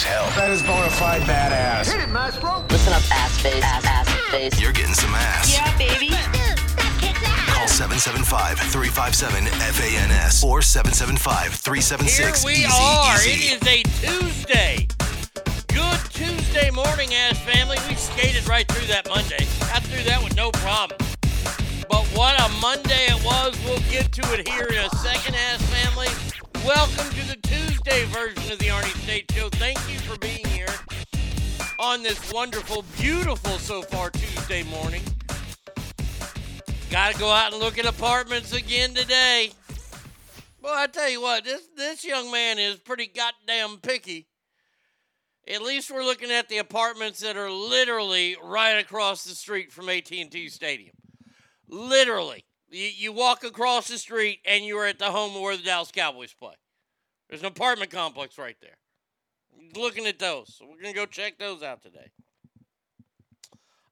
as hell. That is bona fide badass. Hit it, Maestro. Listen up, ass face, ass, ass face. You're getting some ass. Yeah, baby. Call 775-357-FANS or 775-376 Here we easy are. easy. It is a Tuesday. Good Tuesday morning, ass family. We skated right through that Monday. Got through that with no problem. But what a Monday it was. We'll get to it here Tuesday morning. Got to go out and look at apartments again today. Well, I tell you what, this this young man is pretty goddamn picky. At least we're looking at the apartments that are literally right across the street from AT&T Stadium. Literally, you, you walk across the street and you're at the home where the Dallas Cowboys play. There's an apartment complex right there. Looking at those, so we're gonna go check those out today.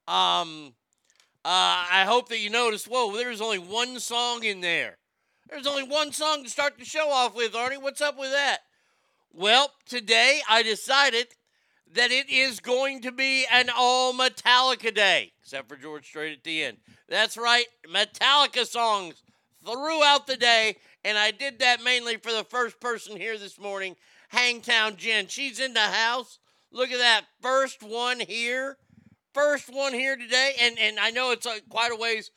Um, uh, I hope that you noticed, Whoa, there's only one song in there. There's only one song to start the show off with, Arnie. What's up with that? Well, today I decided that it is going to be an all Metallica day, except for George Strait at the end. That's right, Metallica songs throughout the day, and I did that mainly for the first person here this morning, Hangtown Jen. She's in the house. Look at that first one here, first one here today, and and I know it's uh, quite a ways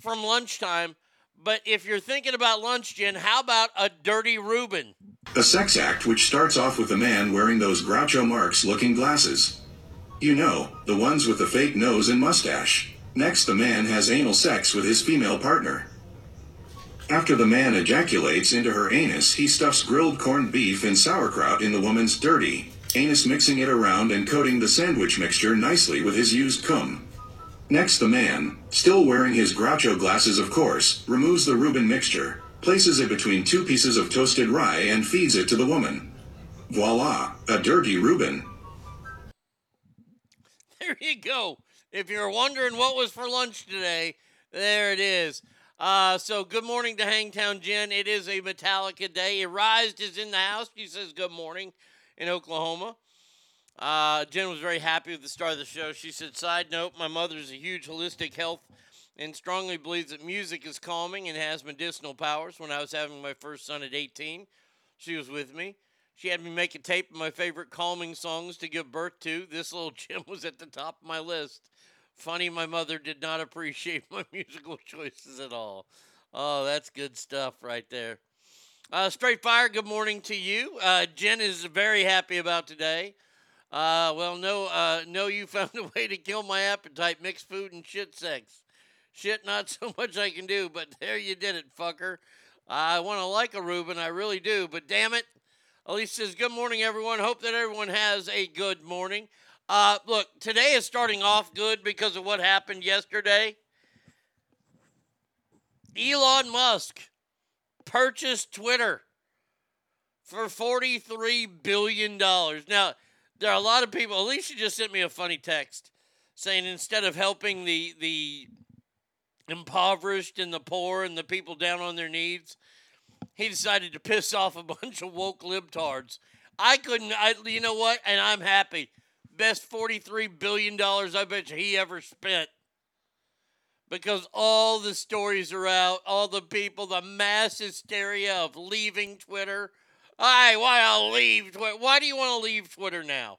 from lunchtime. But if you're thinking about lunch, Jen, how about a dirty Reuben? A sex act which starts off with a man wearing those Groucho Marx looking glasses. You know, the ones with the fake nose and mustache. Next, the man has anal sex with his female partner. After the man ejaculates into her anus, he stuffs grilled corned beef and sauerkraut in the woman's dirty anus, mixing it around and coating the sandwich mixture nicely with his used cum. Next, the man, still wearing his Groucho glasses, of course, removes the Reuben mixture, places it between two pieces of toasted rye, and feeds it to the woman. Voila, a dirty Reuben. There you go. If you're wondering what was for lunch today, there it is. Uh, so good morning to Hangtown Jen. It is a Metallica day. Arised is in the house. She says good morning in Oklahoma. Uh, Jen was very happy with the start of the show. She said, side note, my mother is a huge holistic health and strongly believes that music is calming and has medicinal powers. When I was having my first son at 18, she was with me. She had me make a tape of my favorite calming songs to give birth to. This little gem was at the top of my list. Funny, my mother did not appreciate my musical choices at all. Oh, that's good stuff right there. Uh, Straight Fire, good morning to you. Uh, Jen is very happy about today. Uh, well, no, uh, no, you found a way to kill my appetite. Mixed food and shit sex. Shit, not so much I can do, but there you did it, fucker. I want to like a Reuben, I really do, but damn it. Elise says, Good morning, everyone. Hope that everyone has a good morning. Uh, look, today is starting off good because of what happened yesterday. Elon Musk purchased Twitter for $43 billion. Now, there are a lot of people. Alicia just sent me a funny text saying instead of helping the, the impoverished and the poor and the people down on their knees, he decided to piss off a bunch of woke libtards. I couldn't, I, you know what? And I'm happy. Best $43 billion I bet you he ever spent. Because all the stories are out, all the people, the mass hysteria of leaving Twitter. I want to leave Twitter. Why do you want to leave Twitter now?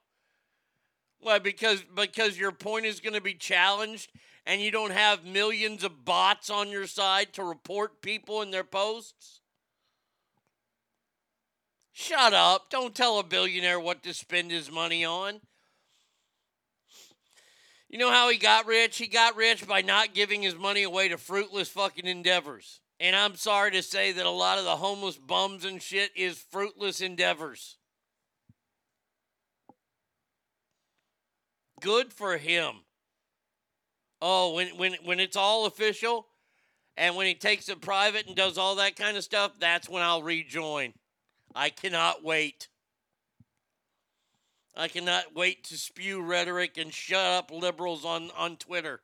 Why? Because because your point is going to be challenged, and you don't have millions of bots on your side to report people in their posts. Shut up! Don't tell a billionaire what to spend his money on. You know how he got rich? He got rich by not giving his money away to fruitless fucking endeavors. And I'm sorry to say that a lot of the homeless bums and shit is fruitless endeavors. Good for him. Oh, when when when it's all official and when he takes it private and does all that kind of stuff, that's when I'll rejoin. I cannot wait. I cannot wait to spew rhetoric and shut up liberals on, on Twitter.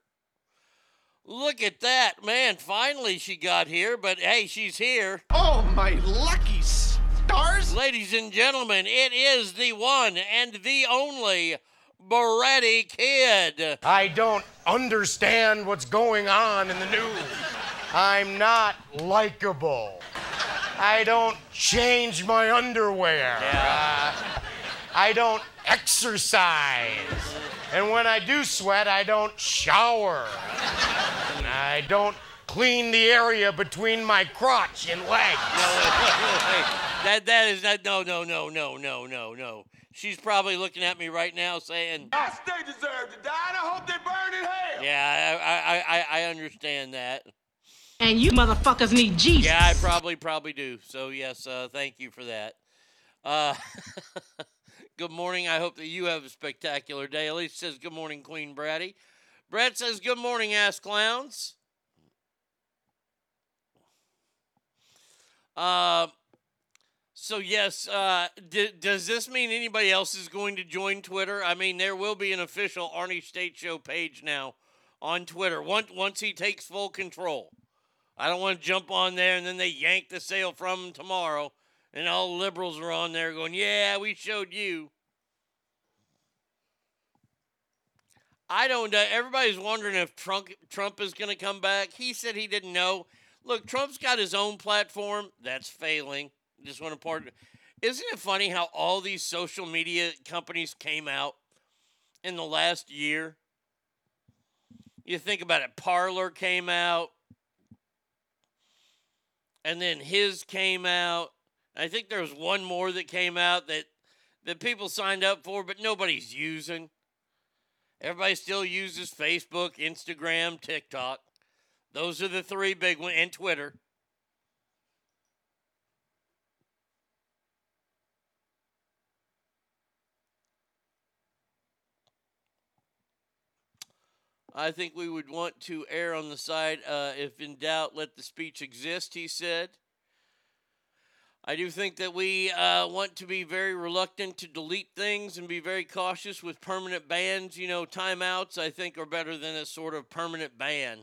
Look at that. Man, finally she got here, but hey, she's here. Oh, my lucky stars! Ladies and gentlemen, it is the one and the only Beretti Kid. I don't understand what's going on in the news. I'm not likable. I don't change my underwear. Uh, I don't exercise. And when I do sweat, I don't shower. And I don't clean the area between my crotch and leg. That that is not no no no no no no no. She's probably looking at me right now saying, Yes, they deserve to die, and I hope they burn in hell! "Yeah, I I, I, I understand that. And you motherfuckers need Jesus. Yeah, I probably probably do. So yes, uh, thank you for that. Uh, good morning. I hope that you have a spectacular day. Elise says good morning, Queen Bratty. Brett says good morning, ass clowns. Uh, so yes, uh, d- does this mean anybody else is going to join Twitter? I mean, there will be an official Arnie State Show page now on Twitter once once he takes full control. I don't want to jump on there and then they yank the sale from him tomorrow, and all liberals are on there going, "Yeah, we showed you." I don't know. Everybody's wondering if Trump Trump is going to come back. He said he didn't know. Look, Trump's got his own platform that's failing. Just want to part. Isn't it funny how all these social media companies came out in the last year? You think about it. Parler came out, and then his came out. I think there was one more that came out that that people signed up for, but nobody's using. Everybody still uses Facebook, Instagram, TikTok. Those are the three big ones, and Twitter. I think we would want to err on the side, uh, if in doubt, let the speech exist, he said. I do think that we uh, want to be very reluctant to delete things and be very cautious with permanent bans. You know, timeouts, I think, are better than a sort of permanent ban.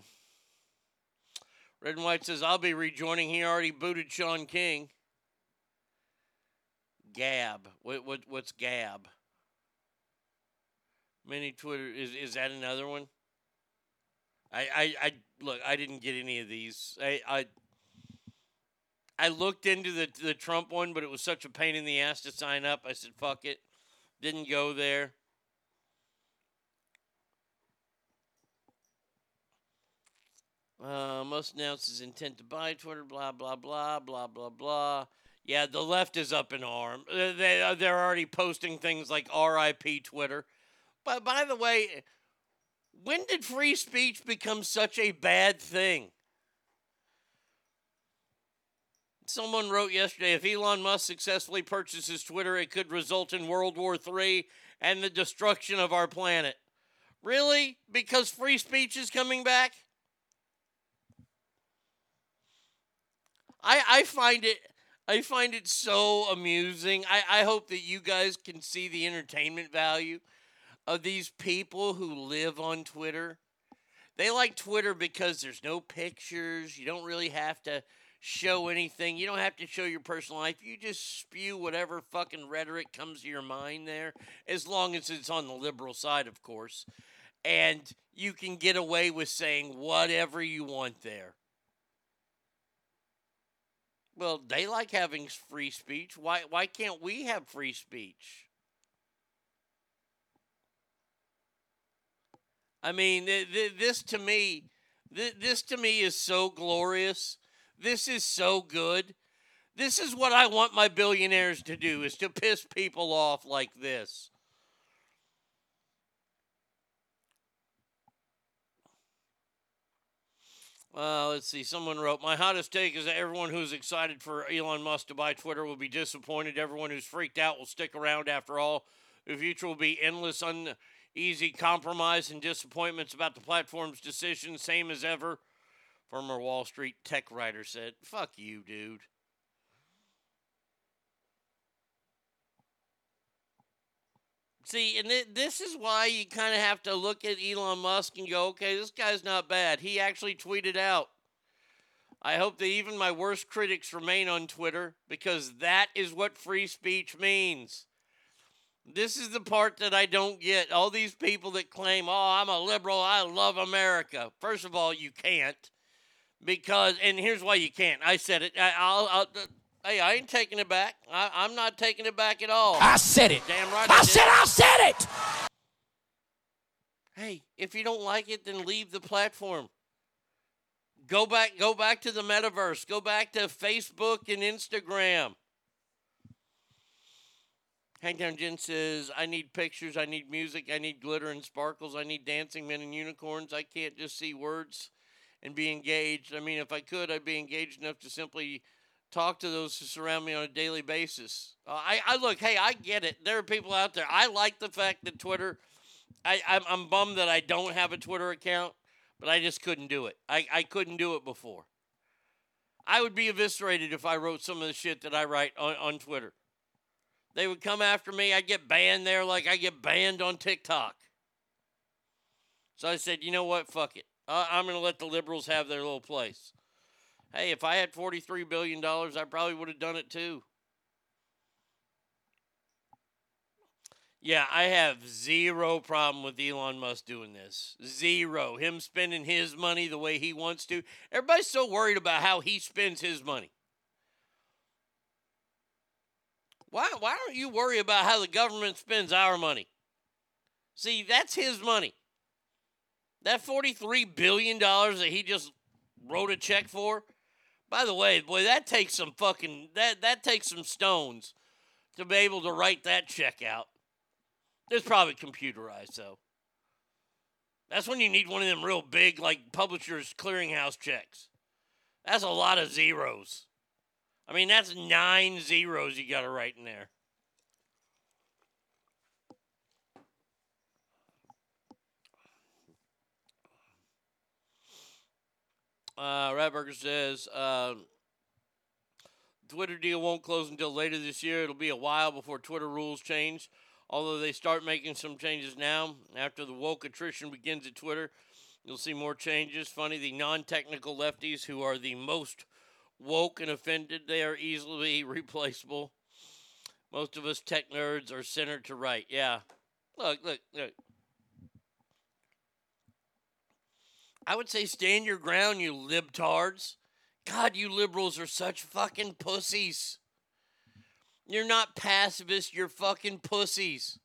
Red and White says, I'll be rejoining. He already booted Shaun King. Gab. What, what, what's Gab? Mini Twitter. Is, is that another one? I, I, I look. I didn't get any of these. I, I, I looked into the the Trump one, but it was such a pain in the ass to sign up. I said, "Fuck it," didn't go there. Uh, must announce his intent to buy Twitter. Blah blah blah blah blah blah. Yeah, the left is up in arm. Uh, They uh, they're already posting things like "R.I.P. Twitter." But by the way, when did free speech become such a bad thing? Someone wrote yesterday if Elon Musk successfully purchases Twitter, it could result in World War III and the destruction of our planet. Really? Because free speech is coming back? I, I find it I find it so amusing. I, I hope that you guys can see the entertainment value of these people who live on Twitter. They like Twitter because there's no pictures. You don't really have to show anything. You don't have to show your personal life. You just spew whatever fucking rhetoric comes to your mind there, as long as it's on the liberal side, of course. And you can get away with saying whatever you want there. Well, they like having free speech. Why why can't we have free speech? I mean, th- th- this to me, th- this to me is so glorious. This is so good. This is what I want my billionaires to do is to piss people off like this. Uh, let's see. Someone wrote, My hottest take is that everyone who's excited for Elon Musk to buy Twitter will be disappointed. Everyone who's freaked out will stick around after all. The future will be endless, uneasy compromise and disappointments about the platform's decision, same as ever. Former Wall Street tech writer said, Fuck you, dude. See, and thi- this is why you kind of have to look at Elon Musk and go, okay, this guy's not bad. He actually tweeted out. I hope that even my worst critics remain on Twitter because that is what free speech means. This is the part that I don't get. All these people that claim, oh, I'm a liberal, I love America. First of all, you can't. Because, and here's why you can't. I said it. I, I'll, I'll, hey, I ain't taking it back. I, I'm not taking it back at all. I said it. Damn right I did. said I said it. Hey, if you don't like it, then leave the platform. Go back, go back to the metaverse. Go back to Facebook and Instagram. Hangtown Jen says, I need pictures, I need music, I need glitter and sparkles, I need dancing men and unicorns. I can't just see words and be engaged. I mean, if I could, I'd be engaged enough to simply talk to those who surround me on a daily basis. Uh, I, I look, hey, I get it. There are people out there. I like the fact that Twitter, I, I'm, I'm bummed that I don't have a Twitter account, but I just couldn't do it. I, I couldn't do it before. I would be eviscerated if I wrote some of the shit that I write on, on Twitter. They would come after me. I'd get banned there like I get banned on TikTok. So I said, you know what? Fuck it. Uh, I'm going to let the liberals have their little place. Hey, if I had $43 billion, I probably would have done it too. Yeah, I have zero problem with Elon Musk doing this. Zero. Him spending his money the way he wants to. Everybody's so worried about how he spends his money. Why, why don't you worry about how the government spends our money? See, that's his money. That $43 billion that he just wrote a check for. By the way, boy, that takes some fucking that that takes some stones to be able to write that check out. It's probably computerized though. That's when you need one of them real big like publishers clearinghouse checks. That's a lot of zeros. I mean, that's nine zeros you got to write in there. Uh, Ratburger says uh, Twitter deal won't close until later this year. It'll be a while before Twitter rules change. Although they start making some changes now, after the woke attrition begins at Twitter, you'll see more changes. Funny, the non technical lefties who are the most woke and offended, they are easily replaceable. Most of us tech nerds are center to right. Yeah. Look, look, look. I would say stand your ground, you libtards. God, you liberals are such fucking pussies. You're not pacifists, you're fucking pussies.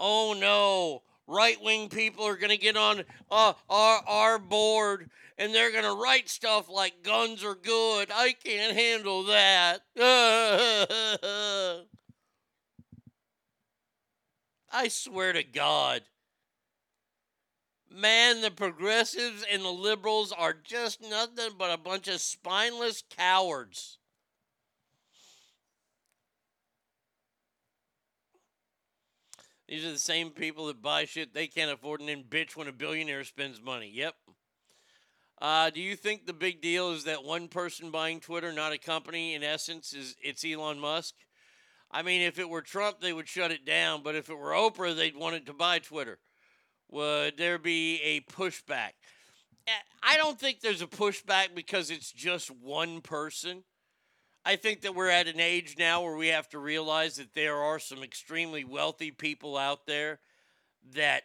Oh no. Right wing people are going to get on uh, our, our board and they're going to write stuff like guns are good. I can't handle that. I swear to God. Man, the progressives and the liberals are just nothing but a bunch of spineless cowards. These are the same people that buy shit they can't afford and then bitch when a billionaire spends money. Yep. Uh, do you think the big deal is that one person buying Twitter, not a company? In essence, is it's Elon Musk? I mean, if it were Trump, they would shut it down, but if it were Oprah, they'd want it to buy Twitter. Would there be a pushback? Eh, I don't think there's a pushback because it's just one person. I think that we're at an age now where we have to realize that there are some extremely wealthy people out there that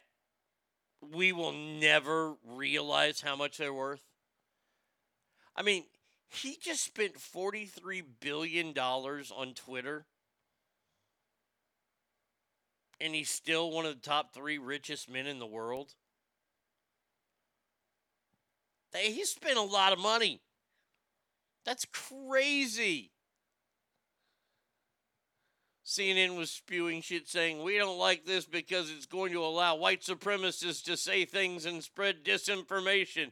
we will never realize how much they're worth. I mean, he just spent $43 billion on Twitter, and he's still one of the top three richest men in the world. They- He spent a lot of money. That's crazy. CNN was spewing shit saying, We don't like this because it's going to allow white supremacists to say things and spread disinformation.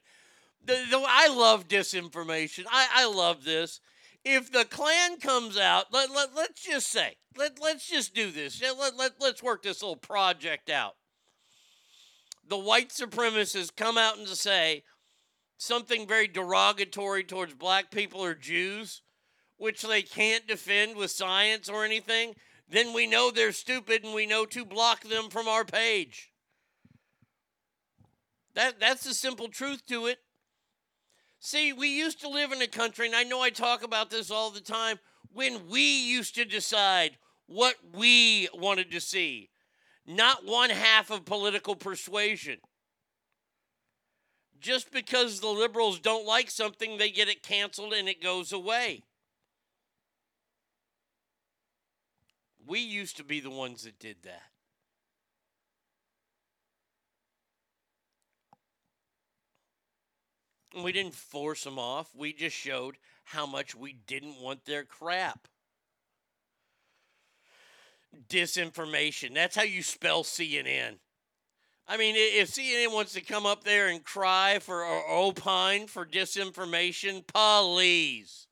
The, the, I love disinformation. I, I love this. If the Klan comes out, let, let, let's just say, let, let's just do this. Let, let, let's work this little project out. The white supremacists come out and say, something very derogatory towards black people or Jews, which they can't defend with science or anything, then we know they're stupid and we know to block them from our page. That that's the simple truth to it. See, we used to live in a country, and I know I talk about this all the time, when we used to decide what we wanted to see, not one half of political persuasion. Just because the liberals don't like something, they get it canceled and it goes away. We used to be the ones that did that. And we didn't force them off. We just showed how much we didn't want their crap. Disinformation. That's how you spell CNN. I mean, if CNN wants to come up there and cry for or opine for disinformation, please.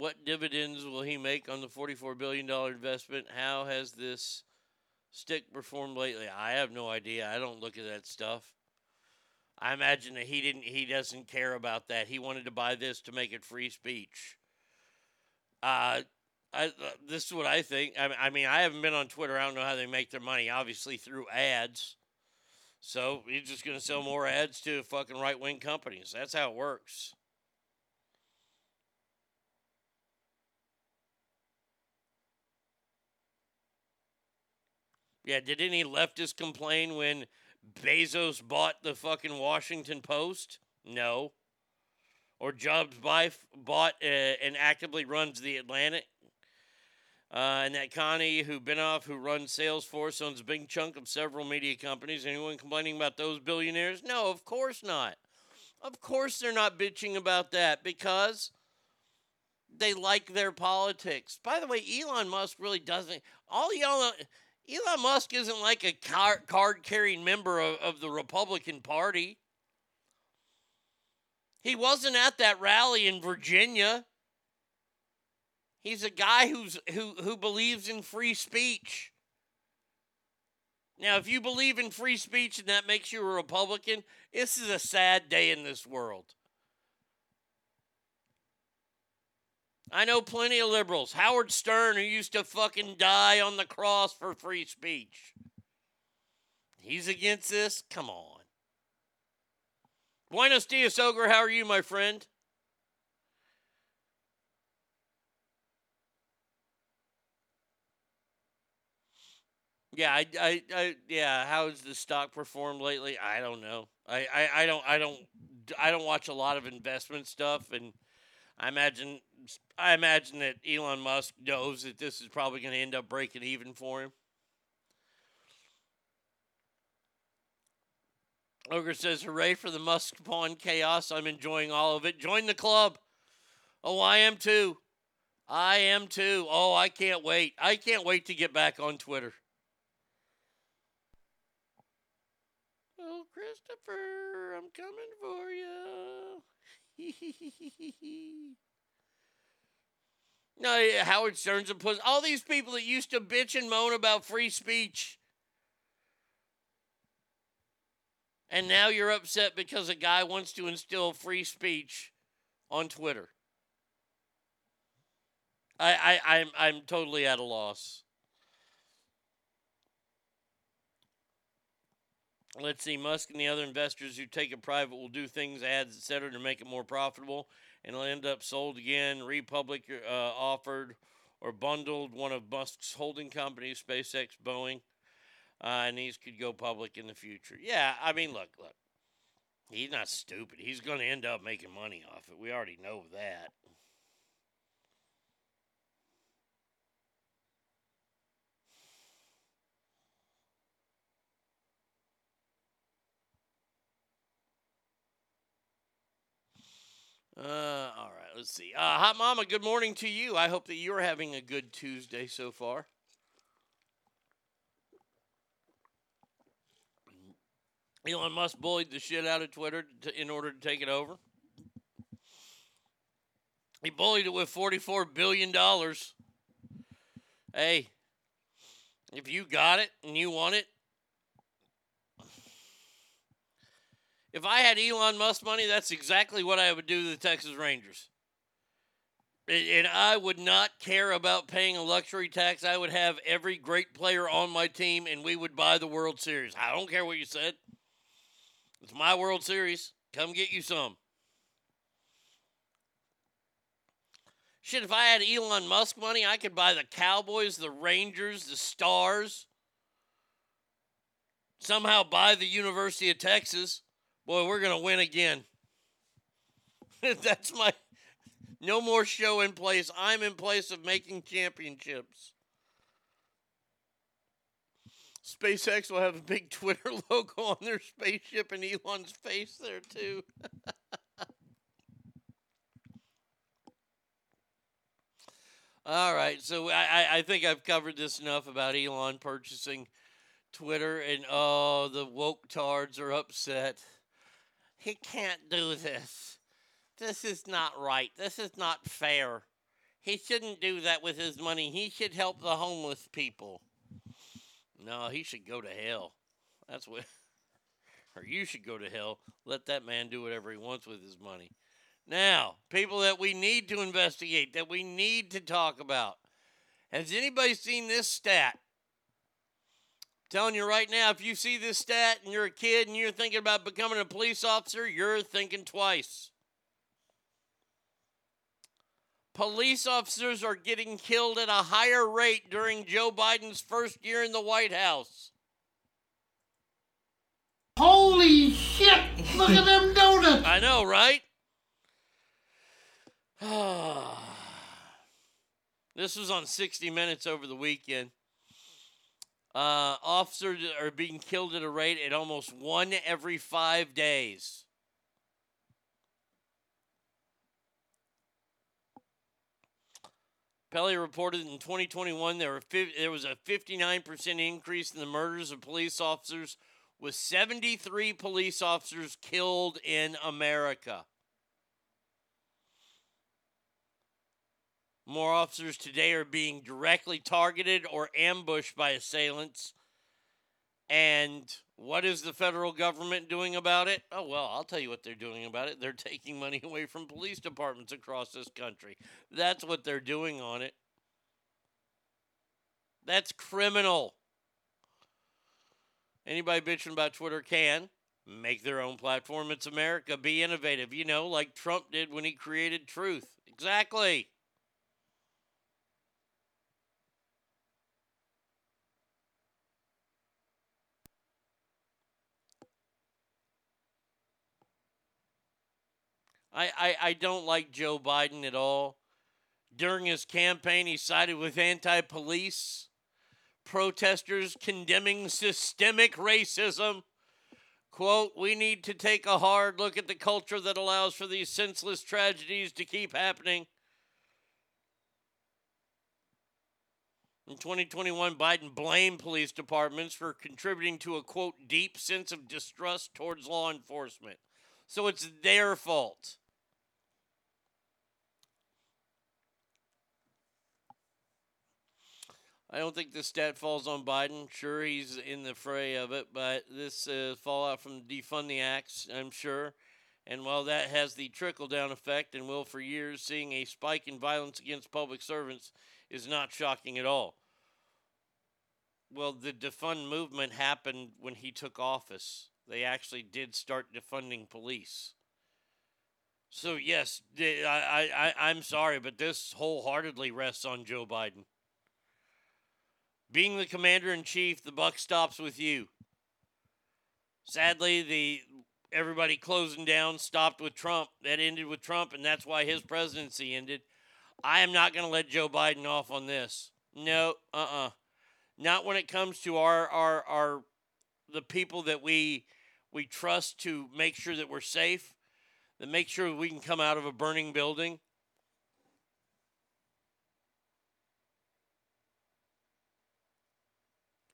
What dividends will he make on the $44 billion investment? How has this stick performed lately? I have no idea. I don't look at that stuff. I imagine that he didn't he doesn't care about that. He wanted to buy this to make it free speech. Uh I, uh, this is what I think. I, I mean, I haven't been on Twitter. I don't know how they make their money. Obviously through ads. So he's just going to sell more ads to fucking right wing companies. That's how it works. Yeah, did any leftists complain when Bezos bought the fucking Washington Post? No. Or Jobs buy, bought uh, and actively runs the Atlantic? Uh, and that Connie, who Benioff, who runs Salesforce, owns a big chunk of several media companies. Anyone complaining about those billionaires? No, of course not. Of course they're not bitching about that because they like their politics. By the way, Elon Musk really doesn't. All Elon, Elon Musk isn't like a car, card carrying member of, of the Republican Party. He wasn't at that rally in Virginia. He's a guy who's who who believes in free speech. Now, if you believe in free speech and that makes you a Republican, this is a sad day in this world. I know plenty of liberals. Howard Stern, who used to fucking die on the cross for free speech. He's against this? Come on. Buenos dias, Ogre. How are you, my friend? Yeah, I, I, I, yeah. How has the stock performed lately? I don't know. I, I, I don't, I don't, I don't watch a lot of investment stuff, and I imagine, I imagine that Elon Musk knows that this is probably going to end up breaking even for him. Ogre says, "Hooray for the Musk Pawn chaos! I'm enjoying all of it. Join the club. Oh, I am too. I am too. Oh, I can't wait. I can't wait to get back on Twitter." Oh, Christopher, I'm coming for you. no, Howard Stern's a puss. All these people that used to bitch and moan about free speech. And now you're upset because a guy wants to instill free speech on Twitter. I, I, I'm, I'm totally at a loss. Let's see. Musk and the other investors who take it private will do things, ads, etc., to make it more profitable, and it'll end up sold again, Republic uh, offered or bundled one of Musk's holding companies, SpaceX, Boring, uh, and these could go public in the future. Yeah, I mean, look, look. He's not stupid. He's going to end up making money off it. We already know that. Uh, all right, let's see. Uh, Hot Mama, good morning to you. I hope that you're having a good Tuesday so far. Elon Musk bullied the shit out of Twitter to, in order to take it over. He bullied it with $44 billion. Hey, if you got it and you want it, If I had Elon Musk money, that's exactly what I would do to the Texas Rangers. And I would not care about paying a luxury tax. I would have every great player on my team, and we would buy the World Series. I don't care what you said. It's my World Series. Come get you some. Shit, if I had Elon Musk money, I could buy the Cowboys, the Rangers, the Stars. Somehow buy the University of Texas. Boy, we're going to win again. That's my. No more show in place. I'm in place of making championships. SpaceX will have a big Twitter logo on their spaceship and Elon's face there, too. All right, so I, I- I think I've covered this enough about Elon purchasing Twitter, and oh, the woke tards are upset. He can't do this. This is not right. This is not fair. He shouldn't do that with his money. He should help the homeless people. No, he should go to hell. That's what. Or you should go to hell. Let that man do whatever he wants with his money. Now, people that we need to investigate, that we need to talk about. Has anybody seen this stat? Telling you right now, if you see this stat and you're a kid and you're thinking about becoming a police officer, you're thinking twice. Police officers are getting killed at a higher rate during Joe Biden's first year in the White House. Holy shit! Look at them donuts! I know, right? this was on 60 Minutes over the weekend. Uh, officers are being killed at a rate at almost one every five days. Pelley reported in 2021 there, were there was a 59% increase in the murders of police officers, with 73 police officers killed in America. More officers today are being directly targeted or ambushed by assailants. And what is the federal government doing about it? Oh, well, I'll tell you what they're doing about it. They're taking money away from police departments across this country. That's what they're doing on it. That's criminal. Anybody bitching about Twitter can make their own platform. It's America. Be innovative, you know, like Trump did when he created truth. Exactly. I, I, I don't like Joe Biden at all. During his campaign, he sided with anti police protesters condemning systemic racism. Quote, we need to take a hard look at the culture that allows for these senseless tragedies to keep happening. In 2021, Biden blamed police departments for contributing to a quote deep sense of distrust towards law enforcement. So it's their fault. I don't think this stat falls on Biden. Sure, he's in the fray of it, but this uh, fallout from defund the acts, I'm sure. And while that has the trickle down effect and will for years, seeing a spike in violence against public servants is not shocking at all. Well, the defund movement happened when he took office. They actually did start defunding police. So yes, I, I I'm sorry, but this wholeheartedly rests on Joe Biden. Being the commander in chief, the buck stops with you. Sadly, the everybody closing down stopped with Trump. That ended with Trump, and that's why his presidency ended. I am not going to let Joe Biden off on this. No, uh uh Not when it comes to our, our, our, the people that we, we trust to make sure that we're safe, that make sure we can come out of a burning building.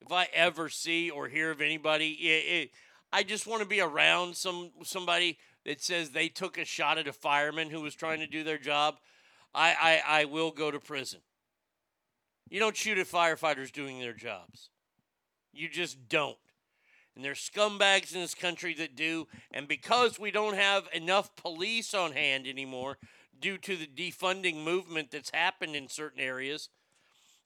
If I ever see or hear of anybody, it, it, I just want to be around some somebody that says they took a shot at a fireman who was trying to do their job. I, I, I will go to prison. You don't shoot at firefighters doing their jobs. You just don't. And there's scumbags in this country that do. And because we don't have enough police on hand anymore, due to the defunding movement that's happened in certain areas,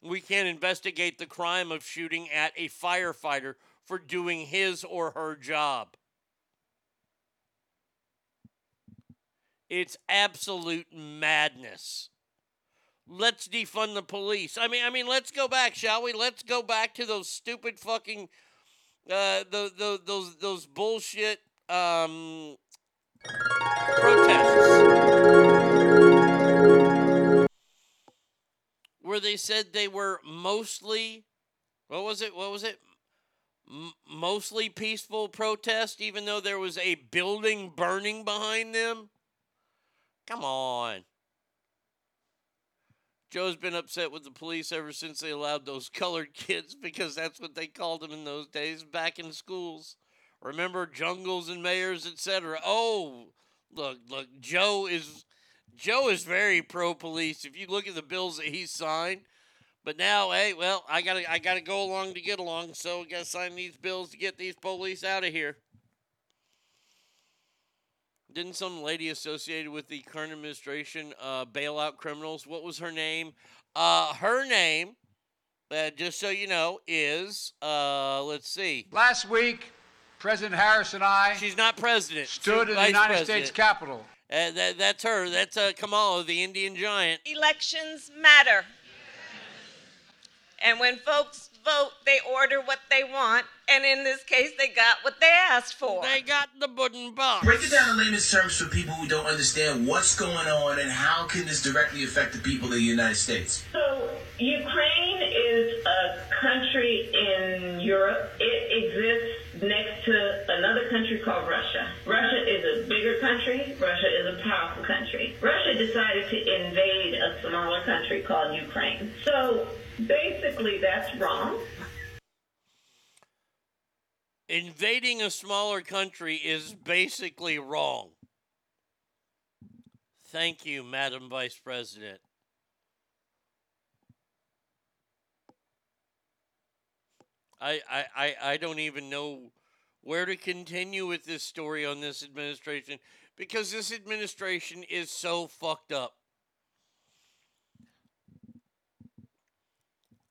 we can't investigate the crime of shooting at a firefighter for doing his or her job. It's absolute madness. Let's defund the police. I mean, I mean, let's go back, shall we? Let's go back to those stupid fucking, uh, the, the, those those bullshit um, protests where they said they were mostly, what was it? What was it? M- mostly peaceful protest, even though there was a building burning behind them. Come on. Joe's been upset with the police ever since they allowed those colored kids, because that's what they called them in those days, back in schools. Remember jungles and mayors, etc. Oh, look, look, Joe is Joe is very pro police. If you look at the bills that he signed, but now, hey, well, I gotta I gotta go along to get along, so I gotta sign these bills to get these police out of here. Didn't some lady associated with the current administration uh, bail out criminals? What was her name? Uh, her name, uh, just so you know, is uh, let's see. Last week, President Harris and I She's not president. stood in the United president. States Capitol. Uh, that, that's her. That's uh, Kamala, the Indian giant. Elections matter. And when folks vote, they order what they want, and in this case, they got what they asked for. They got the wooden box. Break it down in layman's terms for people who don't understand what's going on and how can this directly affect the people of the United States. So, Ukraine is a country in Europe. It exists next to another country called Russia. Russia is a bigger country. Russia is a powerful country. Russia decided to invade a smaller country called Ukraine. So, basically, that's wrong. Invading a smaller country is basically wrong. Thank you, Madam Vice President. I, I, I, don't even know where to continue with this story on this administration because this administration is so fucked up.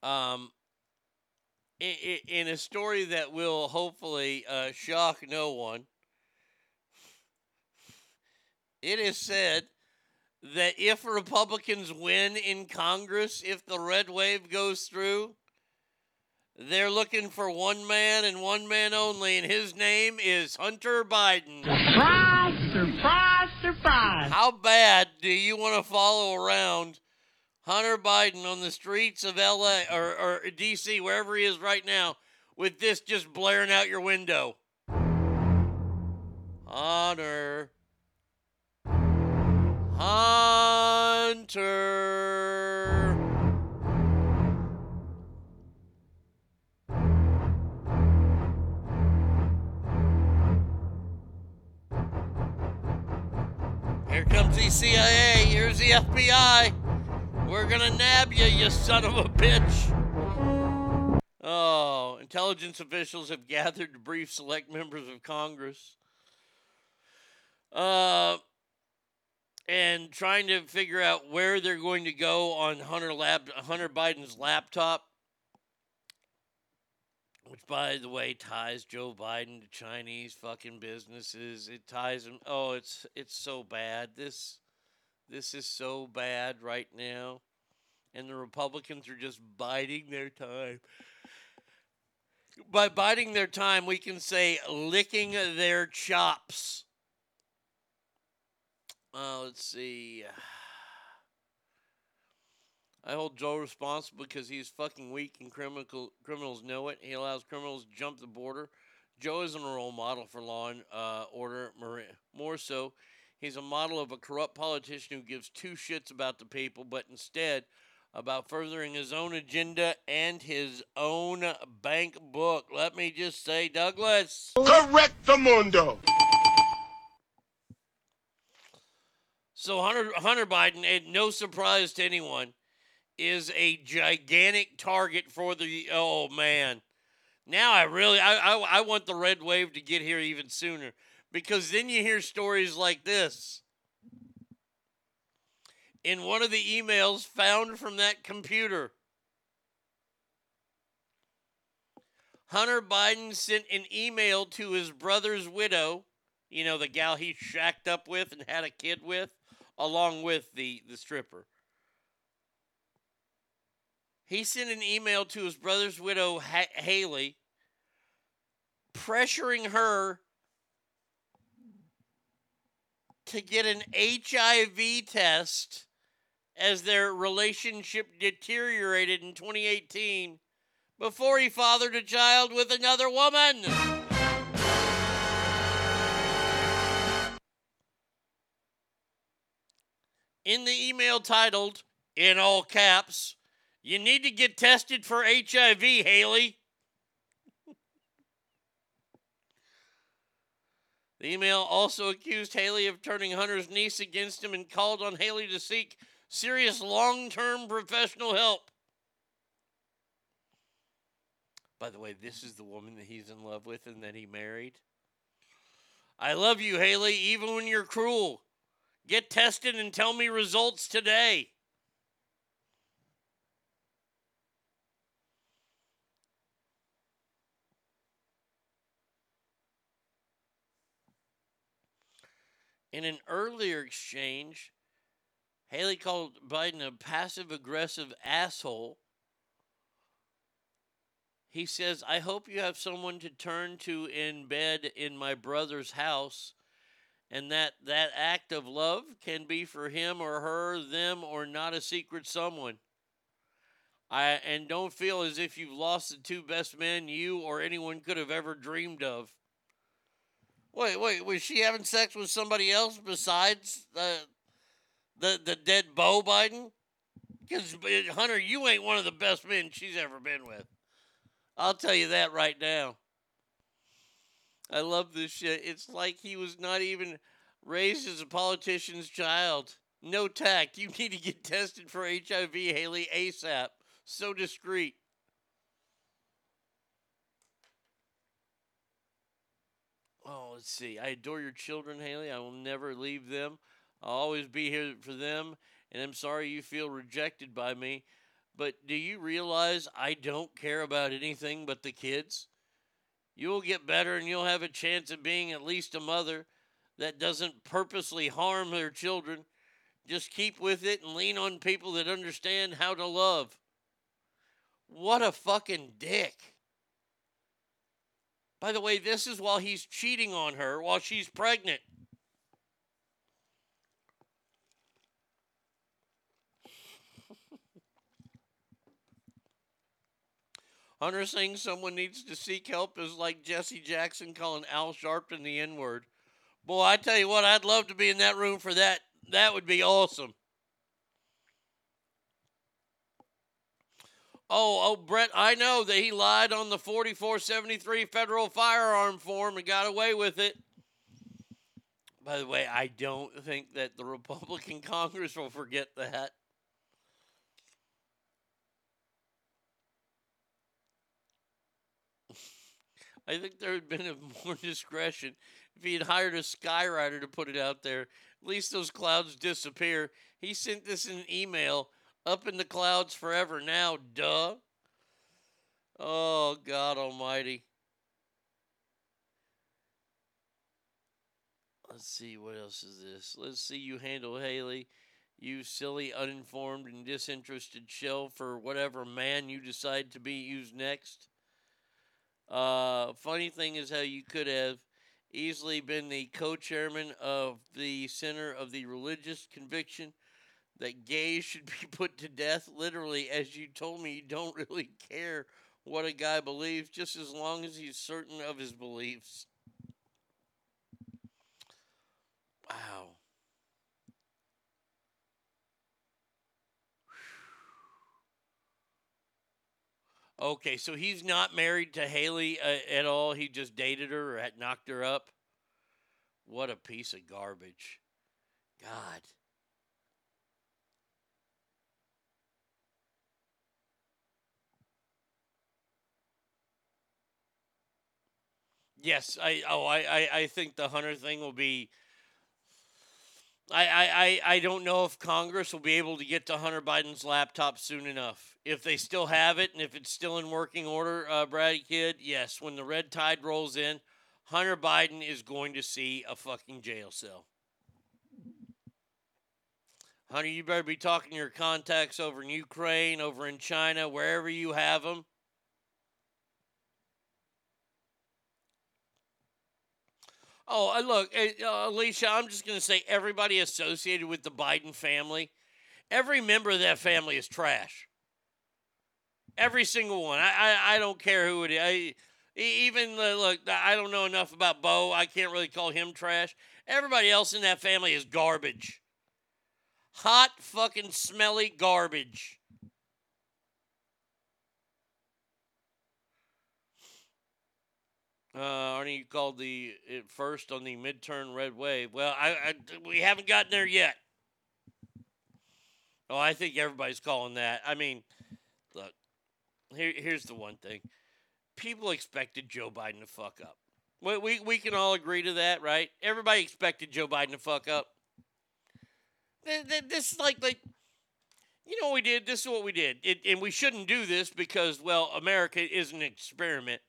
Um, i- i- in a story that will hopefully uh, shock no one, it is said that if Republicans win in Congress, if the red wave goes through, they're looking for one man and one man only, and his name is Hunter Biden. Surprise, surprise, surprise. How bad do you want to follow around Hunter Biden on the streets of LA or, or DC, wherever he is right now, with this just blaring out your window? Hunter. Hunter. Here comes the CIA. Here's the FBI. We're gonna nab you, you son of a bitch. Oh, intelligence officials have gathered to brief select members of Congress. Uh, and trying to figure out where they're going to go on Hunter Lab Hunter Biden's laptop. Which, by the way, ties Joe Biden to Chinese fucking businesses. It ties him. Oh, it's it's so bad. This this is so bad right now, and the Republicans are just biding their time. By biding their time, we can say licking their chops. Uh, let's see. I hold Joe responsible because he's fucking weak and criminal criminals know it. He allows criminals to jump the border. Joe isn't a role model for law and uh, order. More- so, he's a model of a corrupt politician who gives two shits about the people, but instead about furthering his own agenda and his own bank book. Let me just say, Douglas. Correct the mundo. So Hunter Hunter Biden, no surprise to anyone, is a gigantic target for the oh man. Now I really I, I I want the red wave to get here even sooner because then you hear stories like this. In one of the emails found from that computer, Hunter Biden sent an email to his brother's widow, you know, the gal he shacked up with and had a kid with, along with the, the stripper. He sent an email to his brother's widow, ha- Hallie, pressuring her to get an HIV test as their relationship deteriorated in 2018 before he fathered a child with another woman. In the email titled, in all caps, you need to get tested for HIV, Hallie. The email also accused Hallie of turning Hunter's niece against him and called on Hallie to seek serious long term professional help. By the way, this is the woman that he's in love with and that he married. I love you, Hallie, even when you're cruel. Get tested and tell me results today. In an earlier exchange, Hallie called Biden a passive aggressive asshole. He says, I hope you have someone to turn to in bed in my brother's house, and that that act of love can be for him or her, them, or not a secret someone. I and don't feel as if you've lost the two best men you or anyone could have ever dreamed of. Wait, wait, was she having sex with somebody else besides the the the dead Beau Biden? Because uh, Hunter, you ain't one of the best men she's ever been with. I'll tell you that right now. I love this shit. It's like he was not even raised as a politician's child. No tact. You need to get tested for HIV, Hallie, ASAP. So discreet. Oh, let's see. I adore your children, Hallie. I will never leave them. I'll always be here for them, and I'm sorry you feel rejected by me. But do you realize I don't care about anything but the kids? You'll get better and you'll have a chance of being at least a mother that doesn't purposely harm their children. Just keep with it and lean on people that understand how to love. What a fucking dick. By the way, this is while he's cheating on her while she's pregnant. Hunter saying someone needs to seek help is like Jesse Jackson calling Al Sharpton the N word. Boy, I tell you what, I'd love to be in that room for that. That would be awesome. Oh, oh, Brett, I know that he lied on the 4473 federal firearm form and got away with it. By the way, I don't think that the Republican Congress will forget that. I think there had been more discretion if he had hired a skywriter to put it out there. At least those clouds disappear. He sent this in an email up in the clouds forever now, duh. Oh, God Almighty. Let's see, what else is this? Let's see you handle Hallie, you silly, uninformed, and disinterested shell for whatever man you decide to be used next. Uh, funny thing is how you could have easily been the co-chairman of the Center of the Religious Conviction that gays should be put to death. Literally, as you told me, you don't really care what a guy believes, just as long as he's certain of his beliefs. Wow. Okay, so he's not married to Hallie uh, at all. He just dated her or had knocked her up. What a piece of garbage. God. Yes, I oh I, I, I think the Hunter thing will be I, I, I, don't know if Congress will be able to get to Hunter Biden's laptop soon enough. If they still have it and if it's still in working order, uh, Brady Kid, yes, when the red tide rolls in, Hunter Biden is going to see a fucking jail cell. Hunter, you better be talking to your contacts over in Ukraine, over in China, wherever you have them. Oh, uh, look, uh, Alicia, I'm just going to say everybody associated with the Biden family, every member of that family is trash. Every single one. I, I, I don't care who it is. I, even, look, I don't know enough about Beau. I can't really call him trash. Everybody else in that family is garbage. Hot, fucking smelly garbage. Uh, Arnie, you called the first on the midterm red wave. Well, I, I we haven't gotten there yet. Oh, I think everybody's calling that. I mean, look, here, here's the one thing: people expected Joe Biden to fuck up. We, we we can all agree to that, right? Everybody expected Joe Biden to fuck up. This is like like you know what we did. This is what we did, it, and we shouldn't do this because well, America is an experiment.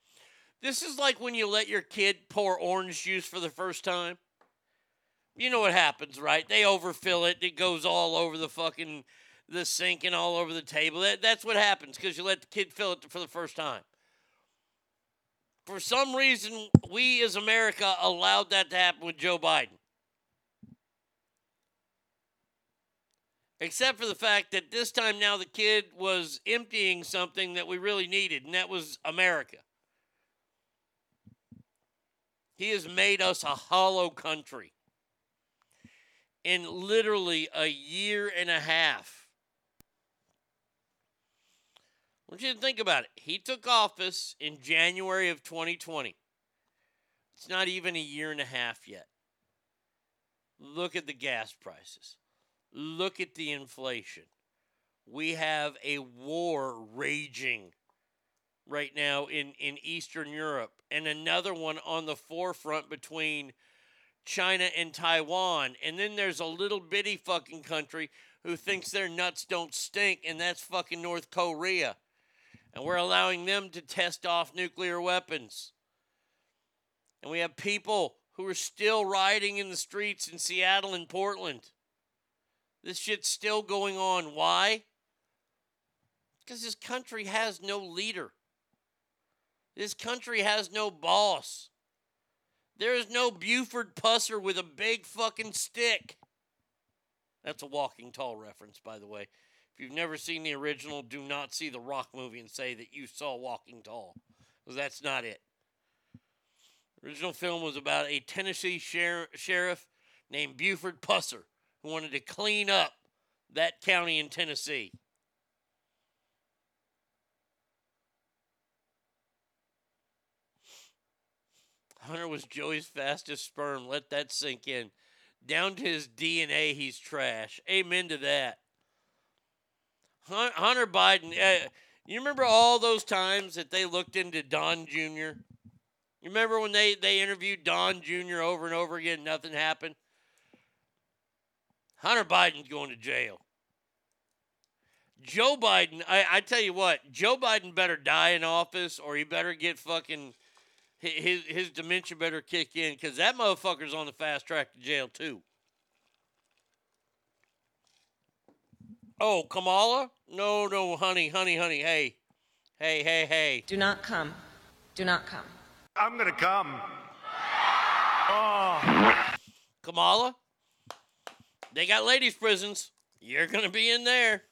This is like when you let your kid pour orange juice for the first time. You know what happens, right? They overfill it. It goes all over the fucking the sink and all over the table. That, that's what happens because you let the kid fill it for the first time. For some reason, we as America allowed that to happen with Joe Biden. Except for the fact that this time now the kid was emptying something that we really needed, and that was America. He has made us a hollow country. In literally a year and a half. I want you to think about it. He took office in January of 2020. It's not even a year and a half yet. Look at the gas prices. Look at the inflation. We have a war raging right now in, in Eastern Europe, and another one on the forefront between China and Taiwan. And then there's a little bitty fucking country who thinks their nuts don't stink, and that's fucking North Korea. And we're allowing them to test off nuclear weapons. And we have people who are still rioting in the streets in Seattle and Portland. This shit's still going on. Why? Because this country has no leader. This country has no boss. There is no Buford Pusser with a big fucking stick. That's a walking tall reference, by the way. If you've never seen the original, do not see the Rock movie and say that you saw Walking Tall, because that's not it. The original film was about a Tennessee sher- sheriff named Buford Pusser who wanted to clean up that county in Tennessee. Hunter was Joey's fastest sperm. Let that sink in. Down to his DNA, he's trash. Amen to that. Hunter Biden, uh, you remember all those times that they looked into Don Jr.? You remember when they, they interviewed Don Jr. over and over again, nothing happened? Hunter Biden's going to jail. Joe Biden, I, I tell you what, Joe Biden better die in office or he better get fucking his his dementia better kick in because that motherfucker's on the fast track to jail too. Oh, Kamala? No, no, honey, honey, honey. Hey, hey, hey, hey. Do not come. Do not come. I'm gonna come. Oh. Kamala? They got ladies' prisons. You're gonna be in there.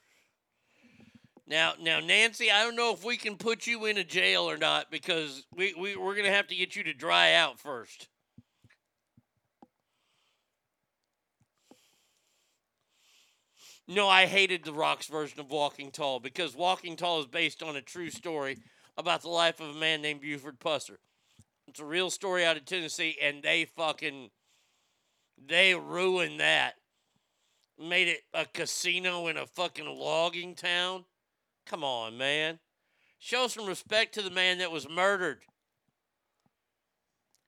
Now, now, Nancy, I don't know if we can put you in a jail or not because we, we we're gonna have to get you to dry out first. No, I hated The Rock's version of Walking Tall because Walking Tall is based on a true story about the life of a man named Buford Pusser. It's a real story out of Tennessee, and they fucking they ruined that. Made it a casino in a fucking logging town. Come on, man. Show some respect to the man that was murdered.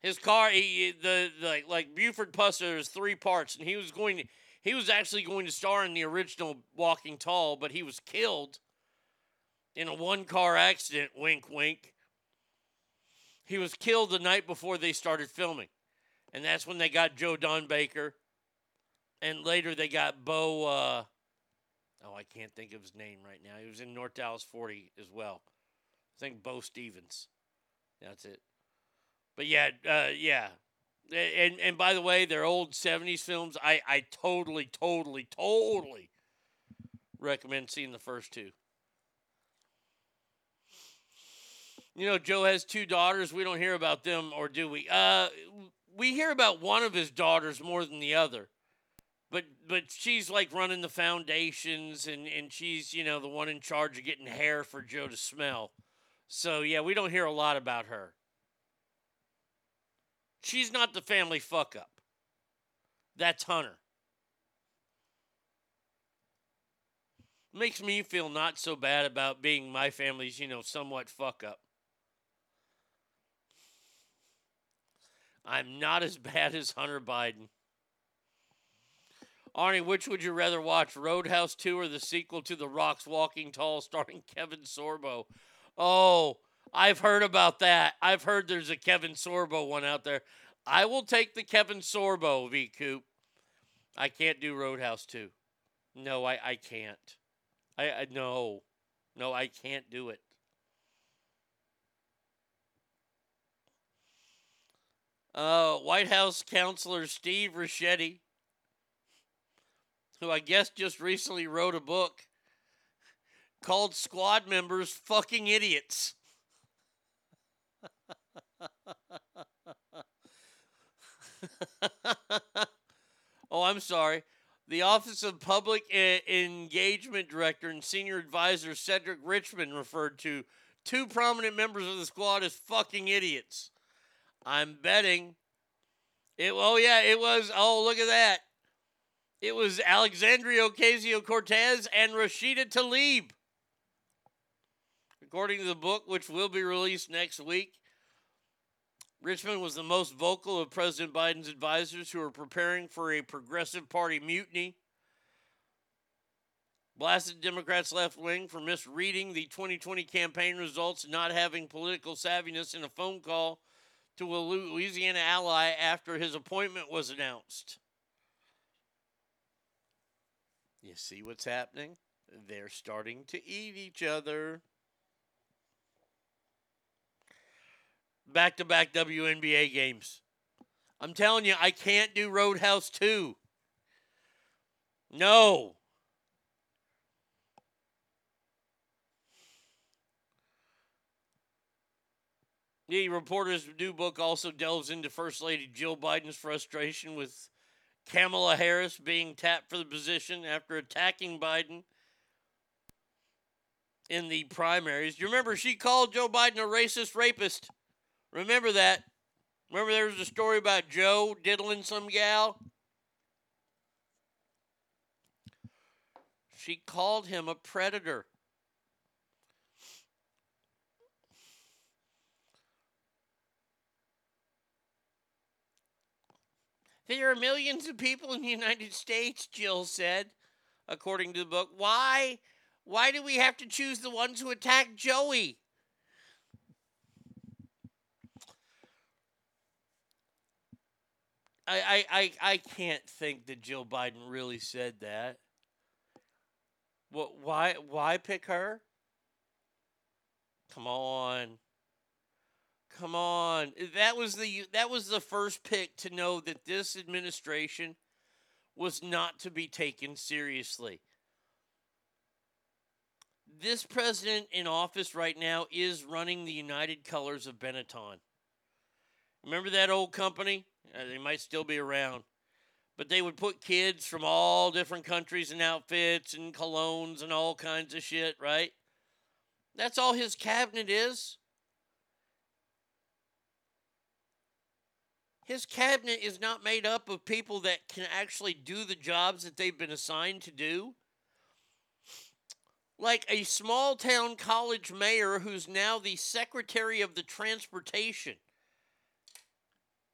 His car, he, the, like, like Buford Pusser, there's three parts, and he was going to, he was actually going to star in the original Walking Tall, but he was killed in a one car accident. Wink, wink. He was killed the night before they started filming, and that's when they got Joe Don Baker, and later they got Bo. Uh, oh, I can't think of his name right now. He was in North Dallas 40 as well. I think Bo Stevens. That's it. But yeah, uh, yeah. And and by the way, they're old '70s films. I I totally, totally, totally recommend seeing the first two. You know, Joe has two daughters. We don't hear about them, or do we? Uh, we hear about one of his daughters more than the other. But but she's like running the foundations, and and she's you know the one in charge of getting hair for Joe to smell. So yeah, we don't hear a lot about her. She's not the family fuck up. That's Hunter. Makes me feel not so bad about being my family's, you know, somewhat fuck up. I'm not as bad as Hunter Biden. Arnie, which would you rather watch, Roadhouse 2 or the sequel to The Rock's Walking Tall starring Kevin Sorbo? Oh, I've heard about that. I've heard there's a Kevin Sorbo one out there. I will take the Kevin Sorbo V Coop. I can't do Roadhouse 2. No, I, I can't. I, I no. No, I can't do it. Uh, White House counselor Steve Richetti, who I guess just recently wrote a book called Squad Members Fucking Idiots. oh, I'm sorry. The Office of Public E- Engagement Director and Senior Advisor Cedric Richmond referred to two prominent members of the squad as fucking idiots. I'm betting it. Oh, yeah, it was. Oh, look at that. It was Alexandria Ocasio Cortez and Rashida Tlaib. According to the book, which will be released next week, Richmond was the most vocal of President Biden's advisors who are preparing for a progressive party mutiny. Blasted Democrats left wing for misreading the 2020 campaign results not having political savviness in a phone call to a Louisiana ally after his appointment was announced. You see what's happening? They're starting to eat each other. Back to back WNBA games. I'm telling you, I can't do Roadhouse 2. No. The reporter's new book also delves into First Lady Jill Biden's frustration with Kamala Harris being tapped for the position after attacking Biden in the primaries. You remember she called Joe Biden a racist rapist. Remember that? Remember there was a story about Joe diddling some gal? She called him a predator. There are millions of people in the United States, Jill said, according to the book. Why? Why do we have to choose the ones who attack Joey? I, I, I, I can't think that Jill Biden really said that. What? Why? Why pick her? Come on. Come on. That was the that was the first pick to know that this administration was not to be taken seriously. This president in office right now is running the United Colors of Benetton. Remember that old company? Uh, they might still be around. But they would put kids from all different countries in outfits and colognes and all kinds of shit, right? That's all his cabinet is. His cabinet is not made up of people that can actually do the jobs that they've been assigned to do. Like a small town college mayor who's now the secretary of the transportation.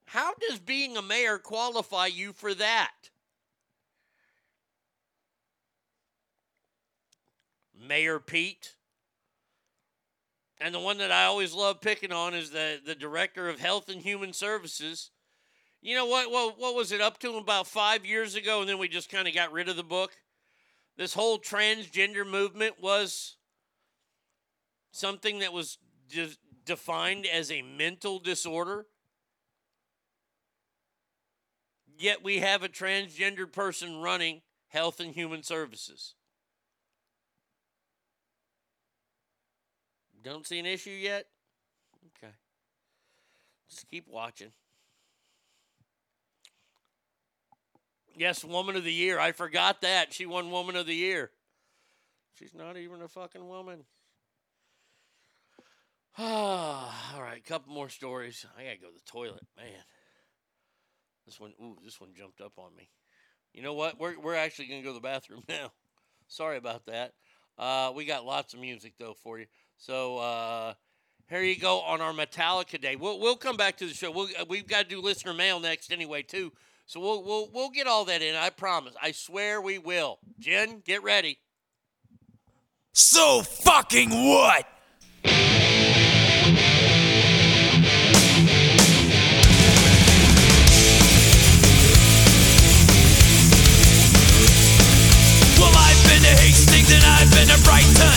How does being a mayor qualify you for that? Mayor Pete. And the one that I always love picking on is the, the director of Health and Human Services. You know what, what? What was it up to about five years ago? And then we just kind of got rid of the book. This whole transgender movement was something that was de- defined as a mental disorder. Yet we have a transgendered person running Health and Human Services. Don't see an issue yet? Okay. Just keep watching. Yes, Woman of the Year. I forgot that. She won Woman of the Year. She's not even a fucking woman. All right, a couple more stories. I gotta go to the toilet, man. This one, ooh, this one jumped up on me. You know what? We're we're actually gonna go to the bathroom now. Sorry about that. Uh, we got lots of music though for you. So uh, here you go on our Metallica day. We'll we'll come back to the show. We'll, we've got to do listener mail next anyway too. So we'll we'll we'll get all that in. I promise. I swear we will. Jen, get ready. So fucking what? Well, I've been to Hastings and I've been to Brighton.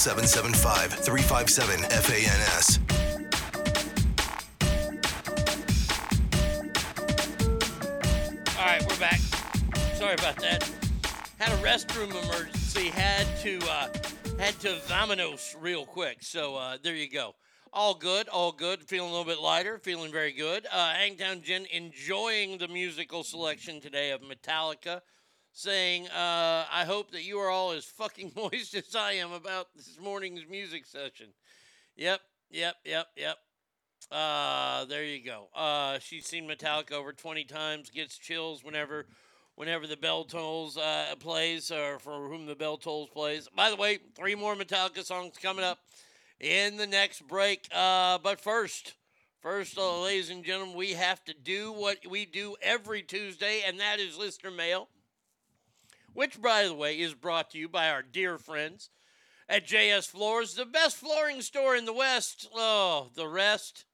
775 357 FANS. All right, we're back. Sorry about that. Had a restroom emergency. Had to uh, had to vamanos real quick. So uh, there you go. All good, all good. Feeling a little bit lighter. Feeling very good. Uh, Hangtown Jen enjoying the musical selection today of Metallica. Saying, uh, I hope that you are all as fucking moist as I am about this morning's music session. Yep, yep, yep, yep. Uh, there you go. Uh, she's seen Metallica over 20 times, gets chills whenever whenever the bell tolls uh, plays or for whom the bell tolls plays. By the way, three more Metallica songs coming up in the next break. Uh, but first, first, uh, ladies and gentlemen, we have to do what we do every Tuesday, and that is listener mail, which, by the way, is brought to you by our dear friends at JS Floors, the best flooring store in the West. Oh, the rest.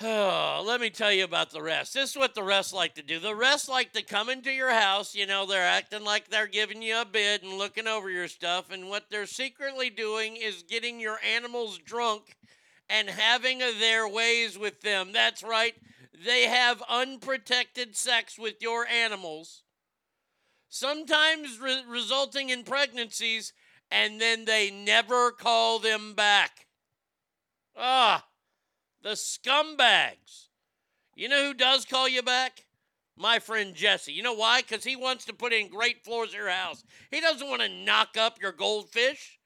Oh, let me tell you about the rest. This is what the rest like to do. The rest like to come into your house. You know, they're acting like they're giving you a bid and looking over your stuff. And what they're secretly doing is getting your animals drunk and having their ways with them. That's right. They have unprotected sex with your animals, sometimes re- resulting in pregnancies, and then they never call them back. Ah. The scumbags. You know who does call you back? My friend Jesse. You know why? Because he wants to put in great floors in your house. He doesn't want to knock up your goldfish.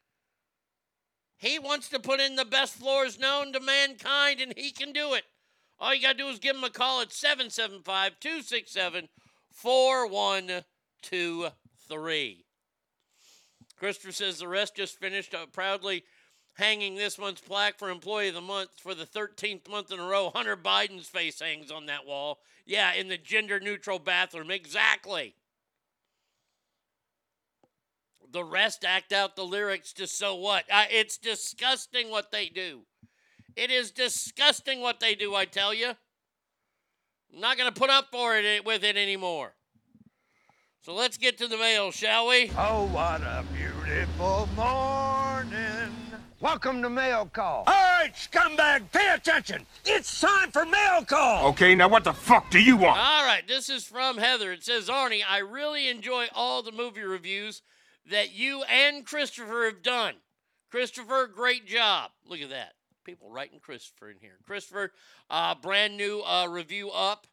He wants to put in the best floors known to mankind, and he can do it. All you got to do is give him a call at 775 267 4123. Christopher says the rest just finished uh, proudly hanging this month's plaque for Employee of the Month for the 13th month in a row. Hunter Biden's face hangs on that wall. Yeah, in the gender neutral bathroom. Exactly. The rest act out the lyrics to so what? Uh, it's disgusting what they do. It is disgusting what they do, I tell you. I'm not going to put up for it with it anymore. So let's get to the mail, shall we? Oh, what a beautiful morning. Welcome to Mail Call. All right, scumbag, pay attention. It's time for mail call. Okay, now what the fuck do you want? All right, this is from Heather. It says, Arnie, I really enjoy all the movie reviews that you and Christopher have done. Christopher, great job. Look at that. People writing Christopher in here. Christopher, uh, brand new uh, review up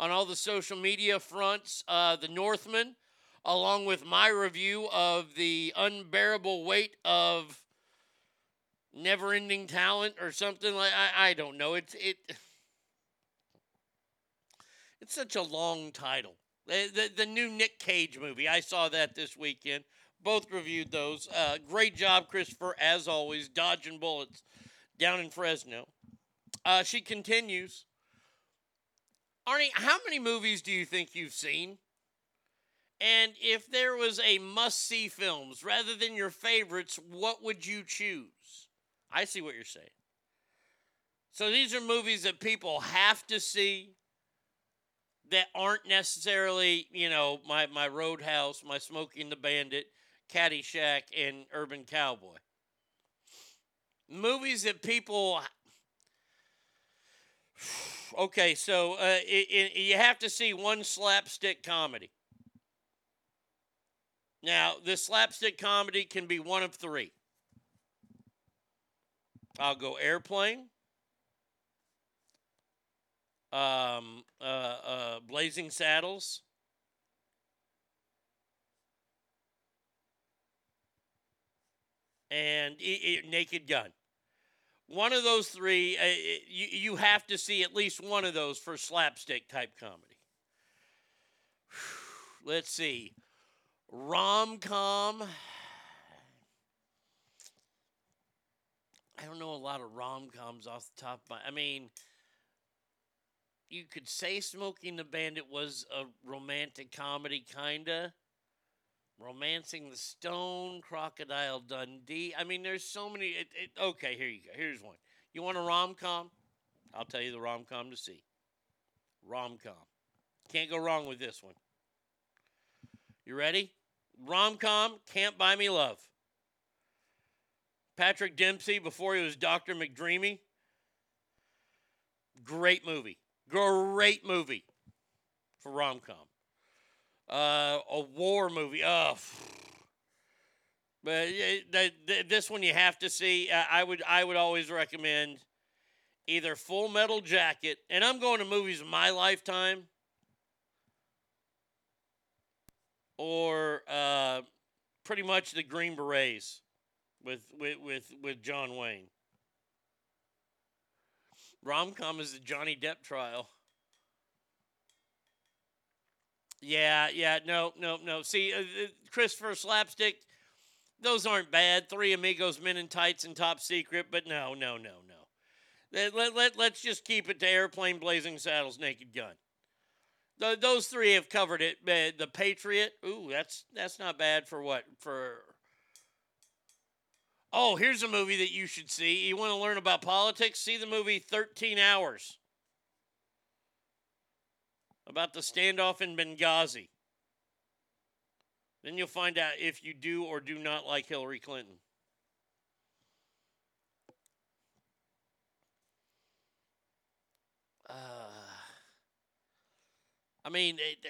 on all the social media fronts. Uh, the Northman, along with my review of the unbearable weight of never ending talent or something like I, I don't know. It's it it's such a long title. The, the, the new Nick Cage movie. I saw that this weekend. Both reviewed those. Uh, great job, Christopher, as always, dodging bullets down in Fresno. Uh, she continues. Arnie, how many movies do you think you've seen? And if there was a must see films rather than your favorites, what would you choose? I see what you're saying. So these are movies that people have to see that aren't necessarily, you know, my, my Roadhouse, my Smokey and the Bandit, Caddyshack, and Urban Cowboy. Movies that people. Okay, so uh, it, it, you have to see one slapstick comedy. Now, the slapstick comedy can be one of three. I'll go airplane. Um, uh, uh, Blazing Saddles. And i- i- Naked Gun. One of those three, uh, you, you have to see at least one of those for slapstick type comedy. Let's see. Rom com. I don't know a lot of rom coms off the top of my. I mean, you could say Smokey and the Bandit was a romantic comedy, kinda. Romancing the Stone, Crocodile Dundee. I mean, there's so many. It, it, okay, here you go. Here's one. You want a rom com? I'll tell you the rom com to see. Rom com. Can't go wrong with this one. You ready? Rom com, Can't Buy Me Love. Patrick Dempsey before he was Dr. McDreamy. Great movie. Great movie for rom com. Uh, a war movie. Oh, but this one you have to see. I would I would always recommend either Full Metal Jacket, and I'm going to movies of my lifetime, or uh, pretty much the Green Berets with with with, with John Wayne. Rom com is the Johnny Depp trial. Yeah, yeah, no, no, no. See, uh, uh, Christopher Slapstick, those aren't bad. Three Amigos, Men in Tights, and Top Secret, but no, no, no, no. Let, let, let, let's just keep it to Airplane, Blazing Saddles, Naked Gun. The, those three have covered it. Uh, the Patriot, ooh, that's that's not bad for what for. Oh, here's a movie that you should see. You want to learn about politics? See the movie 13 Hours about the standoff in Benghazi. Then you'll find out if you do or do not like Hillary Clinton. Uh, I mean, it,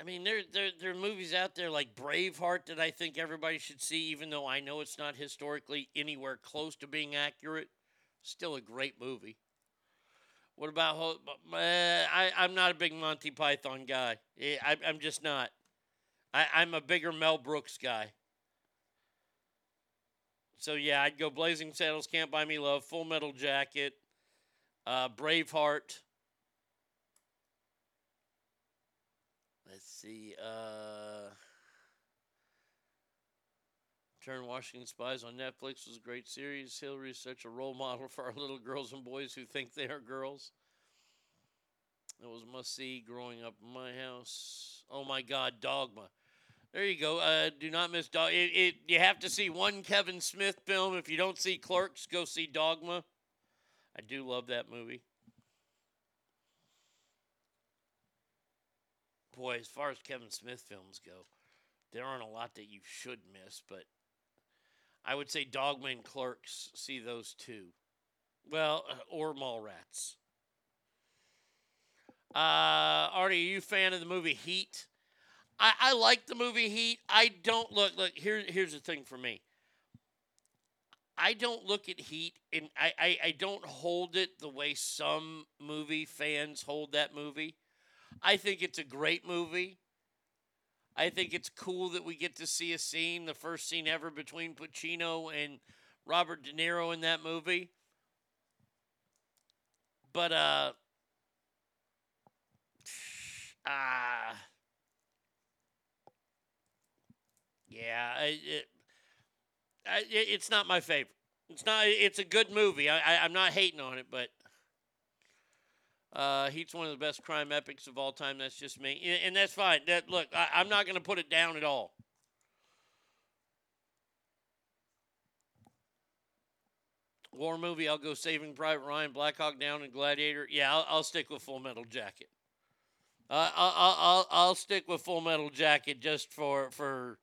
I mean, there, there, there are movies out there like Braveheart that I think everybody should see, even though I know it's not historically anywhere close to being accurate. Still a great movie. What about? Uh, I, I'm not a big Monty Python guy. I, I'm just not. I, I'm a bigger Mel Brooks guy. So yeah, I'd go Blazing Saddles, Can't Buy Me Love, Full Metal Jacket, uh, Braveheart. Let's see. Uh, Turn Washington Spies on Netflix was a great series. Hillary is such a role model for our little girls and boys who think they are girls. It was must see growing up in my house. Oh my God, Dogma. There you go. Uh, do not miss Dogma. It, it, you have to see one Kevin Smith film. If you don't see Clerks, go see Dogma. I do love that movie. Boy, as far as Kevin Smith films go, there aren't a lot that you should miss, but I would say Dogma and Clerks. See those two. Well, uh, or Mallrats. Uh, Artie, are you a fan of the movie Heat? I, I like the movie Heat. I don't look look here. Here's the thing for me. I don't look at Heat and I, I, I don't hold it the way some movie fans hold that movie. I think it's a great movie. I think it's cool that we get to see a scene, the first scene ever between Pacino and Robert De Niro in that movie. But uh ah uh, yeah, it, it, it's not my favorite. It's not. It's a good movie. I, I I'm not hating on it, but uh, Heat's one of the best crime epics of all time. That's just me, and that's fine. That look, I, I'm not going to put it down at all. War movie, I'll go Saving Private Ryan, Black Hawk Down, and Gladiator. Yeah, I'll, I'll stick with Full Metal Jacket. Uh, I'll, I'll I'll stick with Full Metal Jacket just for for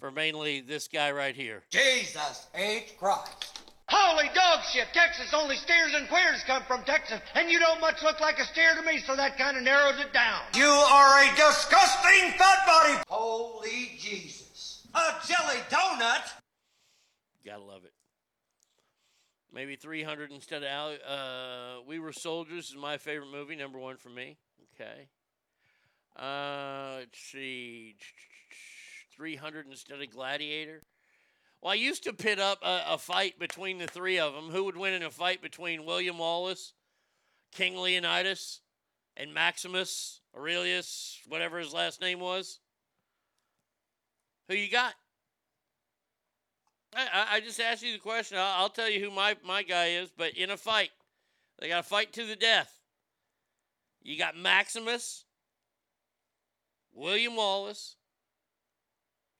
for mainly this guy right here. Jesus H. Christ. Holy dog shit! Texas only steers and queers come from Texas, and you don't much look like a steer to me, so that kind of narrows it down. You are a disgusting fat body. Holy Jesus. A jelly donut? Gotta love it. Maybe 300 instead of uh, We Were Soldiers is my favorite movie, number one for me. Okay. Uh, let's see. 300 instead of Gladiator. Well, I used to pit up a, a, fight between the three of them. Who would win in a fight between William Wallace, King Leonidas, and Maximus Aurelius, whatever his last name was? Who you got? I, I just asked you the question. I'll, I'll tell you who my, my guy is, but in a fight, they got to fight to the death. You got Maximus, William Wallace,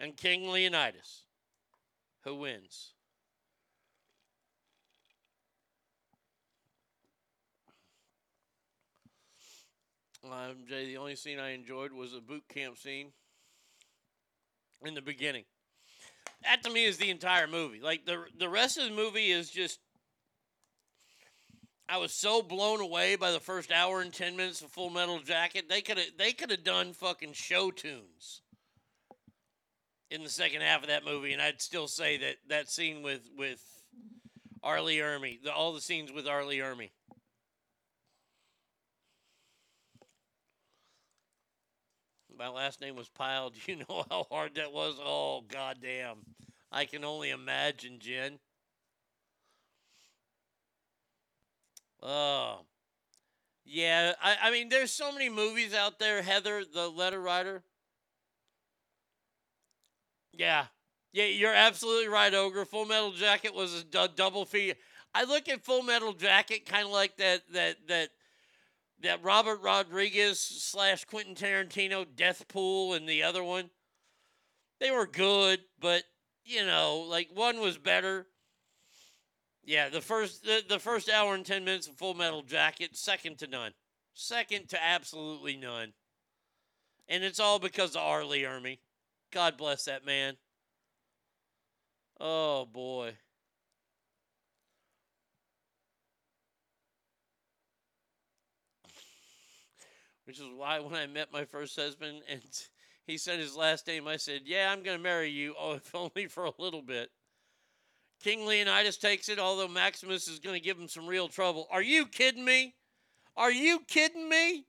and King Leonidas. Who wins? Um, Jay, the only scene I enjoyed was the boot camp scene in the beginning. That to me is the entire movie. Like the the rest of the movie is just. I was so blown away by the first hour and ten minutes of Full Metal Jacket. They could have they could have done fucking show tunes in the second half of that movie, and I'd still say that that scene with with R. Lee Ermey, the, all the scenes with R. Lee Ermey. My last name was Pyle. Do you know how hard that was? Oh, goddamn. I can only imagine, Jen. Oh. Yeah, I, I mean, there's so many movies out there. Heather, the letter writer. Yeah. Yeah, you're absolutely right, Ogre. Full Metal Jacket was a double fee. I look at Full Metal Jacket kind of like that that that that Robert Rodriguez slash Quentin Tarantino Death Proof and the other one. They were good, but you know, like one was better. Yeah, the first the, the first hour and ten minutes of Full Metal Jacket, second to none, second to absolutely none, and it's all because of R. Lee Ermey. God bless that man. Oh boy. Which is why when I met my first husband and he said his last name, I said, Yeah, I'm going to marry you, oh, if only for a little bit. King Leonidas takes it, although Maximus is going to give him some real trouble. Are you kidding me? Are you kidding me?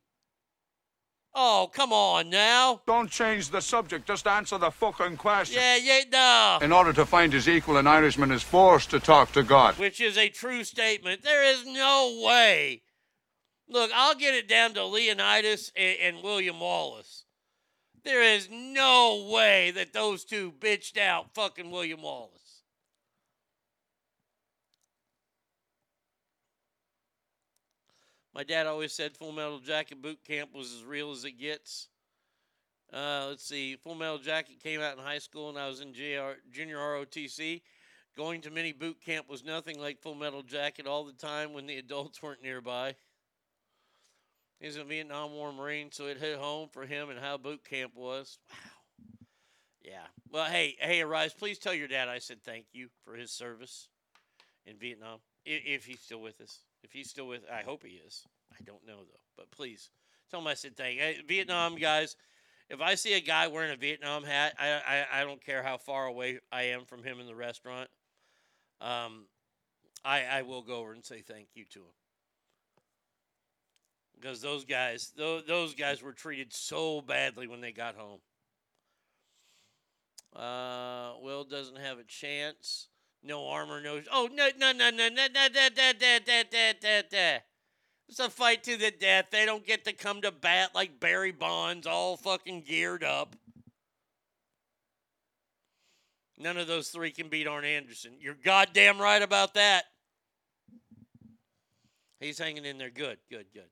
Oh, come on now. Don't change the subject, just answer the fucking question. Yeah, yeah, no. In order to find his equal, an Irishman is forced to talk to God. Which is a true statement. There is no way. Look, I'll get it down to Leonidas and, and William Wallace. There is no way that those two bitched out fucking William Wallace. My dad always said Full Metal Jacket boot camp was as real as it gets. Uh, let's see. Full Metal Jacket came out in high school, and I was in JR, junior ROTC. Going to mini boot camp was nothing like Full Metal Jacket all the time when the adults weren't nearby. He's a Vietnam War Marine, so it hit home for him and how boot camp was. Wow. Yeah. Well, hey, hey, Arise, please tell your dad I said thank you for his service in Vietnam. If, if he's still with us. If he's still with I hope he is. I don't know, though. But please tell him I said thank. Hey, Vietnam guys, if I see a guy wearing a Vietnam hat, I, I, I don't care how far away I am from him in the restaurant. Um, I, I will go over and say thank you to him because those guys those, those guys were treated so badly when they got home. Uh, Will doesn't have a chance. No armor, no. Oh no no no no no no no no no no no no no. It's a fight to the death. They don't get to come to bat like Barry Bonds, all fucking geared up. None of those three can beat Arn Anderson. You're goddamn right about that. He's hanging in there. Good, good, good.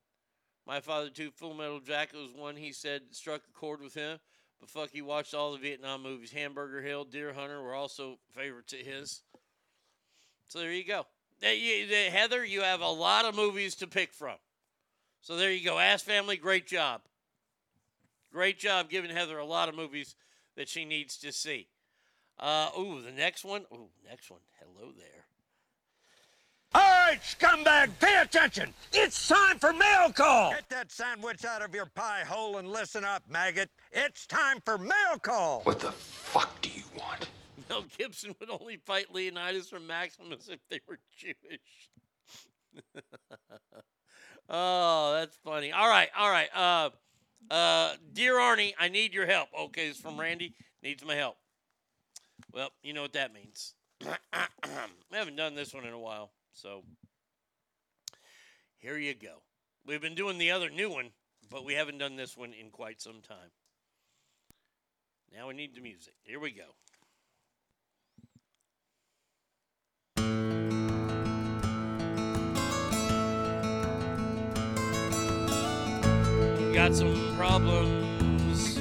My father, too, Full Metal Jacket was one he said struck a chord with him. But fuck, he watched all the Vietnam movies. Hamburger Hill, Deer Hunter were also favorites of his. So there you go. Heather, you have a lot of movies to pick from. So there you go. Ass Family, great job. Great job giving Heather a lot of movies that she needs to see. Uh, ooh, the next one. Ooh, next one. Hello there. All right, scumbag, pay attention. It's time for mail call. Get that sandwich out of your pie hole and listen up, maggot. It's time for mail call. What the fuck do you want? Mel Gibson would only fight Leonidas or Maximus if they were Jewish. oh, that's funny. All right, all right. Uh, uh, dear Arnie, I need your help. Okay, it's from Randy. Needs my help. Well, you know what that means. we haven't done this one in a while, so here you go. We've been doing the other new one, but we haven't done this one in quite some time. Now we need the music. Here we go. Got some problems,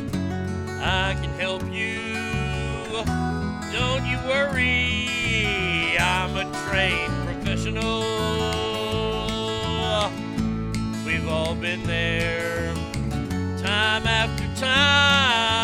I can help you. Don't you worry, I'm a trained professional. We've all been there. time. Now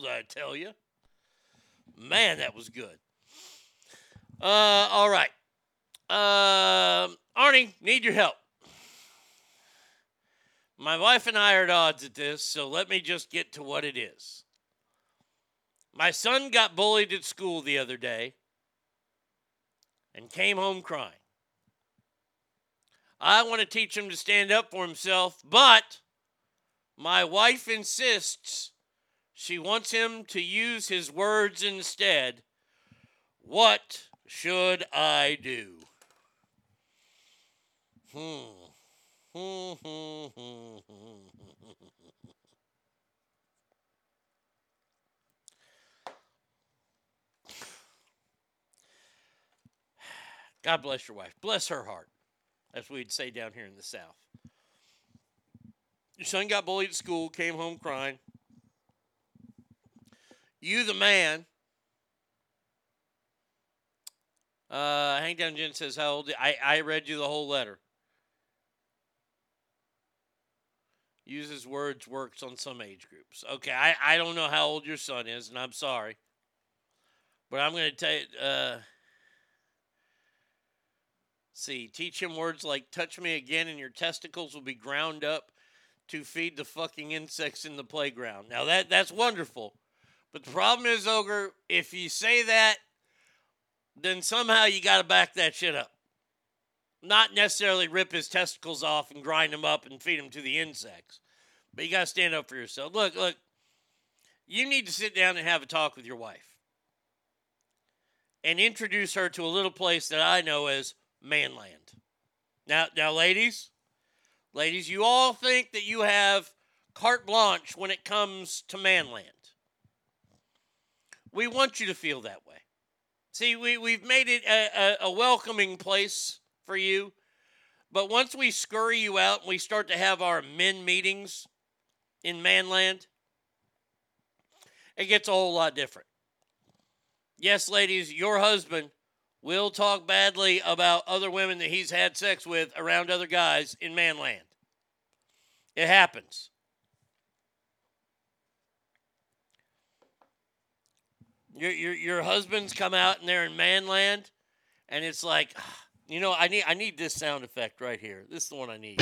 Gold, I tell you. Man, that was good. Uh, all right. Um, Arnie, need your help. My wife and I are at odds at this, so let me just get to what it is. My son got bullied at school the other day and came home crying. I want to teach him to stand up for himself, but my wife insists she wants him to use his words instead. What should I do? Hmm. God bless your wife. Bless her heart, as we'd say down here in the South. Your son got bullied at school, came home crying. You, the man. Uh, Hangtown Jen says, How old? I, I read you the whole letter. Uses words works on some age groups. Okay, I, I don't know how old your son is, and I'm sorry. But I'm going to tell you. Uh, see, teach him words like touch me again, and your testicles will be ground up to feed the fucking insects in the playground. Now, that that's wonderful. But the problem is, Ogre, if you say that, then somehow you got to back that shit up. Not necessarily rip his testicles off and grind them up and feed them to the insects, but you got to stand up for yourself. Look, look, you need to sit down and have a talk with your wife and introduce her to a little place that I know as Manland. Now, now, ladies, ladies, you all think that you have carte blanche when it comes to Manland. We want you to feel that way. See, we, we've made it a, a, a welcoming place for you. But once we scurry you out and we start to have our men meetings, in manland, it gets a whole lot different. Yes, ladies, your husband will talk badly about other women that he's had sex with around other guys in manland. It happens. Your, your, your husbands come out and they're in manland, and it's like, you know, I need I need this sound effect right here. This is the one I need.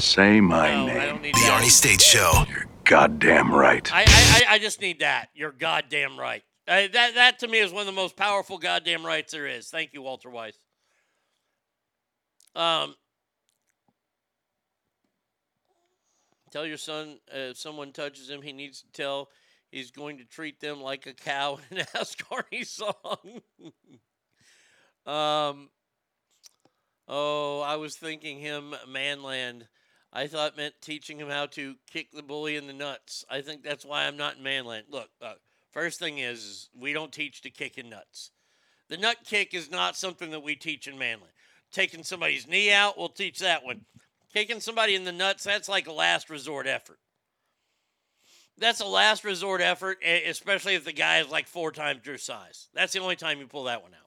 Say my No, I name. don't need the that. Arnie State Show. You're goddamn right. I, I, I- I just need that. You're goddamn right. Uh, that that to me is one of the most powerful goddamn rights there is. Thank you, Walter Weiss. Um, tell your son uh, if someone touches him, he needs to tell he's going to treat them like a cow and ask Arnie song. um, oh, I was thinking him Manland. I thought meant teaching him how to kick the bully in the nuts. I think that's why I'm not in Manland. Look, look first thing is, is we don't teach to kick in nuts. The nut kick is not something that we teach in Manland. Taking somebody's knee out, we'll teach that one. Kicking somebody in the nuts, that's like a last resort effort. That's a last resort effort, especially if the guy is like four times your size. That's the only time you pull that one out.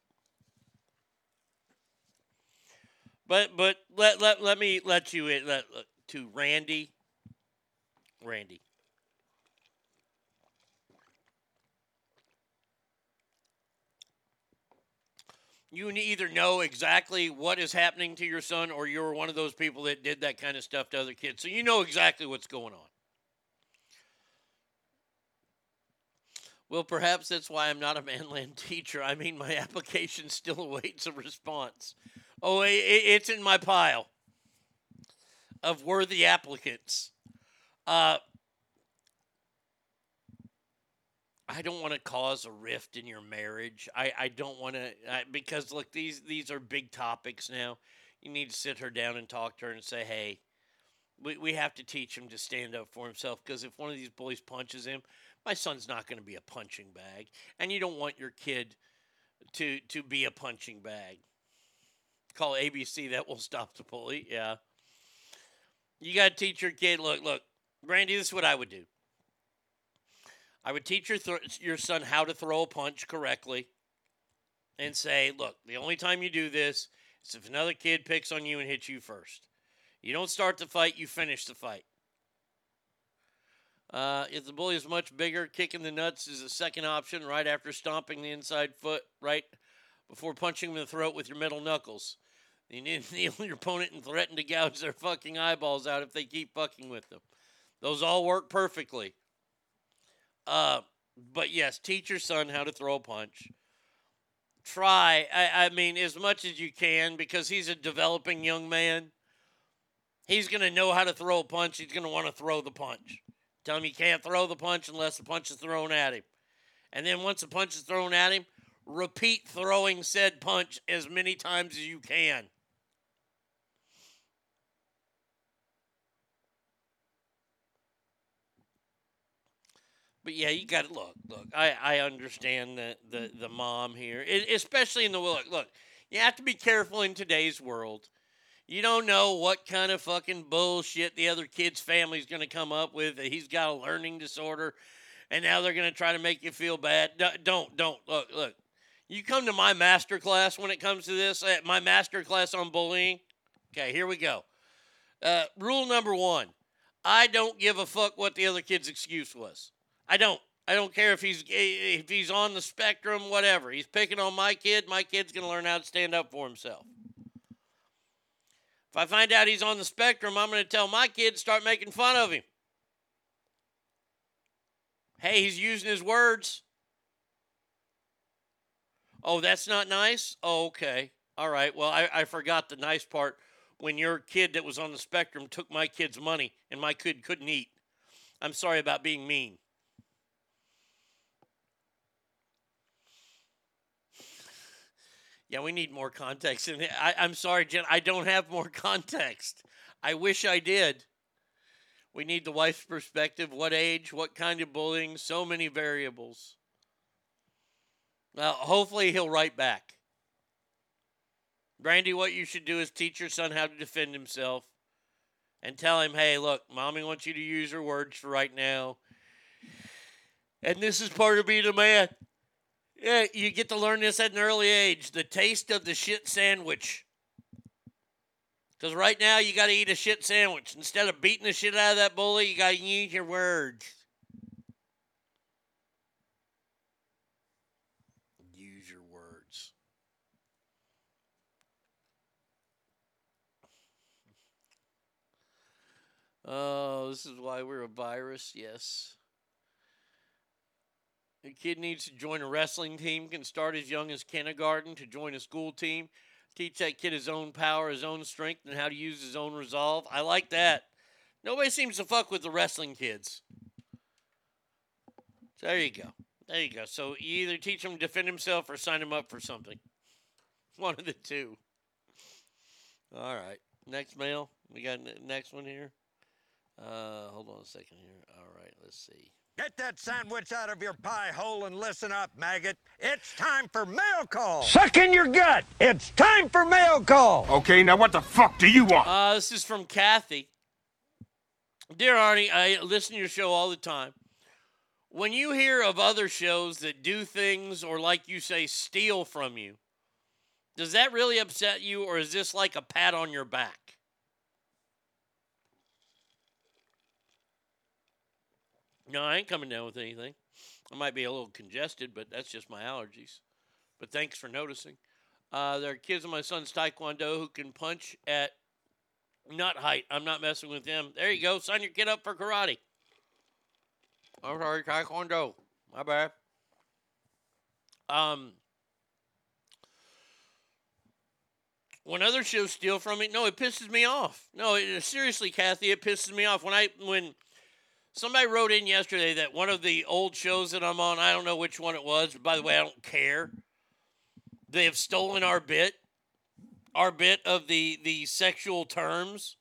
But but let let, let me let you in let, let- to Randy. Randy. You either know exactly what is happening to your son or you're one of those people that did that kind of stuff to other kids. So you know exactly what's going on. Well, perhaps that's why I'm not a manland teacher. I mean, my application still awaits a response. Oh, i- i- it's in my pile of worthy applicants. Uh, I don't want to cause a rift in your marriage. I, I don't want to because look these these are big topics now. You need to sit her down and talk to her and say, hey, we, we have to teach him to stand up for himself because if one of these boys punches him, my son's not going to be a punching bag, and you don't want your kid to to be a punching bag. Call ABC that will stop the bully. Yeah. You got to teach your kid. Look, look, Brandy. This is what I would do. I would teach your th- your son how to throw a punch correctly, and say, look, the only time you do this is if another kid picks on you and hits you first. You don't start the fight. You finish the fight. Uh, if the bully is much bigger, kicking the nuts is a second option right after stomping the inside foot, right before punching him in the throat with your middle knuckles. You need to kneel your opponent and threaten to gouge their fucking eyeballs out if they keep fucking with them. Those all work perfectly. Uh, but yes, teach your son how to throw a punch. Try, I, I mean, as much as you can because he's a developing young man. He's going to know how to throw a punch. He's going to want to throw the punch. Tell him he can't throw the punch unless the punch is thrown at him. And then once the punch is thrown at him, repeat throwing said punch as many times as you can. But yeah, you got to look. Look, I, I understand the, the, the mom here, it, especially in the look. Look, you have to be careful in today's world. You don't know what kind of fucking bullshit the other kid's family's going to come up with. He's got a learning disorder, and now they're going to try to make you feel bad. Don't, don't look, look. You come to my master class when it comes to this. uh, My master class on bullying. Okay, here we go. Uh, rule number one: I don't give a fuck what the other kid's excuse was. I don't. I don't care if he's if he's on the spectrum, whatever. He's picking on my kid. My kid's gonna learn how to stand up for himself. If I find out he's on the spectrum, I'm gonna tell my kid to start making fun of him. Hey, he's using his words. Oh, that's not nice? Oh, okay. All right. Well, I, I forgot the nice part when your kid that was on the spectrum took my kid's money and my kid couldn't eat. I'm sorry about being mean. Yeah, we need more context. And I, I'm sorry, Jen, I don't have more context. I wish I did. We need the wife's perspective. What age? What kind of bullying? So many variables. Well, hopefully he'll write back. Brandy, what you should do is teach your son how to defend himself and tell him, hey, look, mommy wants you to use her words for right now. And this is part of being a man. Yeah, you get to learn this at an early age the taste of the shit sandwich. Because right now, you got to eat a shit sandwich. Instead of beating the shit out of that bully, you got to use your words. Use your words. Oh, this is why we're a virus. Yes. A kid needs to join a wrestling team, can start as young as kindergarten to join a school team. Teach that kid his own power, his own strength, and how to use his own resolve. I like that. Nobody seems to fuck with the wrestling kids. There you go. There you go. So either teach him to defend himself or sign him up for something. One of the two. All right. Next mail. We got next one here. Uh, hold on a second here. All right. Let's see. Get that sandwich out of your pie hole and listen up, maggot. It's time for mail call. Suck in your gut. It's time for mail call. Okay, now what the fuck do you want? Uh, this is from Kathy. Dear Arnie, I listen to your show all the time. When you hear of other shows that do things or, like you say, steal from you, does that really upset you or is this like a pat on your back? No, I ain't coming down with anything. I might be a little congested, but that's just my allergies. But thanks for noticing. Uh, there are kids in my son's taekwondo who can punch at nut height. I'm not messing with them. There you go. Sign your kid up for karate. I'm sorry, taekwondo. My bad. Um, when other shows steal from me, no, it pisses me off. No, it, seriously, Kathy, it pisses me off when I when somebody wrote in yesterday that one of the old shows that I'm on, I don't know which one it was—but By the way, I don't care. They have stolen our bit, our bit of the the sexual terms.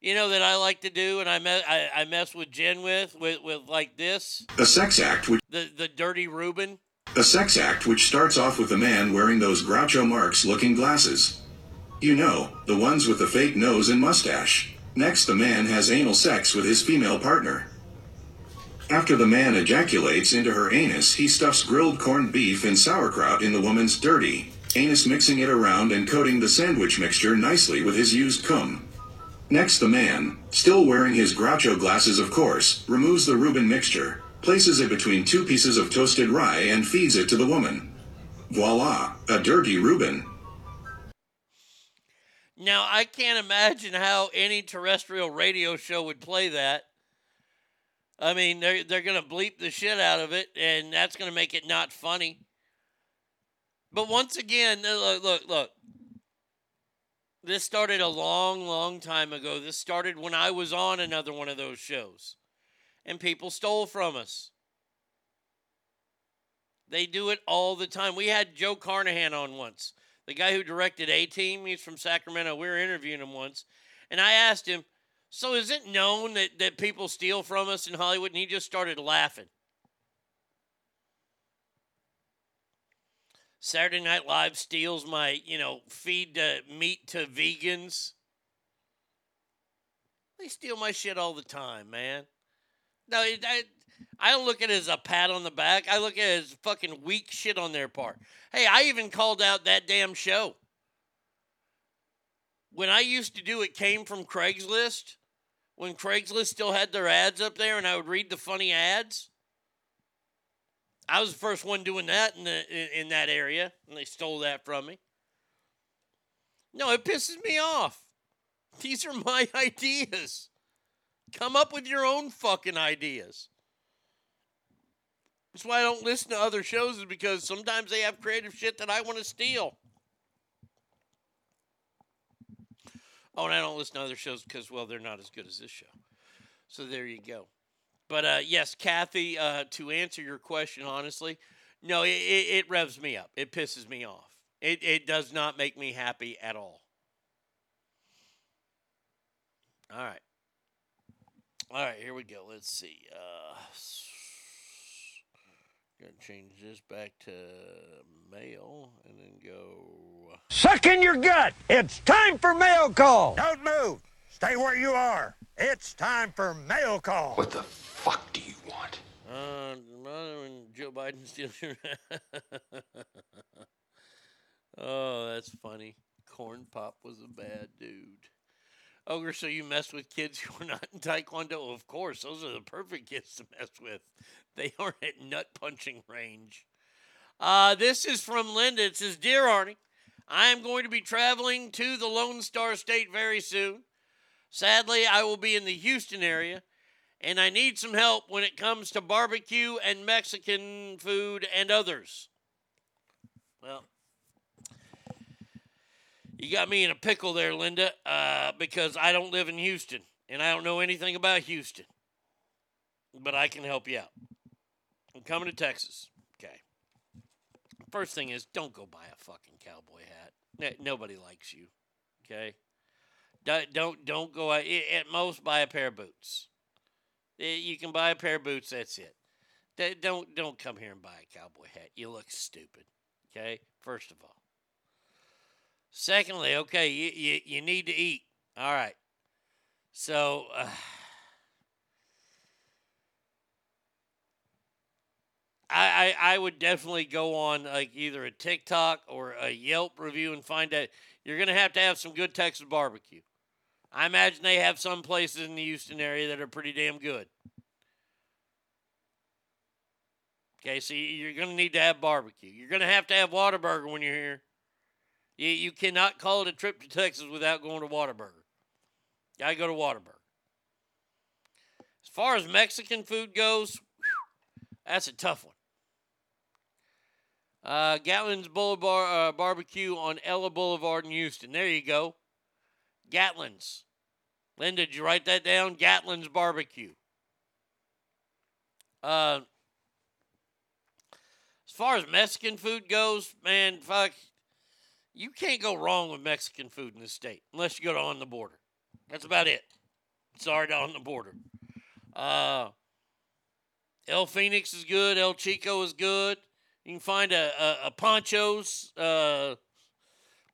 You know that I like to do, and I me- I, I mess with Jen with with with like this A sex act which the the dirty Reuben. a sex act which starts off with a man wearing those Groucho Marx looking glasses. You know, the ones with the fake nose and mustache. Next the man has anal sex with his female partner. After the man ejaculates into her anus, he stuffs grilled corned beef and sauerkraut in the woman's dirty anus, mixing it around and coating the sandwich mixture nicely with his used cum. Next, the man, still wearing his Groucho glasses, of course, removes the Reuben mixture, places it between two pieces of toasted rye, and feeds it to the woman. Voila, a dirty Reuben. Now I can't imagine how any terrestrial radio show would play that. I mean, they're they're gonna bleep the shit out of it, and that's gonna make it not funny. But once again, uh, look, look, look. This started a long, long time ago. This started when I was on another one of those shows, and people stole from us. They do it all the time. We had Joe Carnahan on once, the guy who directed A Team. He's from Sacramento. We were interviewing him once, and I asked him, "So is it known that that people steal from us in Hollywood?" And he just started laughing. Saturday Night Live steals my, you know, feed uh, meat to vegans. They steal my shit all the time, man. No, I, I don't look at it as a pat on the back. I look at it as fucking weak shit on their part. Hey, I even called out that damn show. When I used to do it came from Craigslist, when Craigslist still had their ads up there and I would read the funny ads. I was the first one doing that in the in, in that area, and they stole that from me. No, it pisses me off. These are my ideas. Come up with your own fucking ideas. That's why I don't listen to other shows, is because sometimes they have creative shit that I want to steal. Oh, and I don't listen to other shows because, well, they're not as good as this show. So there you go. But uh, yes, Kathy, uh, to answer your question honestly, no, it, it, it revs me up. It pisses me off. It, it does not make me happy at all. All right. All right, here we go. Let's see. Uh, gonna change this back to mail and then go. Suck in your gut. It's time for mail call. Don't move. Stay where you are. It's time for mail call. What the fuck do you want? Uh, mother and Joe Biden steal your. oh, that's funny. Corn Pop was a bad dude. Ogre, so you mess with kids who are not in Taekwondo? Of course, those are the perfect kids to mess with. They are at nut punching range. Uh, this is from Linda. It says, Dear Arnie, I am going to be traveling to the Lone Star State very soon. Sadly, I will be in the Houston area, and I need some help when it comes to barbecue and Mexican food and others. Well, you got me in a pickle there, Linda, uh, because I don't live in Houston and I don't know anything about Houston. But I can help you out. I'm coming to Texas. First thing is, don't go buy a fucking cowboy hat. N- Nobody likes you. Okay. Don't don't, don't go out. At most, buy a pair of boots. Eh, You can buy a pair of boots. That's it. D- Don't don't come here and buy a cowboy hat. You look stupid. Okay. First of all. Secondly, okay, you, you, you need to eat. All right. So, uh, I, I I would definitely go on like either a TikTok or a Yelp review and find out you're gonna have to have some good Texas barbecue. I imagine they have some places in the Houston area that are pretty damn good. Okay, so you- you're gonna need to have barbecue. You're gonna have to have Whataburger when you're here. You, you cannot call it a trip to Texas without going to Whataburger. Gotta go to Whataburger. As far as Mexican food goes, that's a tough one. Uh, Gatlin's Boulevard uh, Barbecue on Ella Boulevard in Houston. There you go. Gatlin's. Linda, did you write that down? Gatlin's Barbecue. Uh, as far as Mexican food goes, man, fuck, you can't go wrong with Mexican food in this state unless you go to on the border. That's about it. Sorry to on the border. Uh, El Fenix is good. El Chico is good. You can find a, a, a Pancho's. Uh,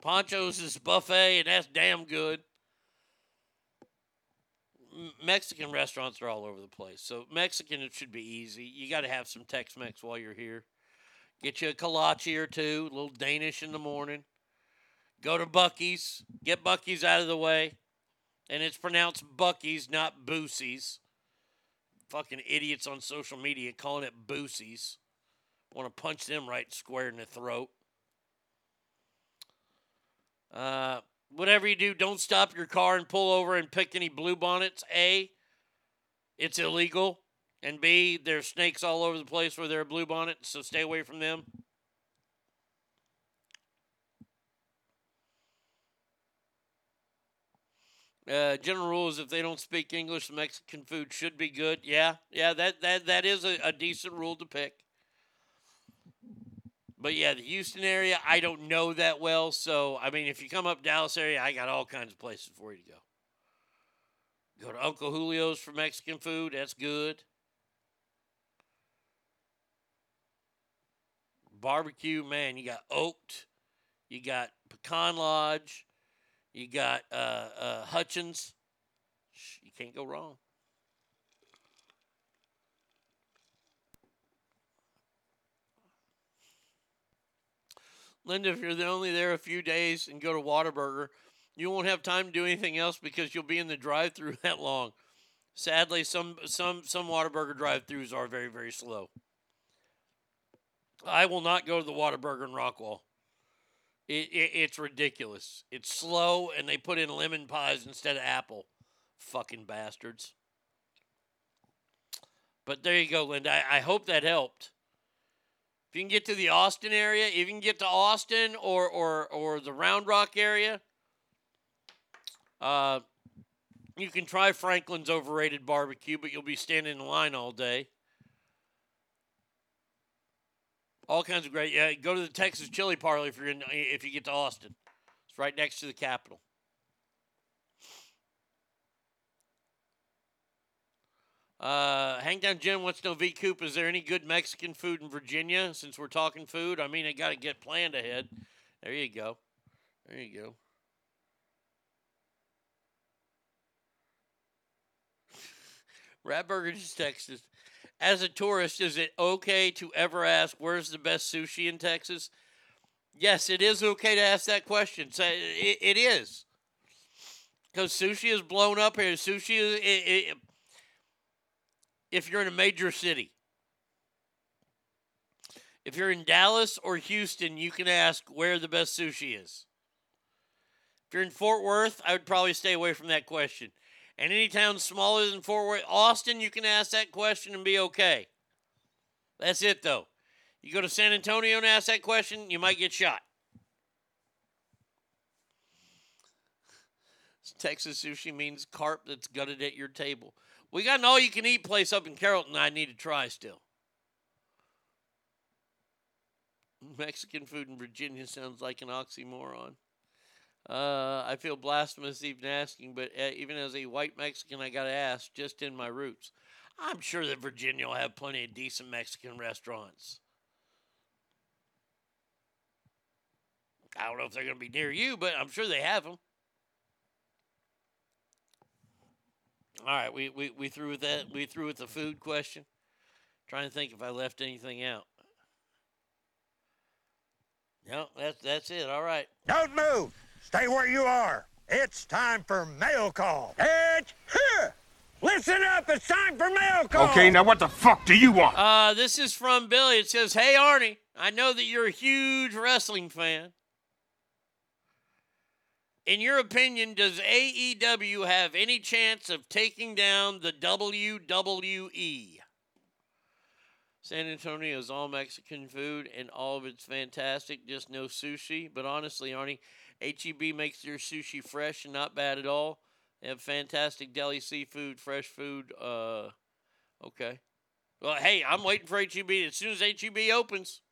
Pancho's is buffet, and that's damn good. Mexican restaurants are all over the place. So Mexican, it should be easy. You got to have some Tex-Mex while you're here. Get you a kolache or two, a little Danish in the morning. Go to Buc-ee's. Get Buc-ee's out of the way. And it's pronounced Buc-ee's, not Boosie's. Fucking idiots on social media calling it Boosie's. Want to punch them right square in the throat. Uh, whatever you do, don't stop your car and pull over and pick any blue bonnets. A, it's illegal. And B, there's snakes all over the place where there are blue bonnets, so stay away from them. Uh, general rule is if they don't speak English, Mexican food should be good. Yeah, yeah, that that that is a, a decent rule to pick. But yeah, the Houston area, I don't know that well. So I mean, if you come up Dallas area, I got all kinds of places for you to go. Go to Uncle Julio's for Mexican food. That's good. Barbecue, man, you got Oak'd, you got Pecan Lodge, you got uh, uh, Hutchins. You can't go wrong. Linda, if you're only there a few days and go to Whataburger, you won't have time to do anything else because you'll be in the drive-through that long. Sadly, some some some Whataburger drive-throughs are very very slow. I will not go to the Whataburger in Rockwall. It, it, it's ridiculous. It's slow, and they put in lemon pies instead of apple. Fucking bastards. But there you go, Linda. I, I hope that helped. If you can get to the Austin area, if you can get to Austin or or or the Round Rock area, uh, you can try Franklin's overrated barbecue, but you'll be standing in line all day. All kinds of great. Yeah, go to the Texas Chili Parlor if you're in if you get to Austin. It's right next to the Capitol. Uh, Hangtown Jen to know V Coop. Is there any good Mexican food in Virginia? Since we're talking food, I mean, I got to get planned ahead. There you go. There you go. Ratburger just texted. As a tourist, is it okay to ever ask where's the best sushi in Texas? Yes, it is okay to ask that question. So it, it is because sushi is blown up here. Sushi is it, it, if you're in a major city. If you're in Dallas or Houston, you can ask where the best sushi is. If you're in Fort Worth, I would probably stay away from that question. And any town smaller than Fort Worth, Austin, you can ask that question and be okay. That's it, though. You go to San Antonio and ask that question, you might get shot. Texas sushi means carp that's gutted at your table. We got an all you can eat place up in Carrollton I need to try still. Mexican food in Virginia sounds like an oxymoron. Uh, I feel blasphemous even asking, but uh, even as a white Mexican, I got to ask, just in my roots. I'm sure that Virginia will have plenty of decent Mexican restaurants. I don't know if they're going to be near you, but I'm sure they have them. All right, we, we, we through with that. We through with the food question. Trying to think if I left anything out. No, that's that's it. All right. Don't move. Stay where you are. It's time for mail call. It's here. Listen up. It's time for mail call. Okay, now what the fuck do you want? Uh, this is from Billy. It says, "Hey Arnie, I know that you're a huge wrestling fan. In your opinion, does AEW have any chance of taking down the WWE?" San Antonio is all Mexican food and all of it's fantastic, just no sushi. But honestly, Arnie, HEB makes their sushi fresh and not bad at all. They have fantastic deli seafood, fresh food. Uh, okay. Well, hey, I'm waiting for HEB as soon as HEB opens.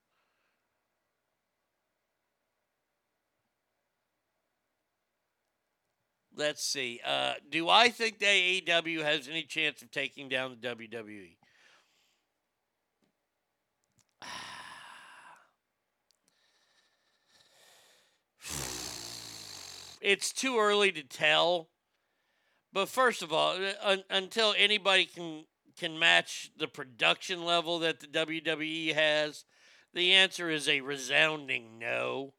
Let's see. Uh, do I think the AEW has any chance of taking down the? WWE? it's too early to tell. But first of all, un- until anybody can can match the production level that the WWE has, the answer is a resounding no.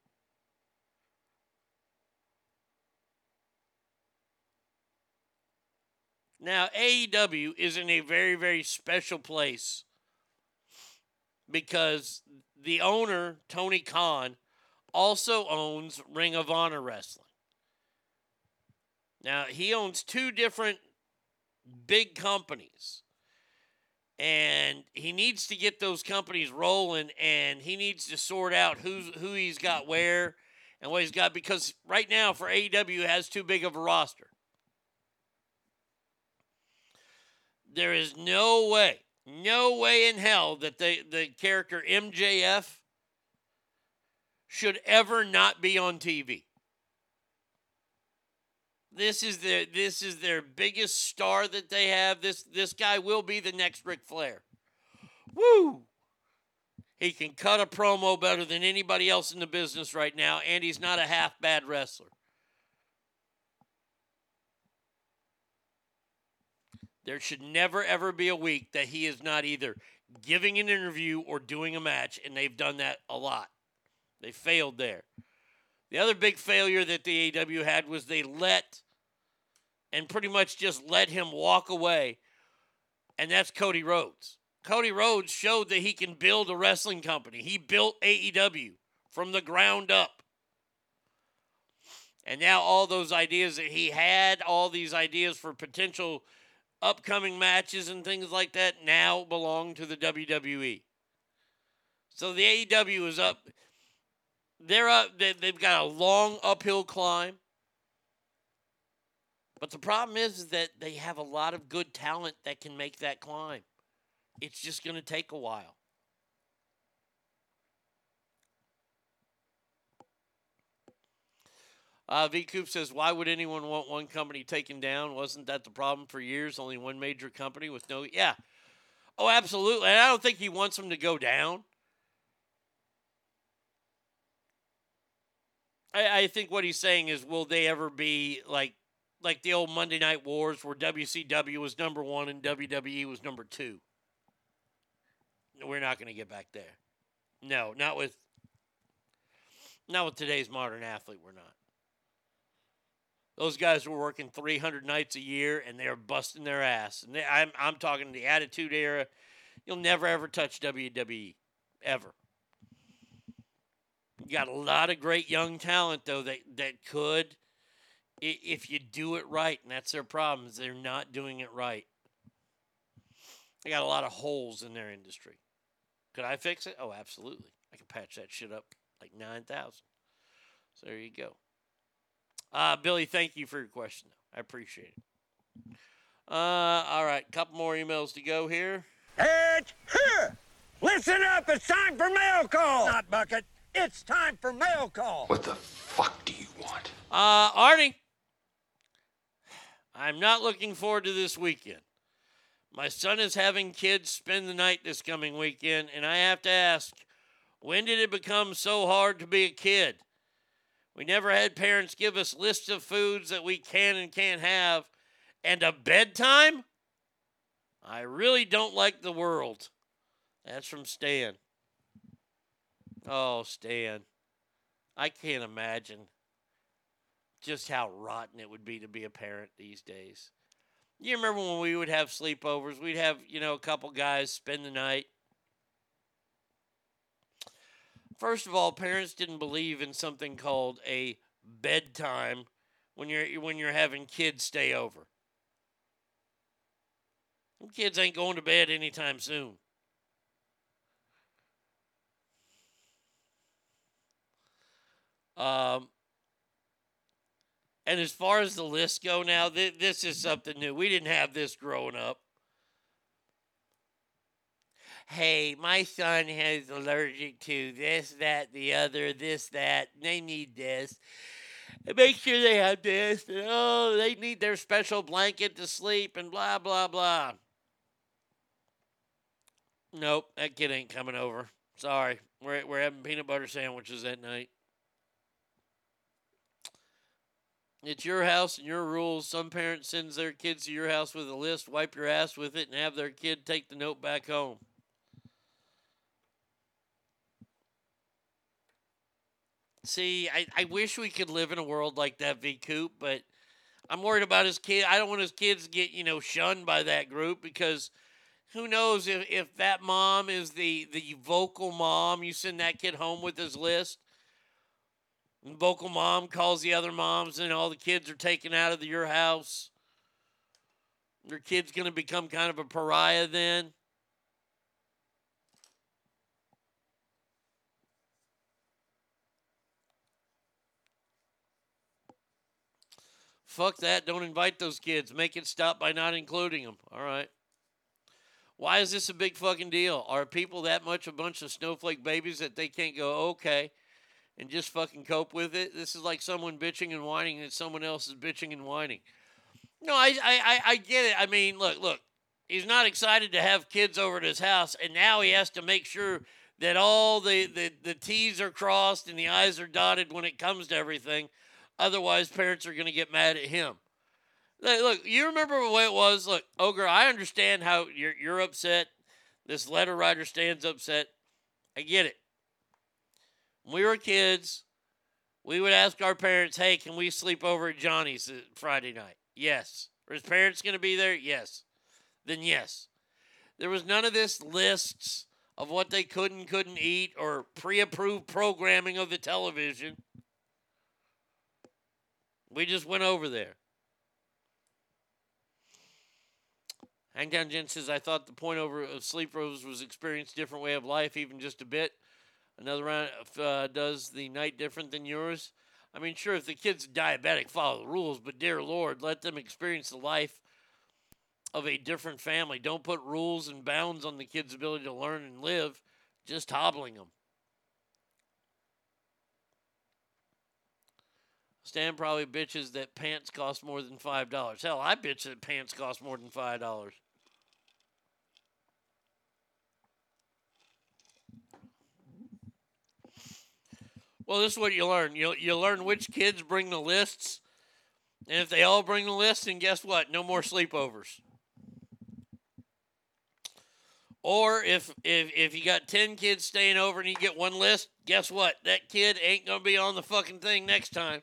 Now, AEW is in a very, very special place because the owner, Tony Khan, also owns Ring of Honor Wrestling. Now, he owns two different big companies. And he needs to get those companies rolling and he needs to sort out who's who he's got where and what he's got because right now for AEW has too big of a roster. There is no way, no way in hell that the, the character MJF should ever not be on TV. This is their this is their biggest star that they have. This this guy will be the next Ric Flair. Woo! He can cut a promo better than anybody else in the business right now, and he's not a half bad wrestler. There should never ever be a week that he is not either giving an interview or doing a match, and they've done that a lot. They failed there. The other big failure that the AW had was they let and pretty much just let him walk away, and that's Cody Rhodes. Cody Rhodes showed that he can build a wrestling company. He built AEW from the ground up. And now all those ideas that he had, all these ideas for potential upcoming matches and things like that now belong to the WWE. So the AEW is up. They're up. They, they've got a long uphill climb. But the problem is, is that they have a lot of good talent that can make that climb. It's just going to take a while. Uh, V Coop says, "Why would anyone want one company taken down? Wasn't that the problem for years? Only one major company with no yeah. Oh, absolutely. And I don't think he wants them to go down. I, I think what he's saying is, will they ever be like like the old Monday Night Wars where WCW was number one and WWE was number two. We're not going to get back there. No, not with not with today's modern athlete. We're not. Those guys were working 300 nights a year and they're busting their ass. And they, I'm I'm talking the Attitude Era. You'll never ever touch WWE ever. You got a lot of great young talent though that that could if you do it right, and that's their problem is they're not doing it right. They got a lot of holes in their industry. Could I fix it? Oh, absolutely. I can patch that shit up like 9,000. So there you go. Uh, Billy, thank you for your question. I appreciate it. Uh, all right, couple more emails to go here. It's here. Listen up. It's time for mail call. Not bucket. It's time for mail call. What the fuck do you want? Uh, Arnie, I'm not looking forward to this weekend. My son is having kids spend the night this coming weekend, and I have to ask, when did it become so hard to be a kid? We never had parents give us lists of foods that we can and can't have, and a bedtime? I really don't like the world. That's from Stan. Oh, Stan. I can't imagine just how rotten it would be to be a parent these days. You remember when we would have sleepovers? We'd have, you know, a couple guys spend the night. First of all, parents didn't believe in something called a bedtime when you're when you're having kids stay over. Them Kids ain't going to bed anytime soon. Um, and as far as the lists go now, th- this is something new. We didn't have this growing up. Hey, my son has allergic to this, that, the other, this, that. They need this. Make sure they have this. And, oh, they need their special blanket to sleep and blah, blah, blah. Nope, that kid ain't coming over. Sorry. We're, we're having peanut butter sandwiches that night. It's your house and your rules. Some parent sends their kids to your house with a list, wipe your ass with it, and have their kid take the note back home. See, I, I wish we could live in a world like that, V Coop, but I'm worried about his kid. I don't want his kids to get, you know, shunned by that group because who knows if, if that mom is the, the vocal mom, you send that kid home with his list. And vocal mom calls the other moms, and all the kids are taken out of your house. Your kid's going to become kind of a pariah then. Fuck that. Don't invite those kids. Make it stop by not including them. All right. Why is this a big fucking deal? Are people that much a bunch of snowflake babies that they can't go, okay, and just fucking cope with it? This is like someone bitching and whining that someone else is bitching and whining. No, I, I, I, I get it. I mean, look, look. He's not excited to have kids over at his house, and now he has to make sure that all the, the, the T's are crossed and the I's are dotted when it comes to everything. Otherwise, parents are going to get mad at him. Look, you remember the way it was? Look, Ogre, I understand how you're, you're upset. This letter writer stands upset. I get it. When we were kids, we would ask our parents, hey, can we sleep over at Johnny's uh, Friday night? Yes. Are his parents going to be there? Yes. Then yes. There was none of this lists of what they could and couldn't eat or pre approved programming of the television. We just went over there. Hangtown Jen says, I thought the point over of sleep rose was experience different way of life, even just a bit. Another round uh, does the night different than yours. I mean, sure, if the kid's diabetic, follow the rules, but dear Lord, let them experience the life of a different family. Don't put rules and bounds on the kid's ability to learn and live, just hobbling them. Stan probably bitches that pants cost more than five dollars. Hell, I bitch that pants cost more than five dollars. Well, this is what you learn. You you learn which kids bring the lists, And if they all bring the list, then guess what? No more sleepovers. Or if if if you got ten kids staying over and you get one list, guess what? That kid ain't gonna be on the fucking thing next time.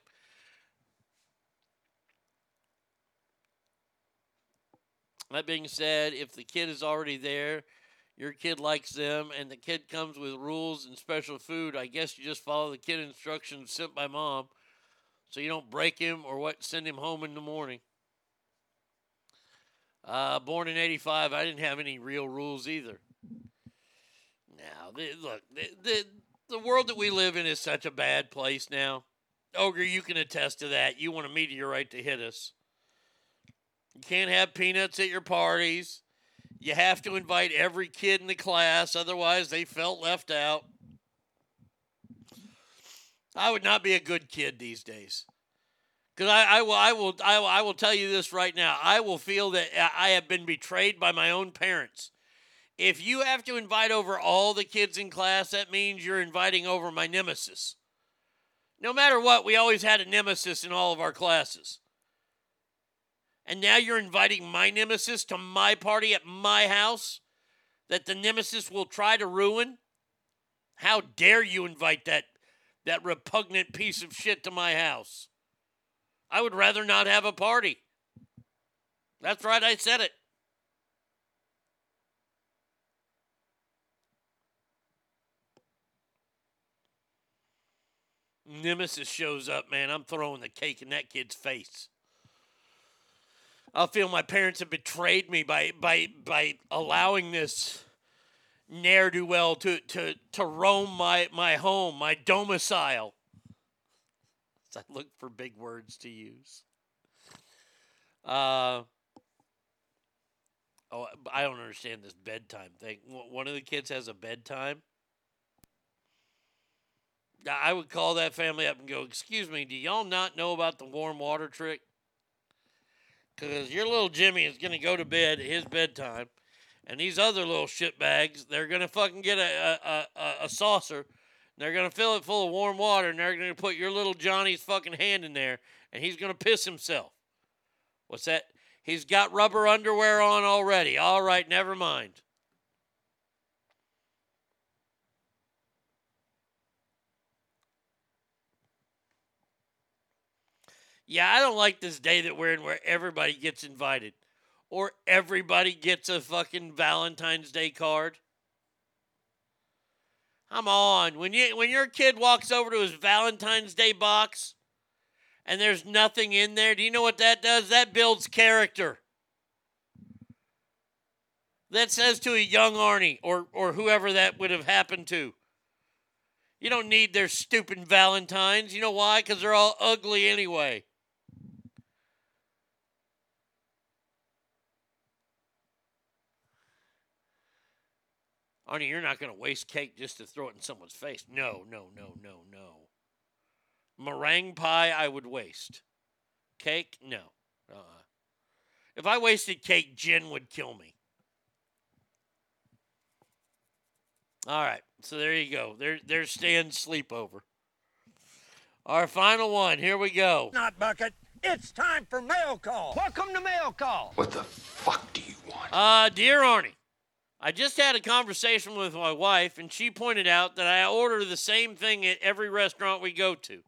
That being said, if the kid is already there, your kid likes them, and the kid comes with rules and special food, I guess you just follow the kid instructions sent by mom so you don't break him or what send him home in the morning. Uh, born in 85, I didn't have any real rules either. Now, look, the, the, the world that we live in is such a bad place now. Ogre, you can attest to that. You want a meteorite to hit us. You can't have peanuts at your parties. You have to invite every kid in the class, otherwise, they felt left out. I would not be a good kid these days. Because I, I, will, I, will, I, will, I will tell you this right now. I will feel that I have been betrayed by my own parents. If you have to invite over all the kids in class, that means you're inviting over my nemesis. No matter what, we always had a nemesis in all of our classes. And now you're inviting my nemesis to my party at my house that the nemesis will try to ruin? How dare you invite that that repugnant piece of shit to my house? I would rather not have a party. That's right, I said it. Nemesis shows up, man. I'm throwing the cake in that kid's face. I'll feel my parents have betrayed me by by by allowing this ne'er do well to to to roam my my home, my domicile. I look for big words to use. Uh, oh, I don't understand this bedtime thing. One of the kids has a bedtime. I would call that family up and go, Excuse me, do y'all not know about the warm water trick? Because your little Jimmy is going to go to bed at his bedtime, and these other little shitbags, they're going to fucking get a, a, a, a saucer they're going to fill it full of warm water and they're going to put your little Johnny's fucking hand in there and he's going to piss himself. What's that? He's got rubber underwear on already. All right, never mind. Yeah, I don't like this day that we're in where everybody gets invited or everybody gets a fucking Valentine's Day card. Come on. When you when your kid walks over to his Valentine's Day box and there's nothing in there, do you know what that does? That builds character. That says to a young Arnie or or whoever that would have happened to. You don't need their stupid Valentines. You know why? Because they're all ugly anyway. Arnie, you're not going to waste cake just to throw it in someone's face. No, no, no, no, no. Meringue pie, I would waste. Cake, no. Uh-uh. If I wasted cake, Jen would kill me. All right, so there you go. There, there's Stan's sleepover. Our final one. Here we go. Not bucket. It's time for mail call. Welcome to mail call. What the fuck do you want? Uh, dear Arnie, I just had a conversation with my wife, and she pointed out that I order the same thing at every restaurant we go to.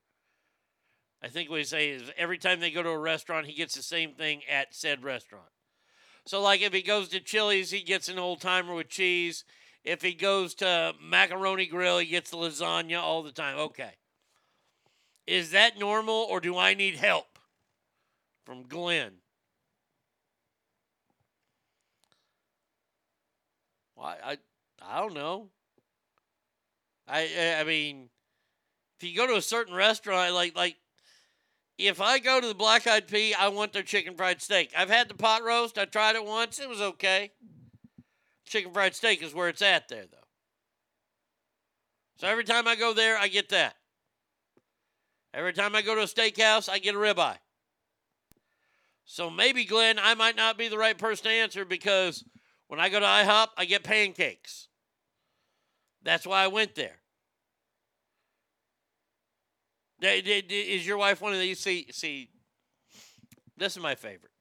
I think we say is every time they go to a restaurant, he gets the same thing at said restaurant. So, like if he goes to Chili's, he gets an old timer with cheese. If he goes to Macaroni Grill, he gets lasagna all the time. Okay. Is that normal, or do I need help? From Glenn. I, I, I don't know. I, I mean, if you go to a certain restaurant, like like, if I go to the Black Eyed Pea, I want their chicken fried steak. I've had the pot roast. I tried it once. It was okay. Chicken fried steak is where it's at there, though. So every time I go there, I get that. Every time I go to a steakhouse, I get a ribeye. So maybe, Glenn, I might not be the right person to answer because when I go to IHOP, I get pancakes. That's why I went there. Is your wife one of these? See, see, This is my favorite.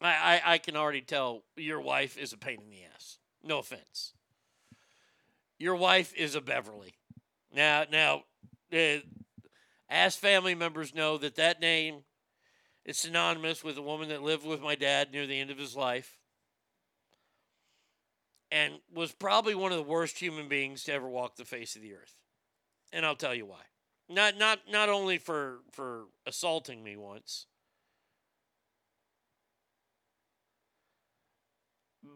I, I, I can already tell your wife is a pain in the ass. No offense. Your wife is a Beverly. Now, now, uh, as family members know that that name is synonymous with a woman that lived with my dad near the end of his life and was probably one of the worst human beings to ever walk the face of the earth. And I'll tell you why. Not not not only for for assaulting me once,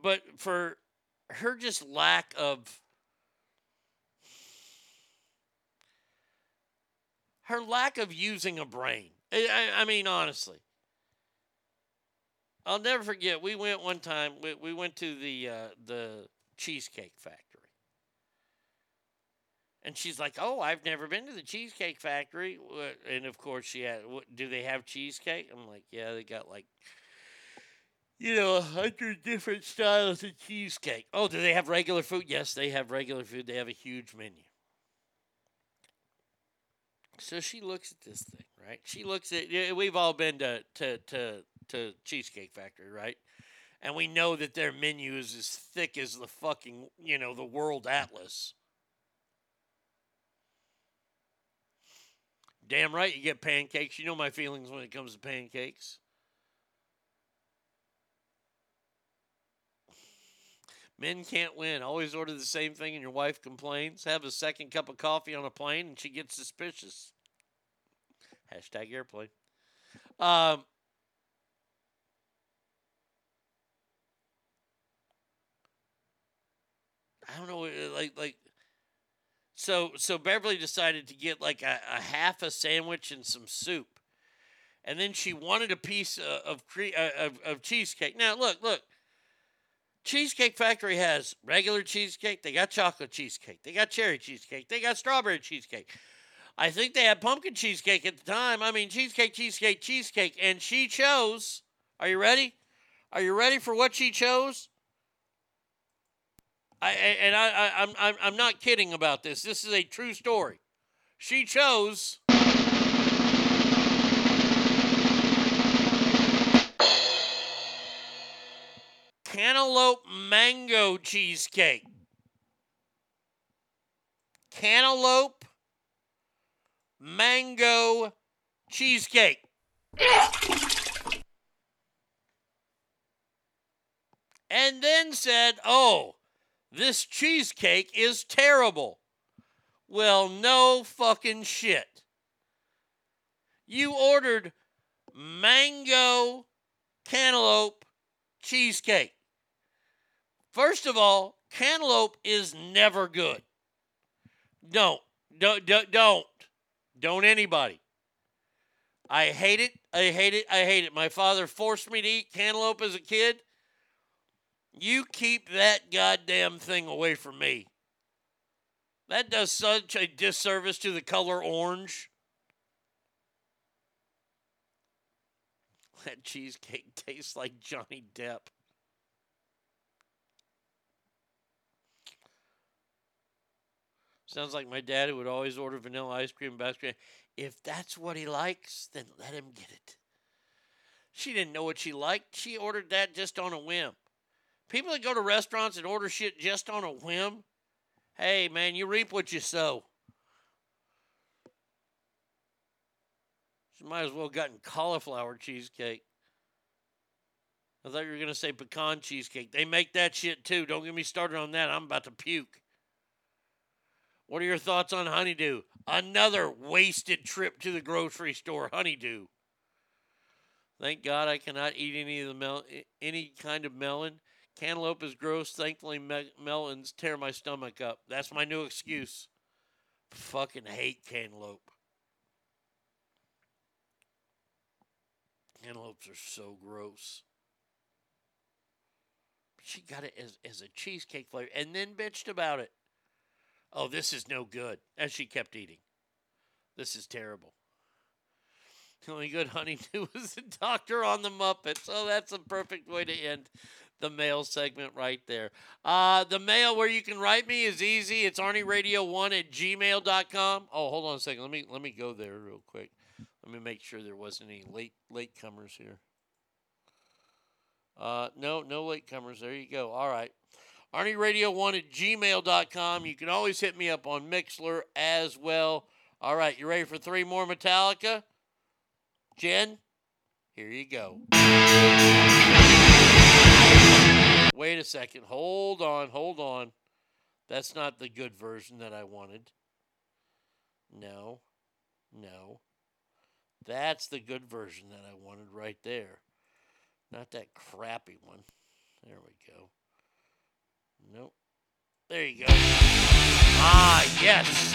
but for her just lack of her lack of using a brain. I, I, mean, honestly, I'll never forget. We went one time. We, we went to the uh, the cheesecake factory, and she's like, "Oh, I've never been to the cheesecake factory." And of course, she had. "What- Do they have cheesecake? I'm like, "Yeah, they got like." You know, a hundred different styles of cheesecake. Oh, do they have regular food? Yes, they have regular food. They have a huge menu. So she looks at this thing, right? She looks at. We've all been to to to to Cheesecake Factory, right? And we know that their menu is as thick as the fucking you know the world atlas. Damn right, you get pancakes. You know my feelings when it comes to pancakes. Men can't win. Always order the same thing and your wife complains. Have a second cup of coffee on a plane and she gets suspicious. Hashtag airplane. Um, I don't know, uh, like like. So so Beverly decided to get like a, a half a sandwich and some soup, and then she wanted a piece uh, of cre- uh, of of cheesecake. Now look look. Cheesecake Factory has regular cheesecake. They got chocolate cheesecake. They got cherry cheesecake. They got strawberry cheesecake. I think they had pumpkin cheesecake at the time. I mean, cheesecake, cheesecake, cheesecake. And she chose. Are you ready? Are you ready for what she chose? I, and I, I, I'm, I'm, I'm not kidding about this. This is a true story. She chose. Cantaloupe mango cheesecake. Cantaloupe mango cheesecake. And then said, Oh, this cheesecake is terrible. Well, no fucking shit. You ordered mango cantaloupe cheesecake. First of all, cantaloupe is never good. Don't. Don't. Don't. Don't, don't anybody. I hate it. I hate it. I hate it. My father forced me to eat cantaloupe as a kid. You keep that goddamn thing away from me. That does such a disservice to the color orange. That cheesecake tastes like Johnny Depp. Sounds like my dad would always order vanilla ice cream ice cream. If that's what he likes, then let him get it. She didn't know what she liked. She ordered that just on a whim. People that go to restaurants and order shit just on a whim, hey man, you reap what you sow. She might as well gotten cauliflower cheesecake. I thought you were gonna say pecan cheesecake. They make that shit too. Don't get me started on that. I'm about to puke. What are your thoughts on honeydew? Another wasted trip to the grocery store. Honeydew. Thank God I cannot eat any of the mel- any kind of melon. Cantaloupe is gross. Thankfully, me- melons tear my stomach up. That's my new excuse. Fucking hate cantaloupe. Cantaloupes are so gross. She got it as, as a cheesecake flavor and then bitched about it. Oh, this is no good. As she kept eating. This is terrible. The only good honeydew was the doctor on the Muppets. Oh, that's a perfect way to end the mail segment right there. Uh, the mail where you can write me is easy. It's ArnieRadio1 at gmail.com. Oh, hold on a second. Let me let me go there real quick. Let me make sure there wasn't any late latecomers here. Uh, no, no latecomers. There you go. All right. ArnieRadio1 at gmail.com. You can always hit me up on Mixlr as well. All right, you ready for three more Metallica? Jen, here you go. Wait a second. Hold on, hold on. That's not the good version that I wanted. No, no. That's the good version that I wanted right there. Not that crappy one. There we go. Nope. There you go. Ah, yes.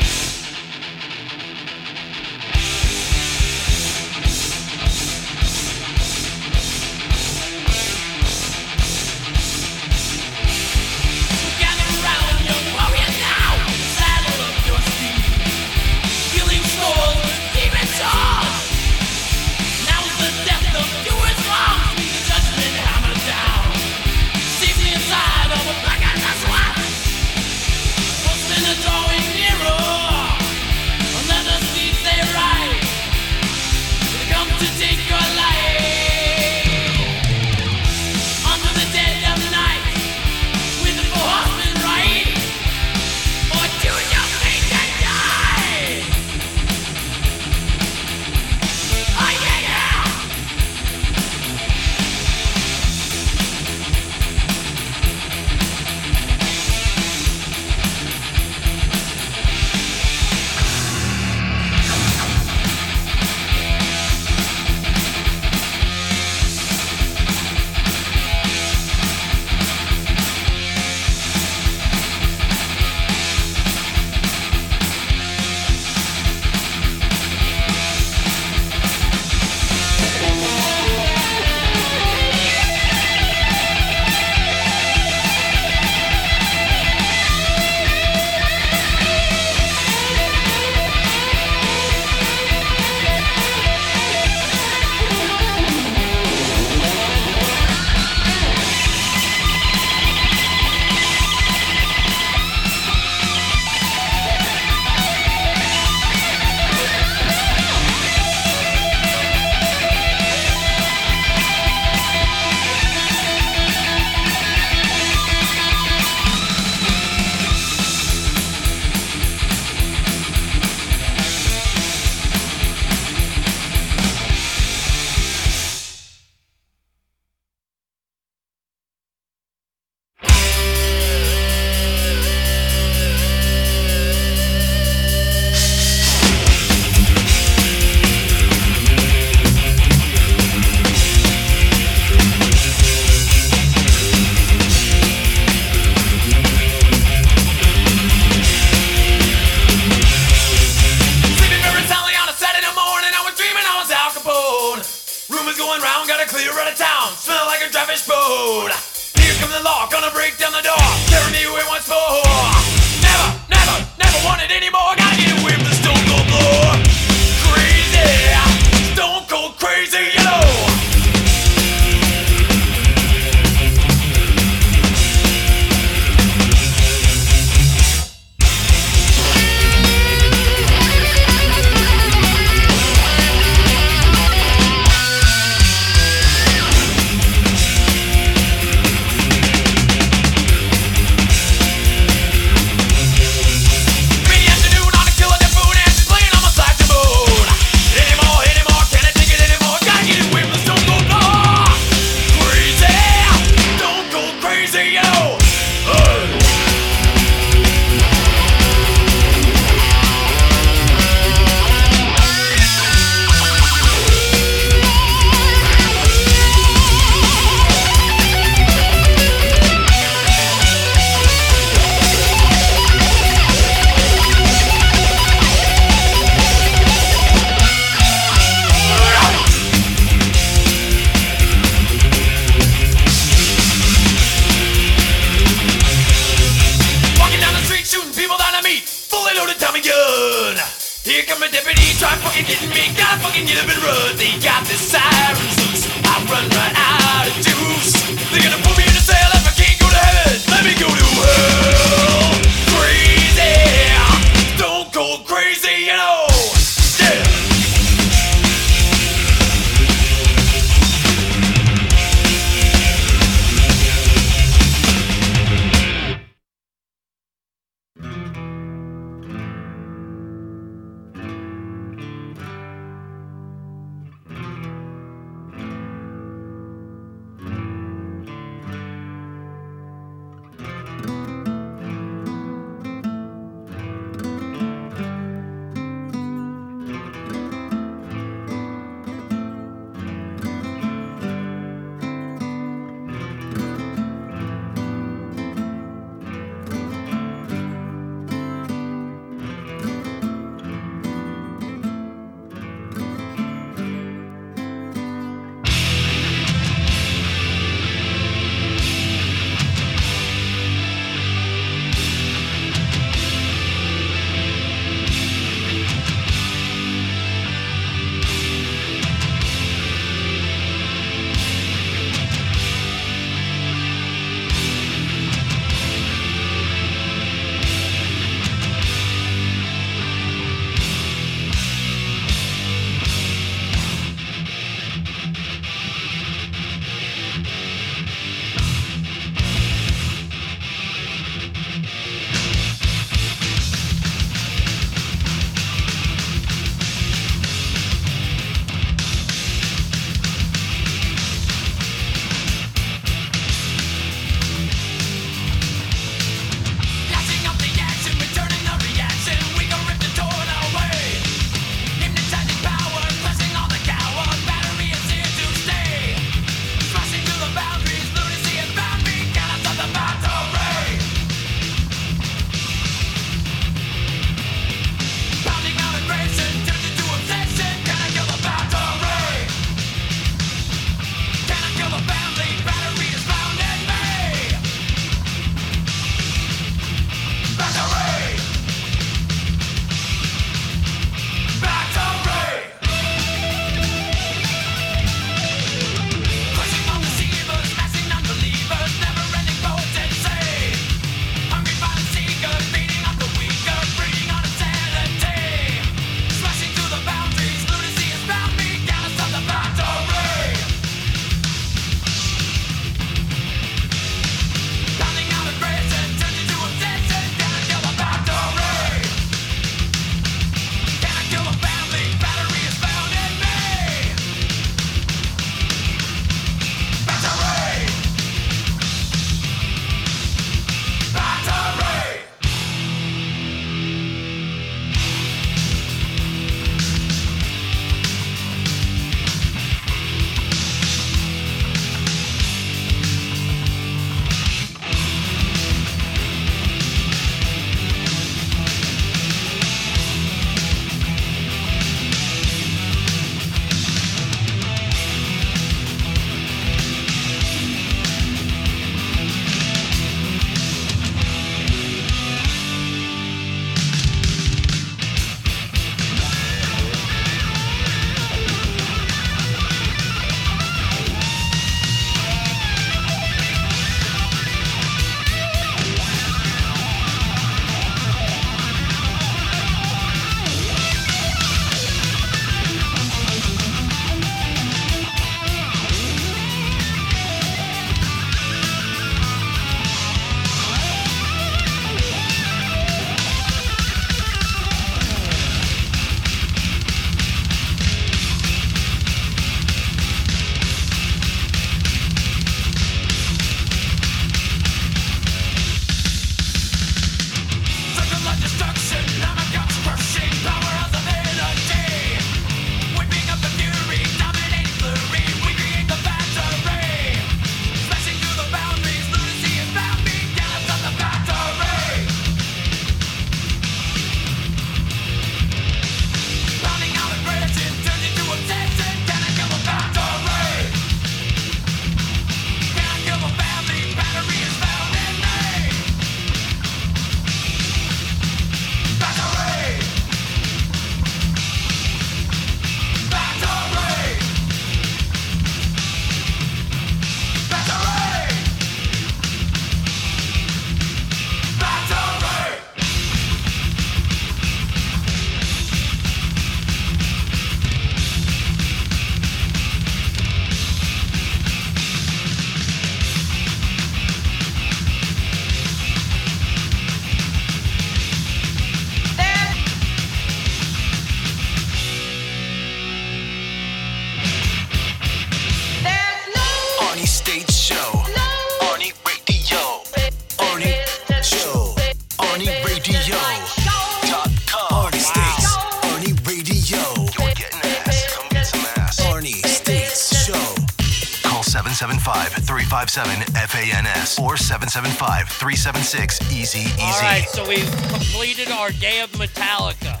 775-357-FANS or 775-376-EASY-EASY. All right, so we've completed our day of Metallica.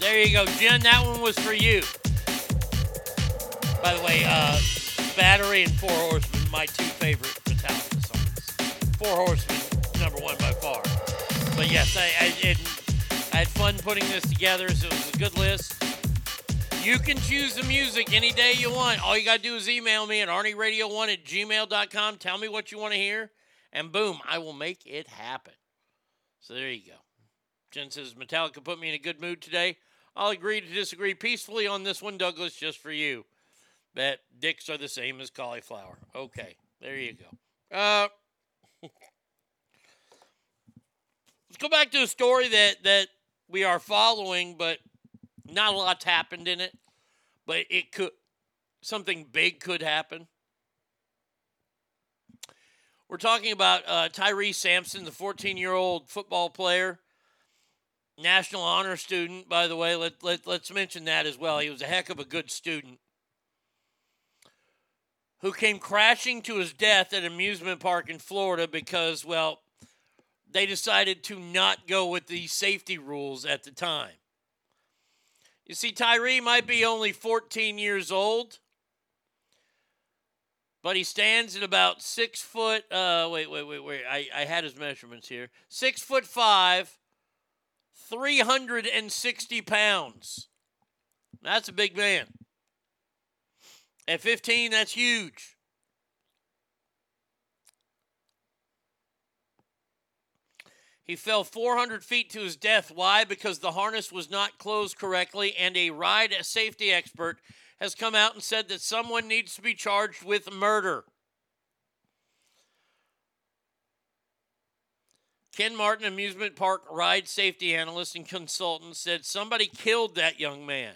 There you go, Jen. That one was for you. By the way, uh, Battery and Four Horsemen, my two favorite Metallica songs. Four Horsemen, number one by far. But yes, I, I, it, I had fun putting this together, so it was a good list. You can choose the music any day you want. All you got to do is email me at arnieradio1 at gmail.com. Tell me what you want to hear, and boom, I will make it happen. So there you go. Jen says Metallica put me in a good mood today. I'll agree to disagree peacefully on this one, Douglas, just for you. That dicks are the same as cauliflower. Okay, there you go. Uh, let's go back to a story that that we are following, but not a lot's happened in it. But it could something big could happen. We're talking about uh, Tyre Sampson, the 14 year old football player, national honor student, by the way. Let, let, let's mention that as well. He was a heck of a good student who came crashing to his death at an amusement park in Florida because, well, they decided to not go with the safety rules at the time. You see, Tyre might be only 14 years old, but he stands at about six foot. Uh, wait, wait, wait, wait. I, I had his measurements here. Six foot five, 360 pounds. That's a big man. At 15, that's huge. He fell 400 feet to his death. Why? Because the harness was not closed correctly, and a ride safety expert has come out and said that someone needs to be charged with murder. Ken Martin, amusement park ride safety analyst and consultant, said somebody killed that young man.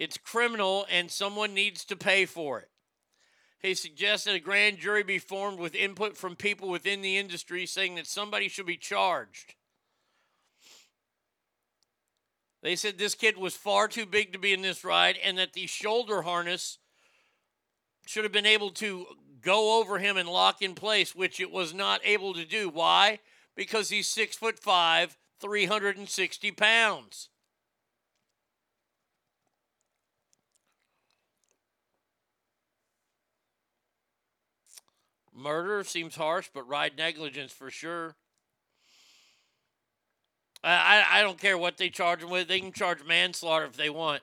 It's criminal and someone needs to pay for it. He suggested a grand jury be formed with input from people within the industry saying that somebody should be charged. They said this kid was far too big to be in this ride and that the shoulder harness should have been able to go over him and lock in place, which it was not able to do. Why? Because he's six foot five, 360 pounds. Murder seems harsh, but ride negligence for sure. I, I, don't care what they charge him with. They can charge manslaughter if they want.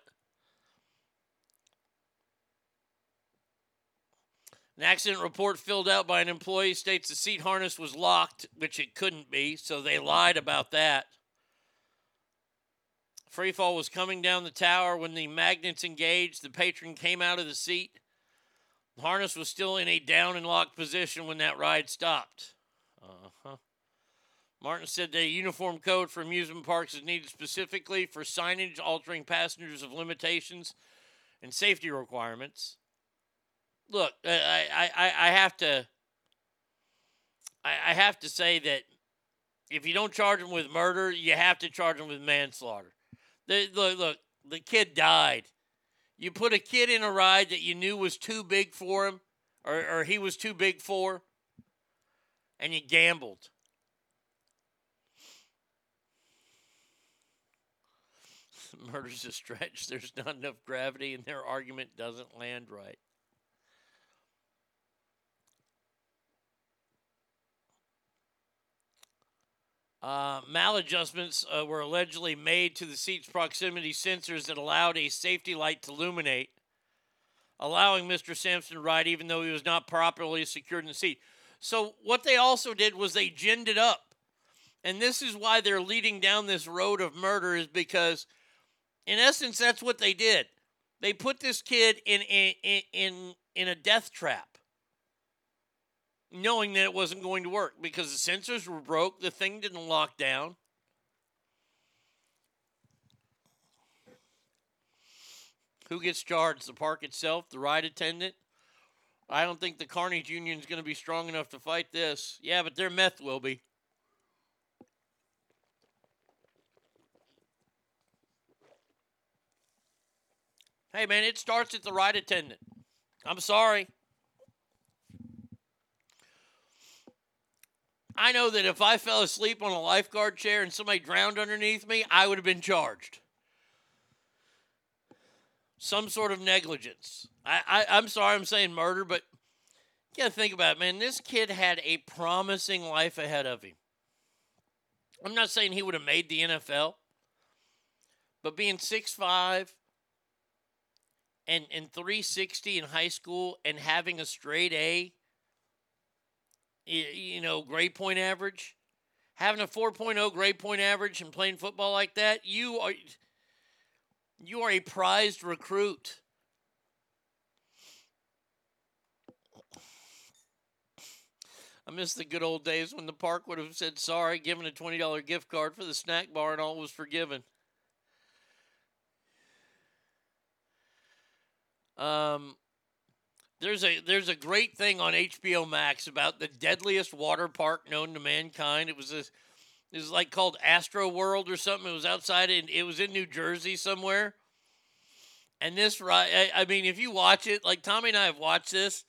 An accident report filled out by an employee states the seat harness was locked, which it couldn't be, so they lied about that. Freefall was coming down the tower when the magnets engaged. The patron came out of the seat. Harness was still in a down and locked position when that ride stopped. Uh huh. Martin said the uniform code for amusement parks is needed specifically for signage altering passengers of limitations and safety requirements. Look, I, I, I, I have to I, I have to say that if you don't charge them with murder, you have to charge them with manslaughter. The, look, look, the kid died. You put a kid in a ride that you knew was too big for him, or, or he was too big for, and you gambled. Murder's a stretch. There's not enough gravity, and their argument doesn't land right. Uh, maladjustments uh, were allegedly made to the seat's proximity sensors that allowed a safety light to illuminate, allowing Mr. Sampson to ride even though he was not properly secured in the seat. So, what they also did was they ginned it up. And this is why they're leading down this road of murder, is because, in essence, that's what they did. They put this kid in, in, in, in a death trap knowing that it wasn't going to work because the sensors were broke, the thing didn't lock down. Who gets charged? The park itself, the ride attendant? I don't think the Carnage Union is going to be strong enough to fight this. Yeah, but their meth will be. Hey, man, it starts at the ride attendant. I'm sorry. I know that if I fell asleep on a lifeguard chair and somebody drowned underneath me, I would have been charged. Some sort of negligence. I, I, I'm sorry I'm saying murder, but you gotta think about it, man. This kid had a promising life ahead of him. I'm not saying he would have made the NFL, but being 6'5 and, and 360 in high school and having a straight A, you know, grade point average, having a 4.0 grade point average and playing football like that, you are you are a prized recruit. I miss the good old days when the park would have said sorry, given a $20 gift card for the snack bar, and all was forgiven. Um, there's a there's a great thing on HBO Max about the deadliest water park known to mankind. It was a it was like called Astro World or something. It was outside and it was in New Jersey somewhere. And this ride, I, I mean, if you watch it, like Tommy and I have watched this,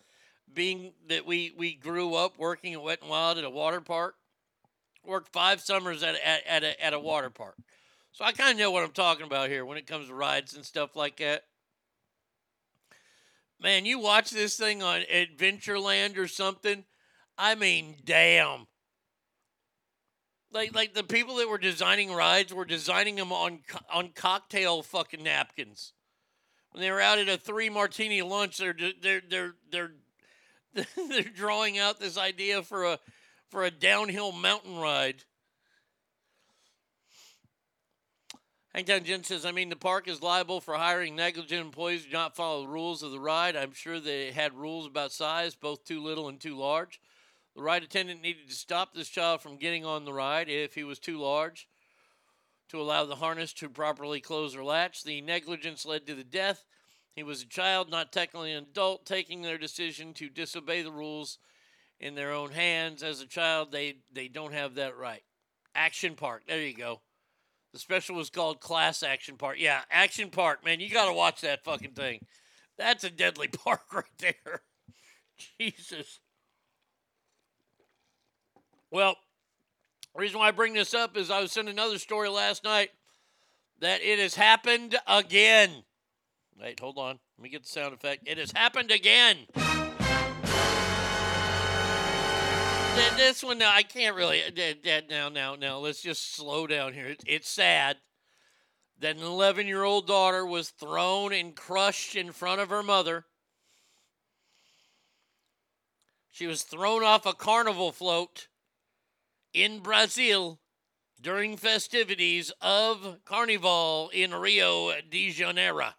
being that we we grew up working at Wet and Wild at a water park, worked five summers at at, at a at a water park, so I kind of know what I'm talking about here when it comes to rides and stuff like that. Man, you watch this thing on Adventureland or something. I mean, damn. Like like the people that were designing rides were designing them on on cocktail fucking napkins. When they were out at a three martini lunch, they're they're they're they're they're drawing out this idea for a for a downhill mountain ride. Hangtown Jen says, I mean, the park is liable for hiring negligent employees who do not follow the rules of the ride. I'm sure they had rules about size, both too little and too large. The ride attendant needed to stop this child from getting on the ride if he was too large to allow the harness to properly close or latch. The negligence led to the death. He was a child, not technically an adult, taking their decision to disobey the rules in their own hands. As a child, they, they don't have that right. Action Park. There you go. The special was called Class Action Park. Yeah, Action Park, man. You got to watch that fucking thing. That's a deadly park right there. Jesus. Well, reason why I bring this up is I was sent another story last night that it has happened again. Wait, hold on. Let me get the sound effect. It has happened again. This one, now, I can't really. Uh, th- th- Now, now, now, let's just slow down here. It- It's sad that an 11 year old daughter was thrown and crushed in front of her mother. She was thrown off a carnival float in Brazil during festivities of Carnival in Rio de Janeiro.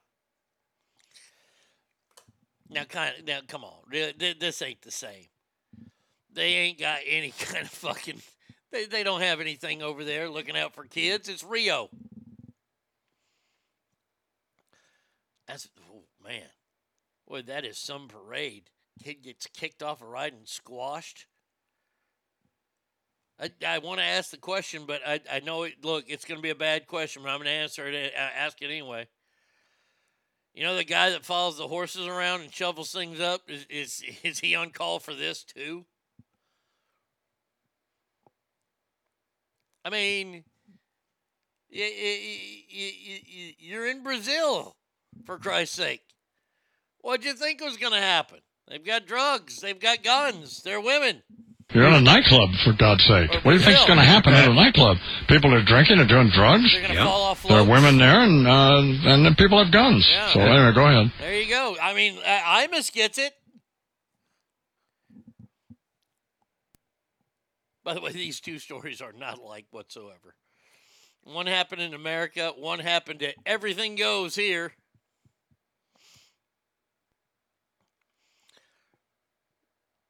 Now, kind of, now, come on, Th- th- this ain't the same. They ain't got any kind of fucking. They, they don't have anything over there looking out for kids. It's Rio. That's oh man, boy, that is some parade. Kid gets kicked off a ride and squashed. I, I want to ask the question, but I, I know it. Look, it's going to be a bad question, but I'm going to answer it. uh, Ask it anyway. You know the guy that follows the horses around and shovels things up is is, is he on call for this too? I mean, y- y- y- y- y- you're in Brazil, for Christ's sake. What'd you think was going to happen? They've got drugs, they've got guns, they're women. You're in a nightclub, for God's sake. What do you think's going to happen at a nightclub? People are drinking and doing drugs. They're going to fall off There are women there, and uh, and the people have guns. Yeah. So anyway, go ahead. There you go. I mean, I- Imus gets it. By the way, these two stories are not alike whatsoever. One happened in America, one happened at Everything Goes here.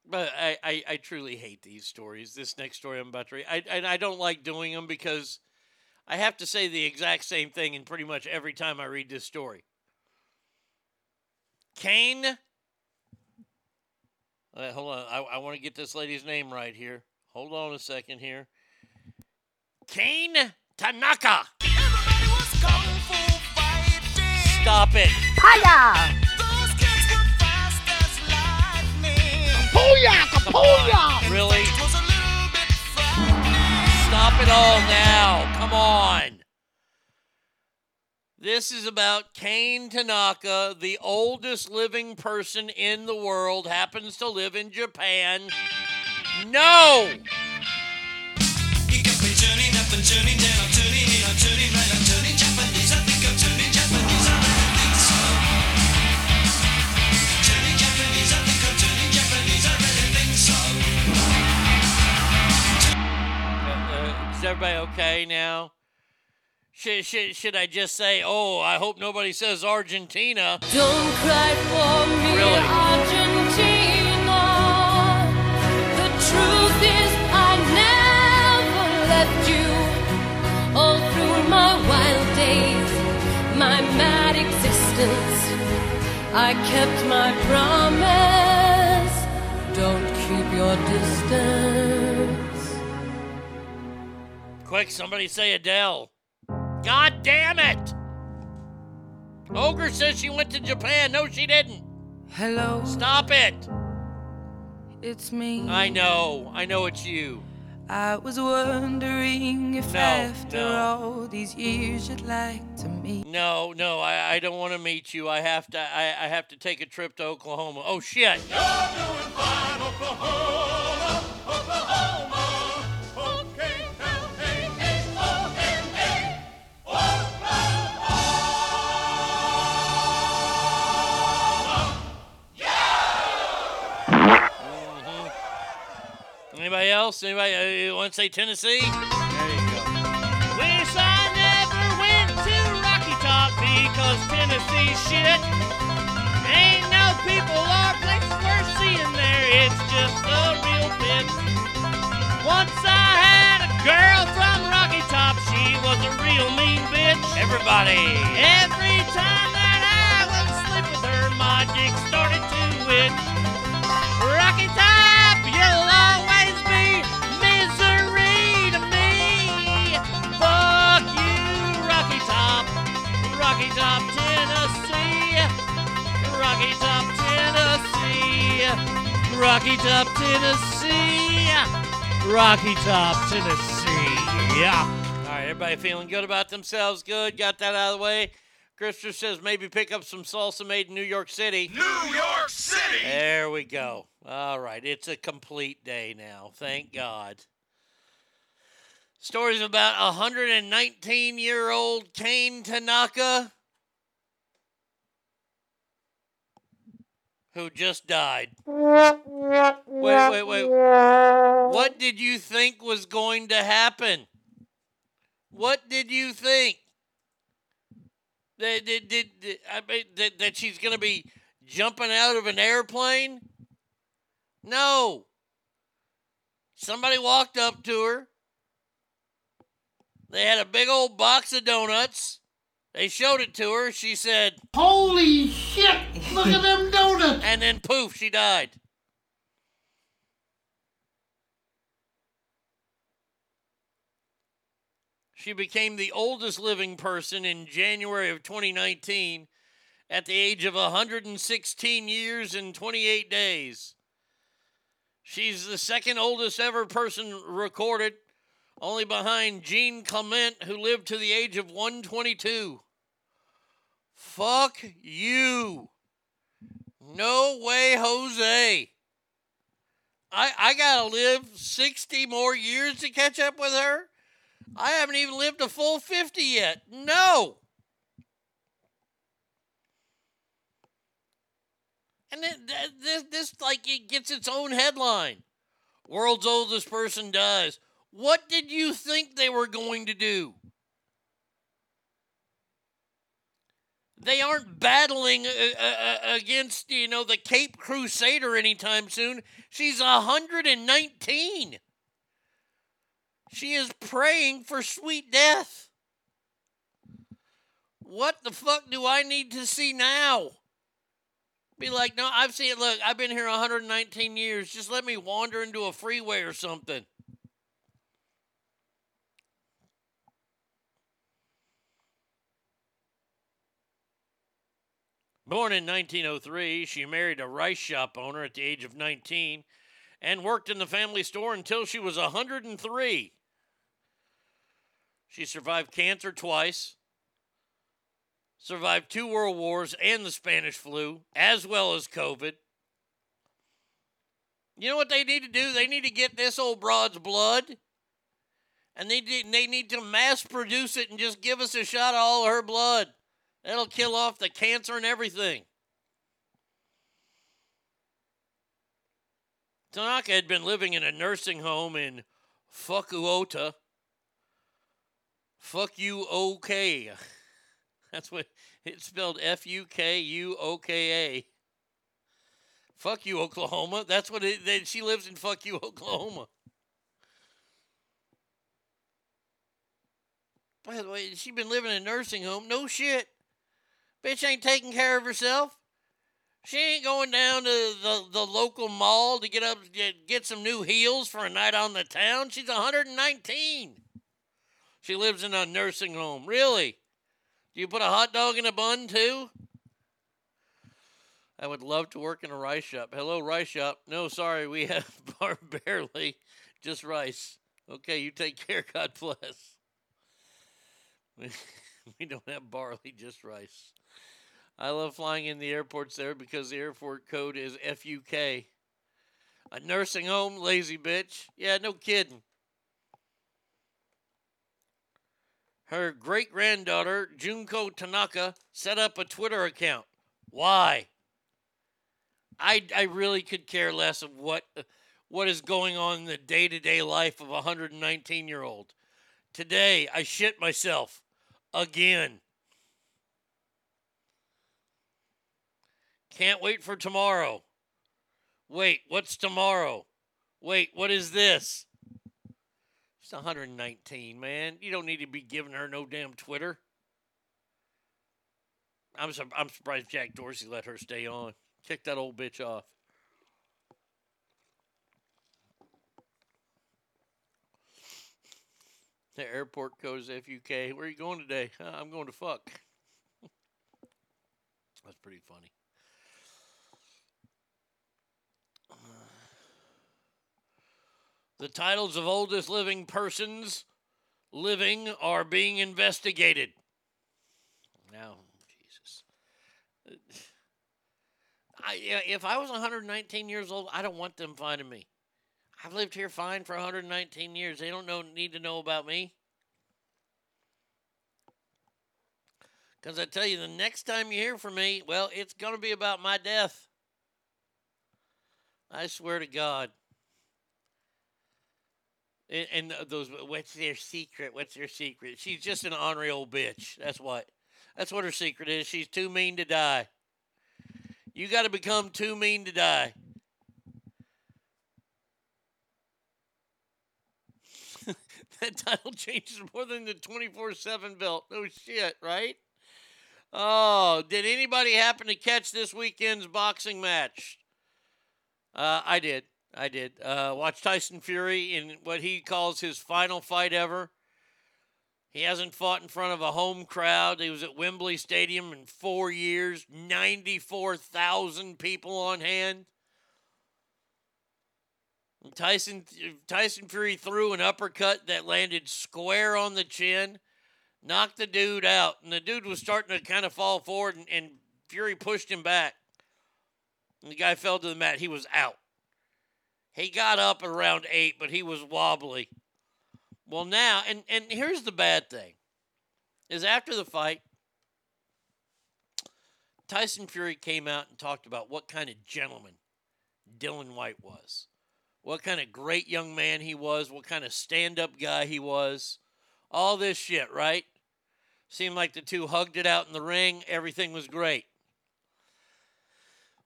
But I, I, I truly hate these stories. This next story I'm about to read. I, and I don't like doing them because I have to say the exact same thing in pretty much every time I read this story. Kane. Uh, hold on. I, I want to get this lady's name right here. Hold on a second here. Kane Tanaka. Stop it. Papaya! Kapoya! Kapoya! Really? Stop it all now. Come on. This is about Kane Tanaka, the oldest living person in the world, happens to live in Japan. No! Uh, is everybody okay now? Should, should, should I just say, oh, I hope nobody says Argentina? Don't cry for me, Really? Argentina. My wild days, my mad existence, I kept my promise. Don't keep your distance. Quick, somebody say Adele. God damn it! Ogre says she went to Japan. No, she didn't. Hello. Stop it. It's me. I know. I know it's you. I was wondering if No, after no. all these years you'd like to meet. No, no, I, I don't want to meet you. I have to. I, I have to take a trip to Oklahoma. Oh shit! Anybody else? Anybody uh, want to say Tennessee? There you go. Wish I never went to Rocky Top because Tennessee shit. Ain't no people or places worth seeing there. It's just a real pit. Once I had a girl from Rocky Top. She was a real mean bitch. Everybody. Every time that I would sleep with her, my dick started to itch. Rocky Top, Rocky Top, Tennessee. Rocky Top, Tennessee. Rocky Top, Tennessee. Rocky Top, Tennessee. Yeah. All right, everybody feeling good about themselves? Good. Got that out of the way. Christopher says maybe pick up some salsa made in New York City. New York City! There we go. All right, it's a complete day now. Thank God. Stories about a 119 year old Kane Tanaka who just died. Wait, wait, wait. What did you think was going to happen? What did you think? That, that, that, that- that she's going to be jumping out of an airplane? No. Somebody walked up to her. They had a big old box of donuts. They showed it to her. She said, Holy shit! Look at them donuts! and then poof, she died. She became the oldest living person in January of 2019 at the age of 116 years and 28 days. She's the second oldest ever person recorded, only behind Jeanne Calment, who lived to the age of 122. Fuck you. No way, Jose. I I gotta live 60 more years to catch up with her. I haven't even lived a full 50 yet. No. And th- this, this like it gets its own headline. World's oldest person dies. What did you think they were going to do? They aren't battling uh, uh, uh, against, you know, the Cape Crusader anytime soon. She's 119. She is praying for sweet death. What the fuck do I need to see now? Be like, no, I've seen it. Look, I've been here 119 years. Just let me wander into a freeway or something. Born in 1903, she married a rice shop owner at the age of 19 and worked in the family store until she was 103. She survived cancer twice, survived two world wars and the Spanish flu, as well as COVID. You know what they need to do? They need to get this old broad's blood and they, need- they need to mass produce it and just give us a shot of all her blood. That'll kill off the cancer and everything. Tanaka had been living in a nursing home in Fukuoka. Fuck you, okay. That's what it's spelled F U K U O K A. Fuck you, Oklahoma. That's what it, they, she lives in. Fuck you, Oklahoma. By the way, she's been living in a nursing home. No shit. Bitch ain't taking care of herself. She ain't going down to the, the local mall to get up get, get some new heels for a night on the town. She's 119. She lives in a nursing home. Really? Do you put a hot dog in a bun too? I would love to work in a rice shop. Hello, rice shop. No, sorry, we have bar barely just rice. Okay, you take care. God bless. We, we don't have barley, just rice. I love flying in the airports there because the airport code is FUK. A nursing home, lazy bitch. Yeah, no kidding. Her great granddaughter, Junko Tanaka, set up a Twitter account. Why? I, I really could care less of what what is going on in the day to day life of a 119 year old. Today, I shit myself again. Can't wait for tomorrow. Wait, what's tomorrow? Wait, what is this? It's 119, man. You don't need to be giving her no damn Twitter. I'm I'm surprised Jack Dorsey let her stay on. Kick that old bitch off. The airport goes FUK. Where are you going today? "Uh, I'm going to fuck. That's pretty funny. The titles of oldest living persons living are being investigated. Now, Jesus. I, if I was 119 years old, I don't want them finding me. I've lived here fine for 119 years. They don't know need to know about me. Because I tell you, the next time you hear from me, well, it's going to be about my death. I swear to God. And, those, what's their secret? What's their secret? She's just an ornery old bitch. That's what. That's what her secret is. She's too mean to die. You got to become too mean to die. that title changes more than the 24 7 belt. No shit, right? Oh, did anybody happen to catch this weekend's boxing match? Uh, I did. I did. Uh, watch Tyson Fury in what he calls his final fight ever. He hasn't fought in front of a home crowd. He was at Wembley Stadium in four years, 94,000 people on hand. And Tyson Tyson Fury threw an uppercut that landed square on the chin, knocked the dude out, and the dude was starting to kind of fall forward, and, and Fury pushed him back. And the guy fell to the mat. He was out. He got up around eight, but he was wobbly. Well, now, and, and here's the bad thing is after the fight, Tyson Fury came out and talked about what kind of gentleman Dillian Whyte was, what kind of great young man he was, what kind of stand up guy he was, all this shit, right? Seemed like the two hugged it out in the ring, everything was great.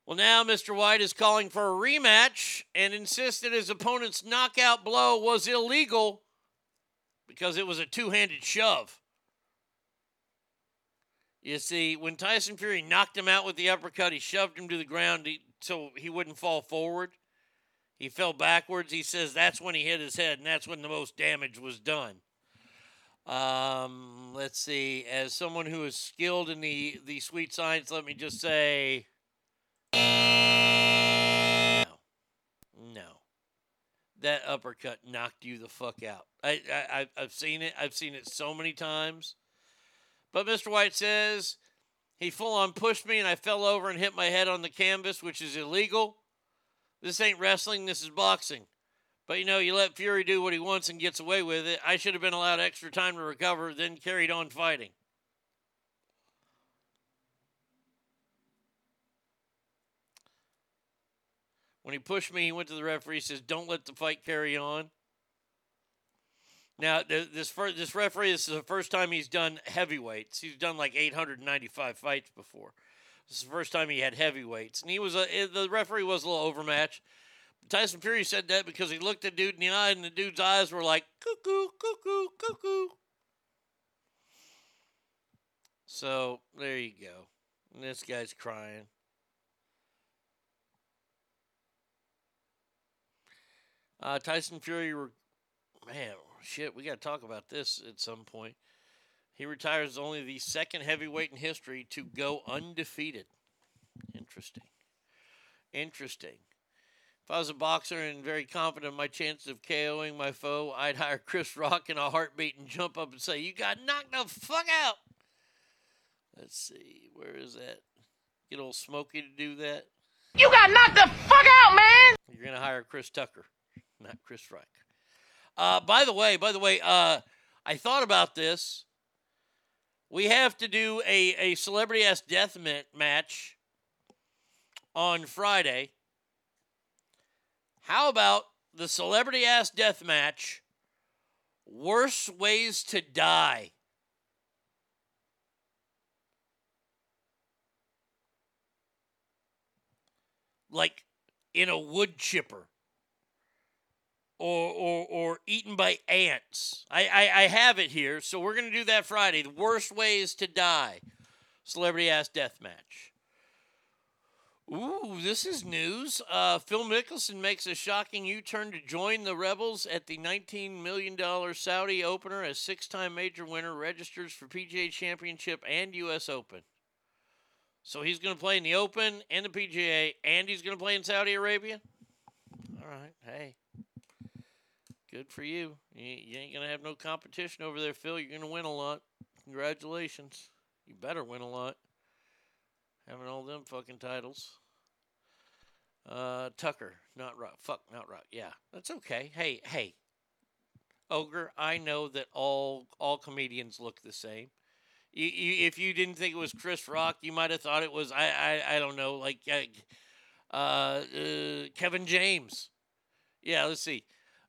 Well, now Mr. Whyte is calling for a rematch and insists that his opponent's knockout blow was illegal because it was a two handed shove. You see, when Tyson Fury knocked him out with the uppercut, he shoved him to the ground so he wouldn't fall forward. He fell backwards. He says that's when he hit his head, and that's when the most damage was done. Um, let's see. As someone who is skilled in the the sweet science, let me just say, no, no, that uppercut knocked you the fuck out. I, I I've seen it. I've seen it so many times. But Mr. Whyte says he full on pushed me and I fell over and hit my head on the canvas, which is illegal. This ain't wrestling. This is boxing. But you know, you let Fury do what he wants and gets away with it. I should have been allowed extra time to recover, then carried on fighting. When he pushed me, he went to the referee. He Says, "Don't let the fight carry on." Now, th- this this referee, this is the first time he's done heavyweights. He's done like 895 fights before. This is the first time he had heavyweights, and he was a eh, the referee was a little overmatched. Tyson Fury said that because he looked at the dude in the eye, and the dude's eyes were like cuckoo, cuckoo, cuckoo. So there you go. And this guy's crying. Uh, Tyson Fury, re- man, shit, we got to talk about this at some point. He retires as only the second heavyweight in history to go undefeated. Interesting. Interesting. If I was a boxer and very confident in my chances of KOing my foe, I'd hire Chris Rock in a heartbeat and jump up and say, You got knocked the fuck out. Let's see, where is that? Get old Smokey to do that. You got knocked the fuck out, man! You're going to hire Chris Tucker, not Chris Rock. Uh, by the way, by the way, uh, I thought about this. We have to do a, a celebrity ass death match on Friday. How about the celebrity ass death match? Worst ways to die. Like in a wood chipper or or or eaten by ants. I, I, I have it here, so we're gonna do that Friday. The worst ways to die. Celebrity ass death match. Ooh, this is news. Uh, Phil Mickelson makes a shocking U-turn to join the Rebels at the $19 million Saudi opener as six-time major winner registers for PGA Championship and U.S. Open. So he's going to play in the Open and the PGA, and he's going to play in Saudi Arabia. All right, hey, good for you. You, ain't going to have no competition over there, Phil. You're going to win a lot. Congratulations. You better win a lot. Having all them fucking titles. Uh, Tucker, not rock. Fuck, not rock. Yeah, that's okay. Hey, hey, Ogre. I know that all all comedians look the same. You, you, if you didn't think it was Chris Rock, you might have thought it was I I, I don't know like uh, uh, Kevin James. Yeah, let's see.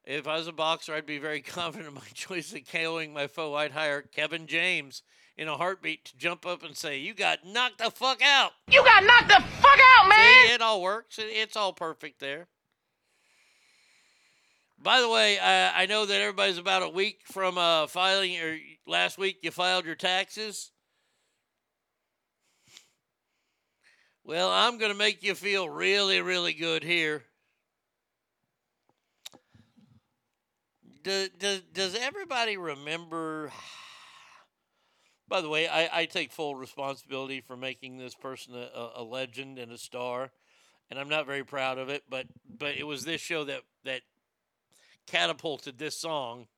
If I was a boxer, I'd be very confident in my choice of KOing my foe. I'd hire Kevin James in a heartbeat to jump up and say, "You got knocked the fuck out." You got knocked the fuck out, man! See, it all works. It's all perfect there. By the way, I, I know that everybody's about a week from uh, filing, or last week you filed your taxes. Well, I'm going to make you feel really, really good here. Do, do, does everybody remember? By the way, I, I take full responsibility for making this person a, a legend and a star, and I'm not very proud of it. But but it was this show that that catapulted this song.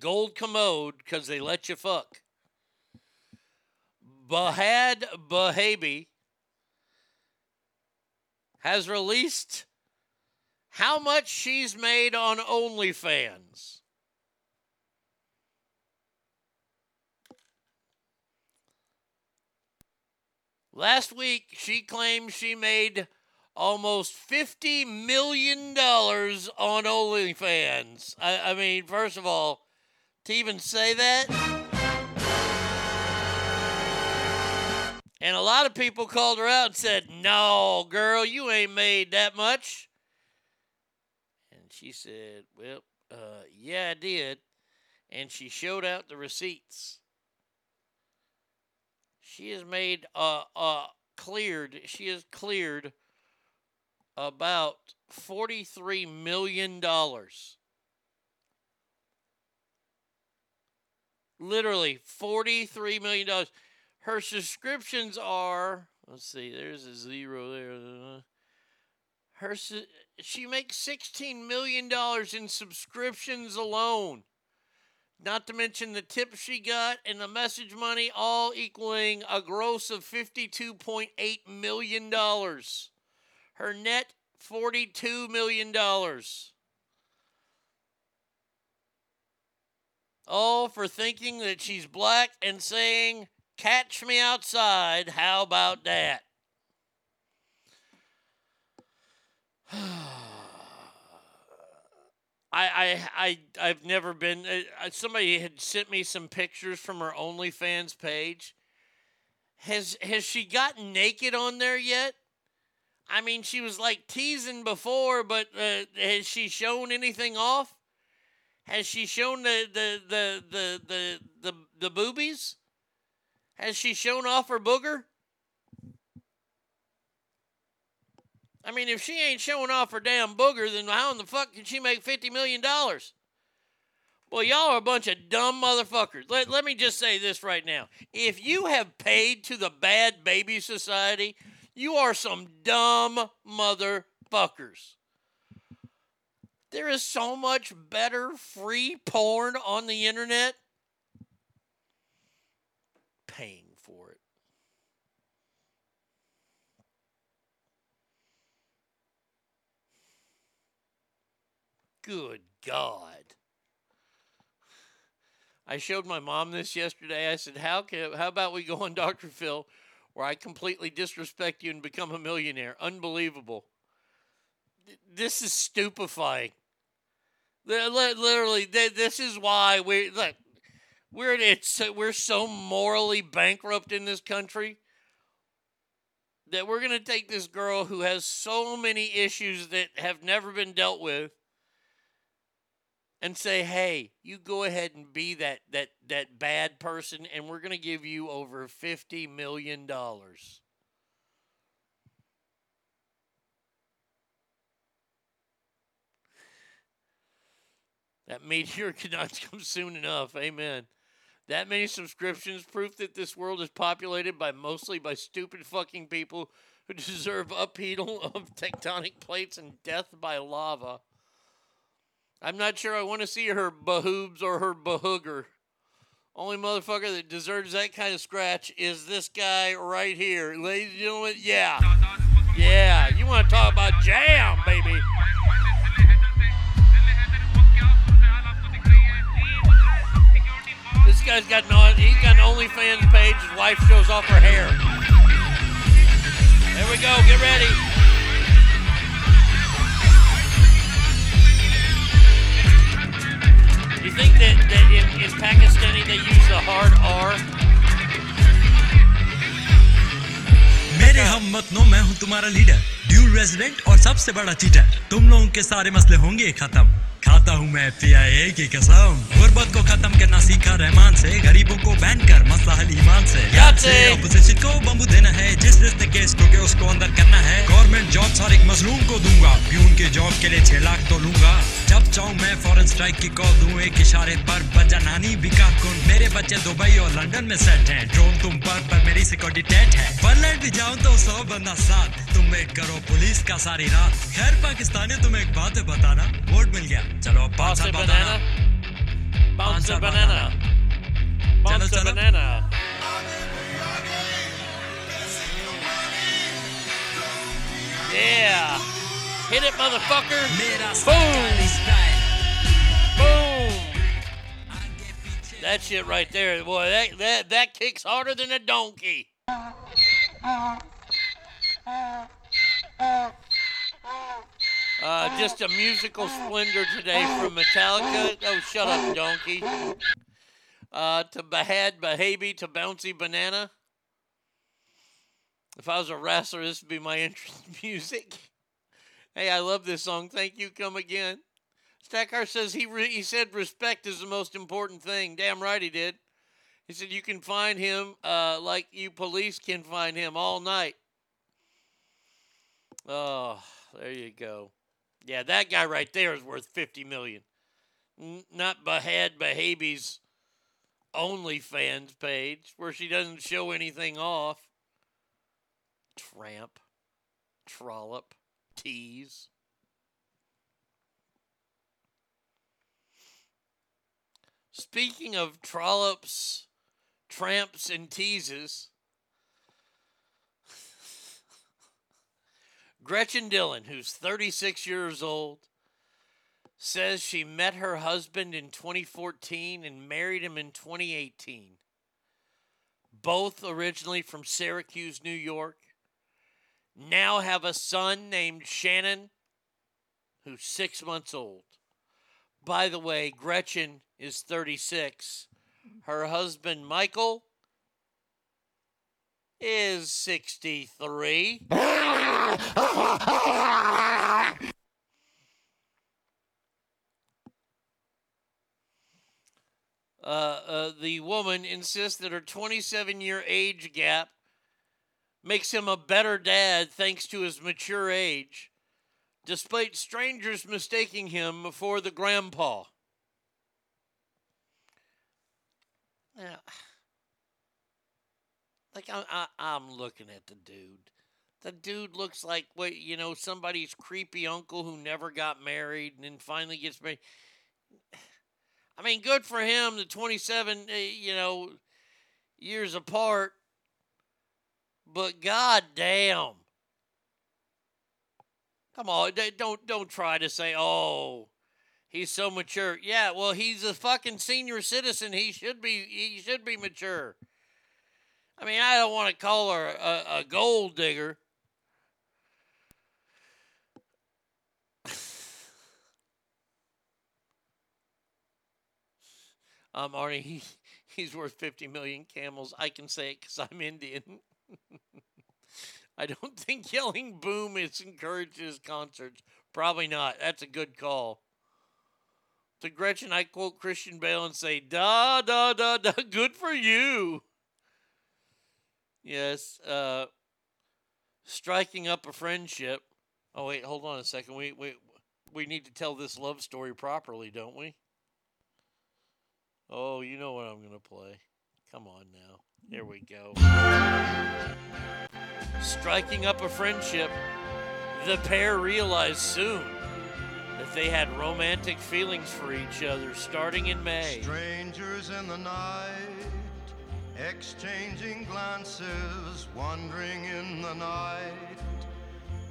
gold commode because they let you fuck. Bhad Bhabie has released how much she's made on OnlyFans. Last week, she claimed she made almost $50 million on OnlyFans. I, I mean, first of all, to even say that. And a lot of people called her out and said, No, girl, you ain't made that much. And she said, Well, uh, yeah, I did. And she showed out the receipts. She has made, uh, uh, cleared, she has cleared about $43 million. Literally $43 million. Her subscriptions are, let's see, there's a zero there. Her, she makes $16 million in subscriptions alone. Not to mention the tips she got and the message money, all equaling a gross of $52.8 million. Her net, $42 million. All for thinking that she's black and saying, Catch me outside. How about that? I, I, I, I've never been. Uh, somebody had sent me some pictures from her OnlyFans page. Has has she gotten naked on there yet? I mean, she was like teasing before, but uh, has she shown anything off? Has she shown the the the the the the, the boobies? Has she shown off her booger? I mean, if she ain't showing off her damn booger, then how in the fuck can she make $50 million? Well, y'all are a bunch of dumb motherfuckers. Let, let me just say this right now. If you have paid to the Bad Baby Society, you are some dumb motherfuckers. There is so much better free porn on the internet. Paying for it. Good God. I showed my mom this yesterday. I said, "How can how about we go on Dr. Phil where I completely disrespect you and become a millionaire?" Unbelievable. This is stupefying. Literally, this is why we look. We're it's we're so morally bankrupt in this country that we're gonna take this girl who has so many issues that have never been dealt with and say, "Hey, you go ahead and be that that that bad person, and we're gonna give you over fifty million dollars." That meteor cannot come soon enough. Amen. That many subscriptions, proof that this world is populated by mostly by stupid fucking people who deserve upheaval of tectonic plates and death by lava. I'm not sure I want to see her bahoobs or her bahooger. Only motherfucker that deserves that kind of scratch is this guy right here. Ladies and gentlemen, yeah. Yeah, you want to talk about jam, baby. guy's got an, he's got an OnlyFans page. His wife shows off her hair. There we go. Get ready. You think that, that in, in Pakistani they use the hard R? मेरे हम मतनों मैं हूँ तुम्हारा leader dual resident और सबसे बड़ा cheater तुम लोगों के सारे मसले होंगे खत्म खाता हूँ मैं पीआईए की कसम। गुर्बत को खत्म करना सीखा रहमान से। गरीबों को बैन कर मसला हल ईमान से। That's it. अपोजिशन को बम्बू देना है। जिस जिसने केस को के उसको अंदर करना है। गवर्नमेंट जॉब हर एक मजलूम को दूँगा। प्यून के जॉब के लिए छह लाख तो लूँगा। जब चाहूँ मैं फॉरन स्ट्राइक की कॉल दूँ एक इशारे पर बजा नानी बिका कुन मेरे बच्चे दुबई और लंदन में सेट हैं। ड्रोन तुम पर पर मेरी सिक्योरिटी टेट है। बर्लैंड भी जाऊँ तो सौ बंदा साथ। तुम एक करो पुलिस का सारी रात। खैर पाकिस्तानी तुम्हें एक बात है बताना। वोट मिल गया। Cantaloupe, Bouncing banana. Bouncing banana. Bouncing banana. Yeah. Hit it, motherfucker. Boom. Boom. That shit right there, boy, that, that, that kicks harder than a donkey just a musical splendor today from Metallica. Oh, shut up, donkey. Uh, to Bhad Bhabie to Bouncy Banana. If I was a wrestler, this would be my entrance music. Hey, I love this song. Thank you. Come again. Stackar says he re- he said respect is the most important thing. Damn right he did. He said you can find him uh, like you police can find him all night. Oh, there you go. Yeah, that guy right there is worth fifty million. N- not Bhad Bhabie's OnlyFans page where she doesn't show anything off. Tramp, trollop, tease. Speaking of trollops, tramps, and teases, Gretchen Dillon, who's 36 years old, says she met her husband in 2014 and married him in 2018. Both originally from Syracuse, New York. Now have a son named Shannon, who's six months old. By the way, Gretchen is 36. Her husband, Michael, is 63. Uh, uh, the woman insists that her 27 year age gap makes him a better dad thanks to his mature age, despite strangers mistaking him for the grandpa. Now, like I, I, I'm looking at the dude. The dude looks like what you know somebody's creepy uncle who never got married and then finally gets married. I mean, good for him. The 27, uh, you know, years apart. But god damn. Come on, don't don't try to say, "Oh, he's so mature." Yeah, well, he's a fucking senior citizen. He should be he should be mature. I mean, I don't want to call her a, a gold digger. um, Arnie, he, he's worth 50 million camels. I can say it because I'm Indian. I don't think yelling boom is encouraged his concerts. Probably not. That's a good call. To Gretchen, I quote Christian Bale and say, da, da, da, da, good for you. Yes. Uh, striking up a friendship. Oh, wait, hold on a second. We, we, we need to tell this love story properly, don't we? Oh, you know what I'm to play. Come on now. There we go. Striking up a friendship, the pair realized soon that they had romantic feelings for each other starting in May. Strangers in the night, exchanging glances, wandering in the night.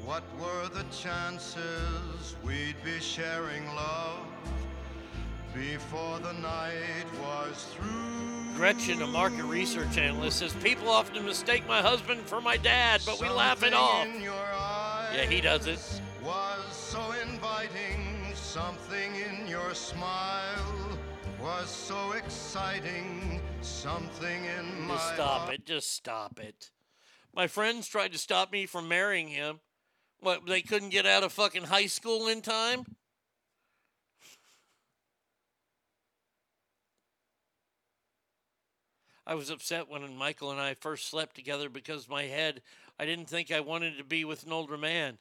What were the chances we'd be sharing love before the night was through? Gretchen, a market research analyst, says people often mistake my husband for my dad, but we laugh it off. Yeah, he does it. Was so inviting, something in your smile was so exciting, something in my Just stop it. Just stop it. My friends tried to stop me from marrying him. What, they couldn't get out of fucking high school in time? I was upset when Michael and I first slept together because my head, I didn't think I wanted to be with an older man.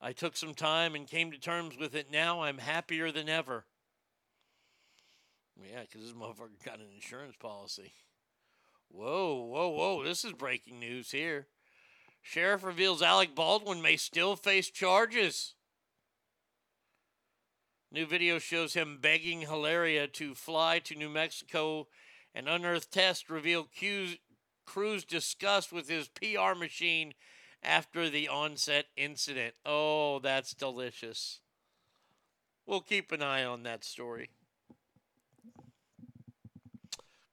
I took some time and came to terms with it. Now I'm happier than ever. Yeah, because this motherfucker got an insurance policy. Whoa, whoa, whoa. This is breaking news here. Sheriff reveals Alec Baldwin may still face charges. New video shows him begging Hilaria to fly to New Mexico. An unearthed test reveal Q's, Cruz discussed with his PR machine after the onset incident. Oh, that's delicious. We'll keep an eye on that story.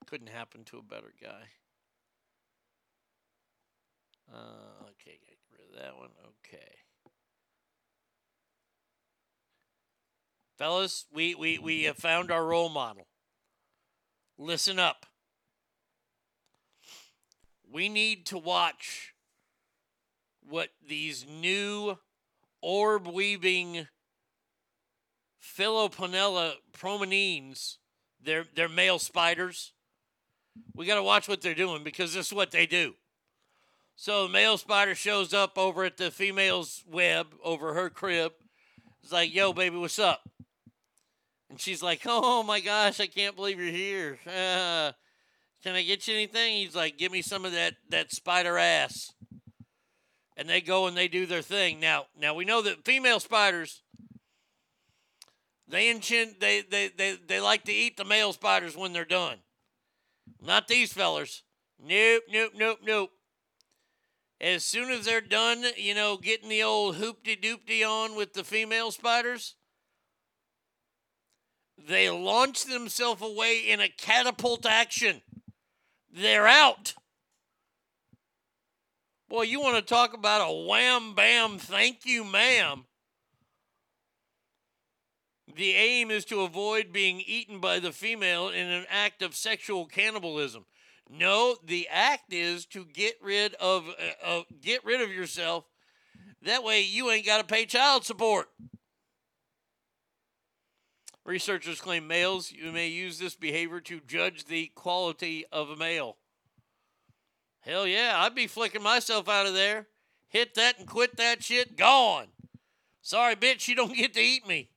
Couldn't happen to a better guy. Uh, okay, get rid of that one. Okay. Fellas, we, we, we have found our role model. Listen up. We need to watch what these new orb weaving Philoponella prominens, they're, they're male spiders. We got to watch what they're doing because this is what they do. So the male spider shows up over at the female's web over her crib. It's like, yo, baby, what's up? And she's like, oh my gosh, I can't believe you're here. Uh, can I get you anything? He's like, give me some of that, that spider ass. And they go and they do their thing. Now, now we know that female spiders, they, enchant, they, they, they, they like to eat the male spiders when they're done. Not these fellers. Nope, nope, nope, nope. As soon as they're done, you know, getting the old hoopty doopty on with the female spiders, they launch themselves away in a catapult action. They're out. Boy, you want to talk about a wham bam, thank you, ma'am. The aim is to avoid being eaten by the female in an act of sexual cannibalism. No, the act is to get rid of uh, uh, get rid of yourself. That way, you ain't got to pay child support. Researchers claim males you may use this behavior to judge the quality of a male. Hell yeah, I'd be flicking myself out of there. Hit that and quit that shit. Gone. Sorry, bitch, you don't get to eat me.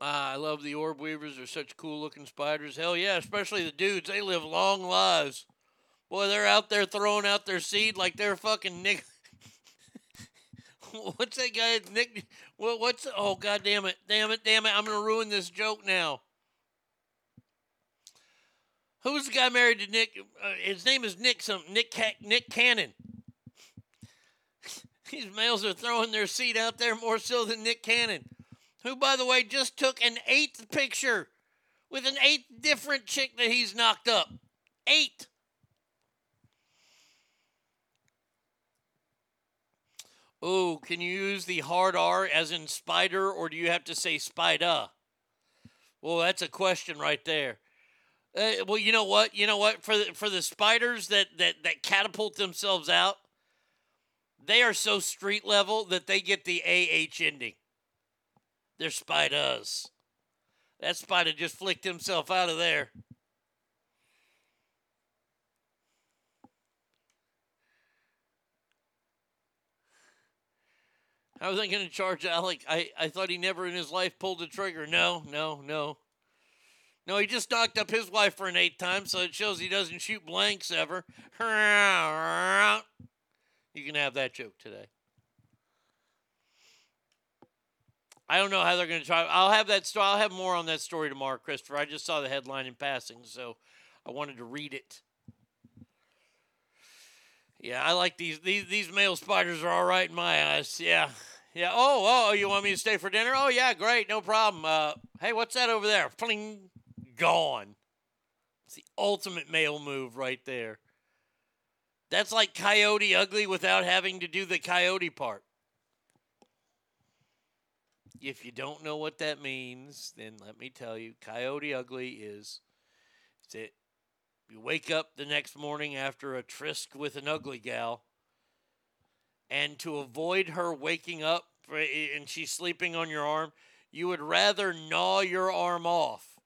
Ah, I love the orb weavers. They're such cool looking spiders. Hell yeah, especially the dudes. They live long lives. Boy, they're out there throwing out their seed like they're fucking Nick. what's that guy? Nick. What, what's. Oh, god damn it. Damn it, damn it. I'm to ruin this joke now. Who's the guy married to Nick? Uh, his name is Nick something. Nick, Ca- Nick Cannon. These males are throwing their seed out there more so than Nick Cannon who, by the way, just took an eighth picture with an eighth different chick that he's knocked up. Eight. Oh, can you use the hard R as in spider, or do you have to say spider? Well, that's a question right there. Uh, well, you know what? You know what? For the, for the spiders that, that that catapult themselves out, they are so street level that they get the AH ending. They're spiders. That spider just flicked himself out of there. How was I going to charge Alec? I, I thought he never in his life pulled the trigger. No, no, no. No, he just knocked up his wife for an eighth time, so it shows he doesn't shoot blanks ever. You can have that joke today. I don't know how they're going to try. I'll have that story. I'll have more on that story tomorrow, Christopher. I just saw the headline in passing, so I wanted to read it. Yeah, I like these. These these male spiders are all right in my eyes. Yeah, yeah. Oh, oh, you want me to stay for dinner? Oh, yeah, great, no problem. Uh, hey, what's that over there? Fling, gone. It's the ultimate male move right there. That's like Coyote Ugly without having to do the coyote part. If you don't know what that means, then let me tell you, Coyote Ugly is that you wake up the next morning after a tryst with an ugly gal, and to avoid her waking up eh, eh, and she's sleeping on your arm, you would rather gnaw your arm off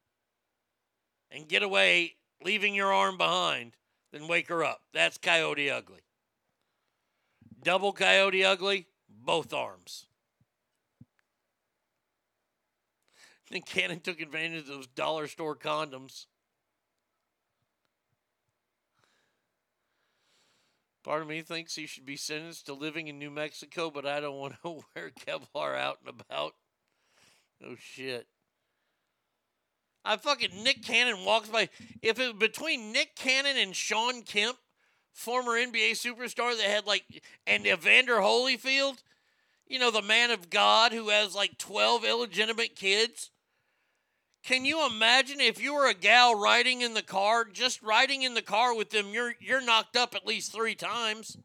and get away, leaving your arm behind, than wake her up. That's Coyote Ugly. Double Coyote Ugly, both arms. And Cannon took advantage of those dollar store condoms. Part of me thinks he should be sentenced to living in New Mexico, but I don't want to wear Kevlar out and about. Oh shit. I fucking Nick Cannon walks by. If it was between Nick Cannon and Shawn Kemp, former NBA superstar that had like, and Evander Holyfield, you know, the man of God who has like 12 illegitimate kids, Can you imagine if you were a gal riding in the car, just riding in the car with them, you're you're knocked up at least three times.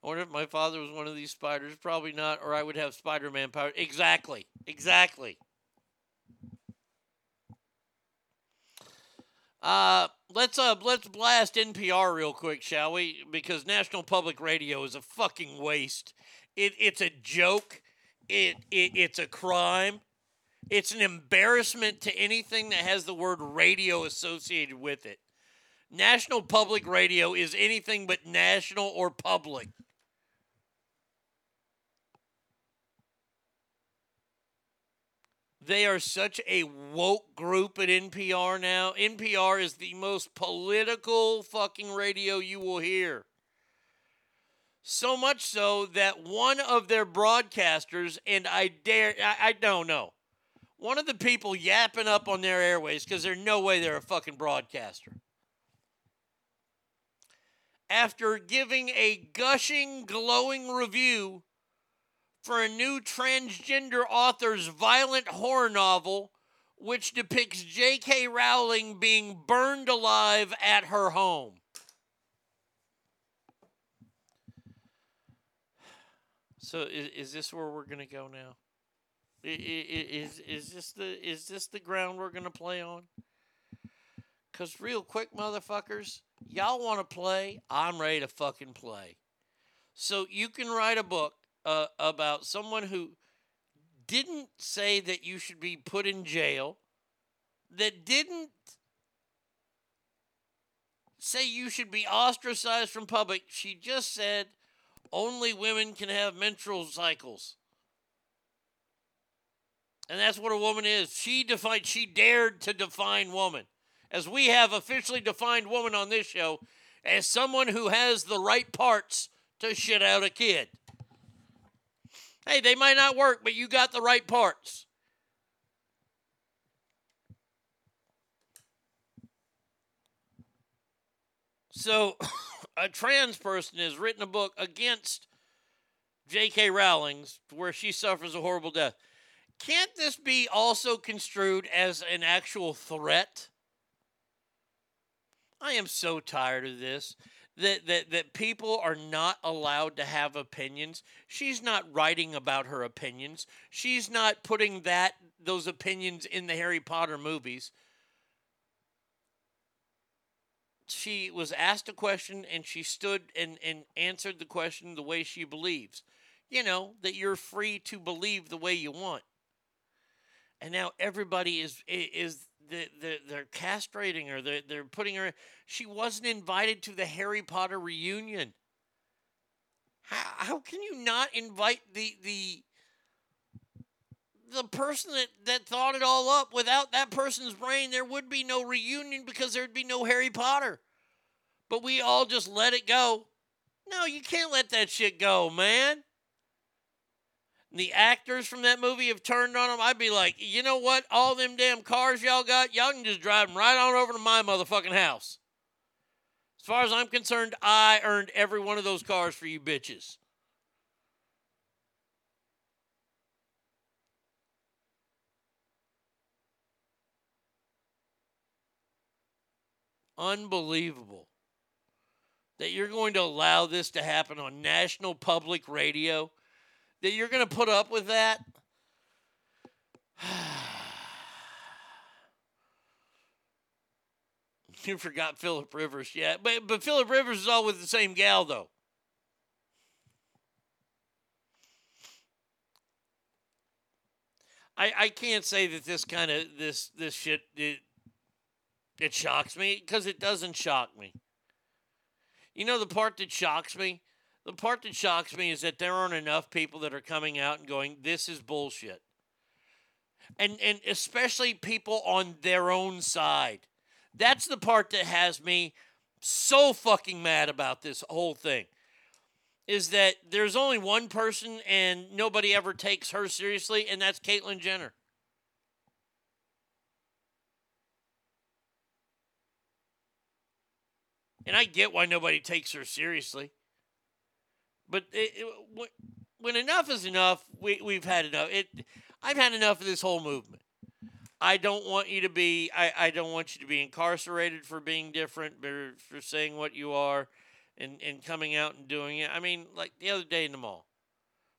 I wonder if my father was one of these spiders. Probably not, or I would have Spider Man power. Exactly. Exactly. Uh, let's uh let's blast NPR real quick, shall we? Because National Public Radio is a fucking waste. It it's a joke. It, it it's a crime. It's an embarrassment to anything that has the word radio associated with it. National Public Radio is anything but national or public. They are such a woke group at NPR now. NPR is the most political fucking radio you will hear. So much so that one of their broadcasters, and I dare, I, I don't know, one of the people yapping up on their airways because there's no way they're a fucking broadcaster. After giving a gushing, glowing review for a new transgender author's violent horror novel, which depicts J.K. Rowling being burned alive at her home. So is, is this where we're gonna go now? Is is this the is this the ground we're gonna play on? Cause real quick, motherfuckers, y'all want to play? I'm ready to fucking play. So you can write a book uh, about someone who didn't say that you should be put in jail, that didn't say you should be ostracized from public. She just said only women can have menstrual cycles. And that's what a woman is. She defined she dared to define woman. As we have officially defined woman on this show as someone who has the right parts to shit out a kid. Hey, they might not work, but you got the right parts. So, a trans person has written a book against J.K. Rowling's where she suffers a horrible death. Can't this be also construed as an actual threat? I am so tired of this. That, that that people are not allowed to have opinions. She's not writing about her opinions. She's not putting that those opinions in the Harry Potter movies. She was asked a question and she stood and, and answered the question the way she believes. You know, that you're free to believe the way you want. And now everybody is is the, the, they're castrating her. They're, they're putting her. She wasn't invited to the Harry Potter reunion. How, how can you not invite the the the person that, that thought it all up? Without that person's brain, there would be no reunion because there'd be no Harry Potter. But we all just let it go. No, you can't let that shit go, man the actors from that movie have turned on them, I'd be like, you know what? All them damn cars y'all got, y'all can just drive them right on over to my motherfucking house. As far as I'm concerned, I earned every one of those cars for you bitches. Unbelievable that you're going to allow this to happen on national public radio that you're going to put up with that? you forgot Philip Rivers, yeah. But but Philip Rivers is all with the same gal though. I I can't say that this kind of this this shit it, it shocks me because it doesn't shock me. You know the part that shocks me? The part that shocks me is that there aren't enough people that are coming out and going, "This is bullshit," and and especially people on their own side. That's the part that has me so fucking mad about this whole thing. Is that there's only one person and nobody ever takes her seriously, and that's Caitlyn Jenner. And I get why nobody takes her seriously. But it, it, when enough is enough, we we've had enough. It I've had enough of this whole movement. I don't want you to be I, I don't want you to be incarcerated for being different, for, for saying what you are and, and coming out and doing it. I mean, like the other day in the mall.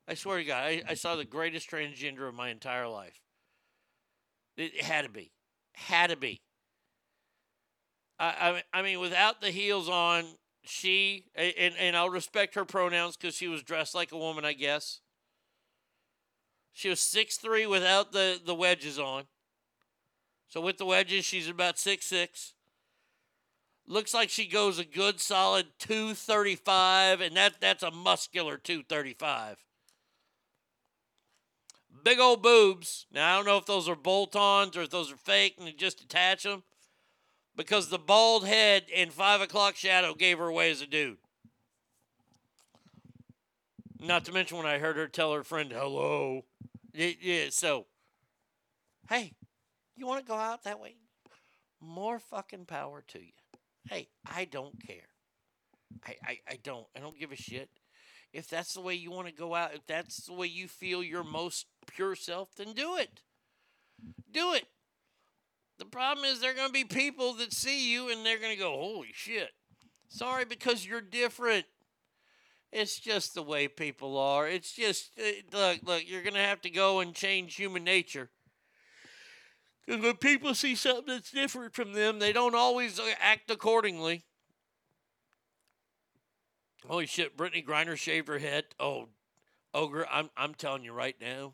I swear to God, I, I saw the greatest transgender of my entire life. It, it had to be. Had to be. I, I, I mean, without the heels on, she, and, and I'll respect her pronouns because she was dressed like a woman, I guess. She was six three without the, the wedges on. So with the wedges, she's about six six. Looks like she goes a good solid 235, and that, that's a muscular 235 big old boobs. Now, I don't know if those are bolt ons or if those are fake and they just attach them because the bald head and five o'clock shadow gave her away as a dude. Not to mention when I heard her tell her friend hello. Yeah, so, hey, you want to go out that way? More fucking power to you. Hey, I don't care. I, I, I don't. I don't give a shit. If that's the way you want to go out, if that's the way you feel your most pure self, then do it. Do it. The problem is there are going to be people that see you and they're going to go, holy shit. Sorry, because you're different. It's just the way people are. It's just, uh, look, look, you're going to have to go and change human nature. Because when people see something that's different from them, they don't always uh, act accordingly. Holy shit, Brittney Griner shaved her head. Oh, Ogre, I'm, I'm telling you right now,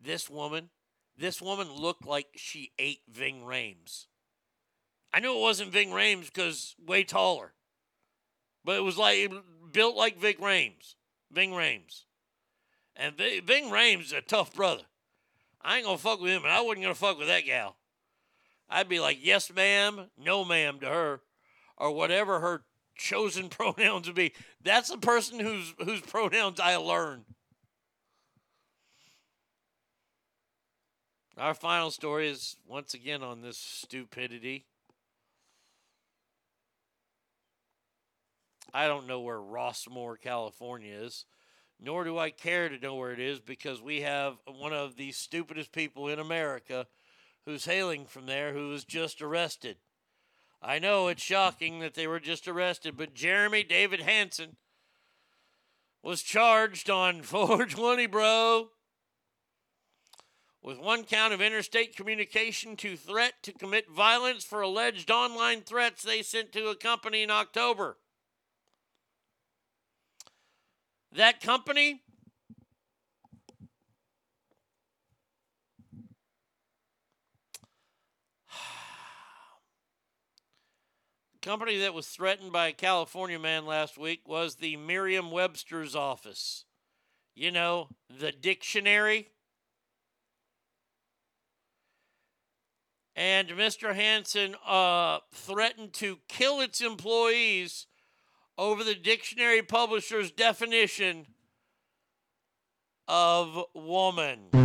this woman, this woman looked like she ate Ving Rhames. I knew it wasn't Ving Rhames because way taller, but it was like built like Ving Rhames. Ving Rhames, and Ving, Rhames is a tough brother. I ain't gonna fuck with him, and I wasn't gonna fuck with that gal. I'd be like, yes, ma'am, no, ma'am, to her, or whatever her chosen pronouns would be. That's the person whose whose pronouns I learned. Our final story is once again on this stupidity. I don't know where Rossmoor, California is, nor do I care to know where it is because we have one of the stupidest people in America who's hailing from there who was just arrested. I know it's shocking that they were just arrested, but Jeremy David Hanson was charged on 420, bro with one count of interstate communication to threat to commit violence for alleged online threats they sent to a company in October. That company company that was threatened by a California man last week was the Merriam Webster's office. You know, the dictionary. And Mr. Hanson uh, threatened to kill its employees over the dictionary publisher's definition of woman.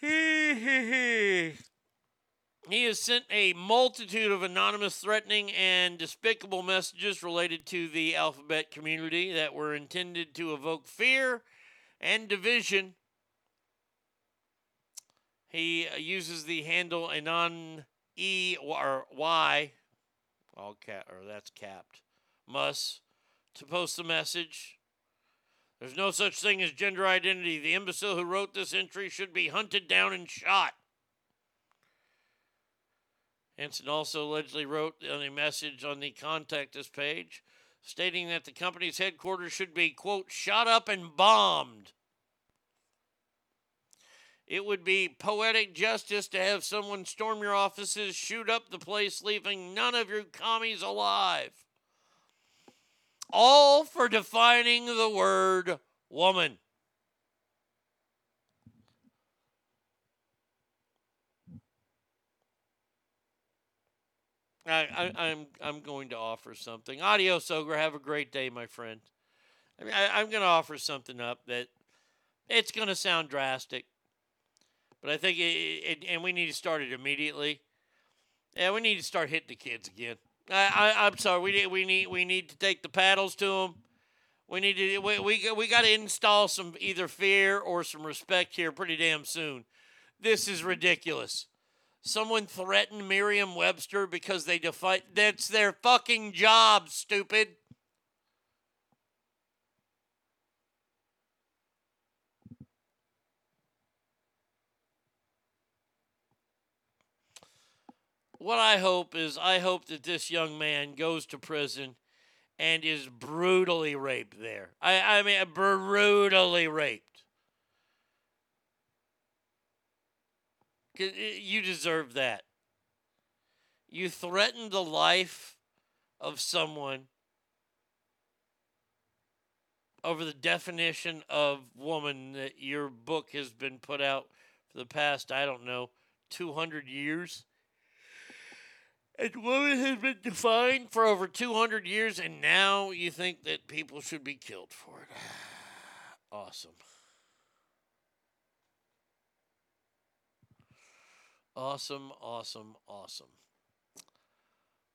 Hee hee hee. He has sent a multitude of anonymous, threatening, and despicable messages related to the alphabet community that were intended to evoke fear and division. He uh, uses the handle anon e or y, all cap or that's capped, must to post the message. There's no such thing as gender identity. The imbecile who wrote this entry should be hunted down and shot. Hanson also allegedly wrote on a message on the contact us page stating that the company's headquarters should be, quote, shot up and bombed. It would be poetic justice to have someone storm your offices, shoot up the place, leaving none of your commies alive. All for defining the word woman. I, I, I'm I'm going to offer something. Adios, Ogre. Have a great day, my friend. I mean, I, I'm going to offer something up that it's going to sound drastic. But I think it, it, and we need to start it immediately. Yeah, we need to start hitting the kids again. I, I I'm sorry. We need we need we need to take the paddles to them. We need to we we, we got to install some either fear or some respect here pretty damn soon. This is ridiculous. Someone threatened Merriam Webster because they defied. That's their fucking job, stupid. What I hope is, I hope that this young man goes to prison and is brutally raped there. I, I mean, brutally raped. 'Cause i- You deserve that. You threatened the life of someone over the definition of woman that your book has been put out for the past, I don't know, 200 years. And woman has been defined for over 200 years, and now you think that people should be killed for it. Awesome. Awesome, awesome, awesome.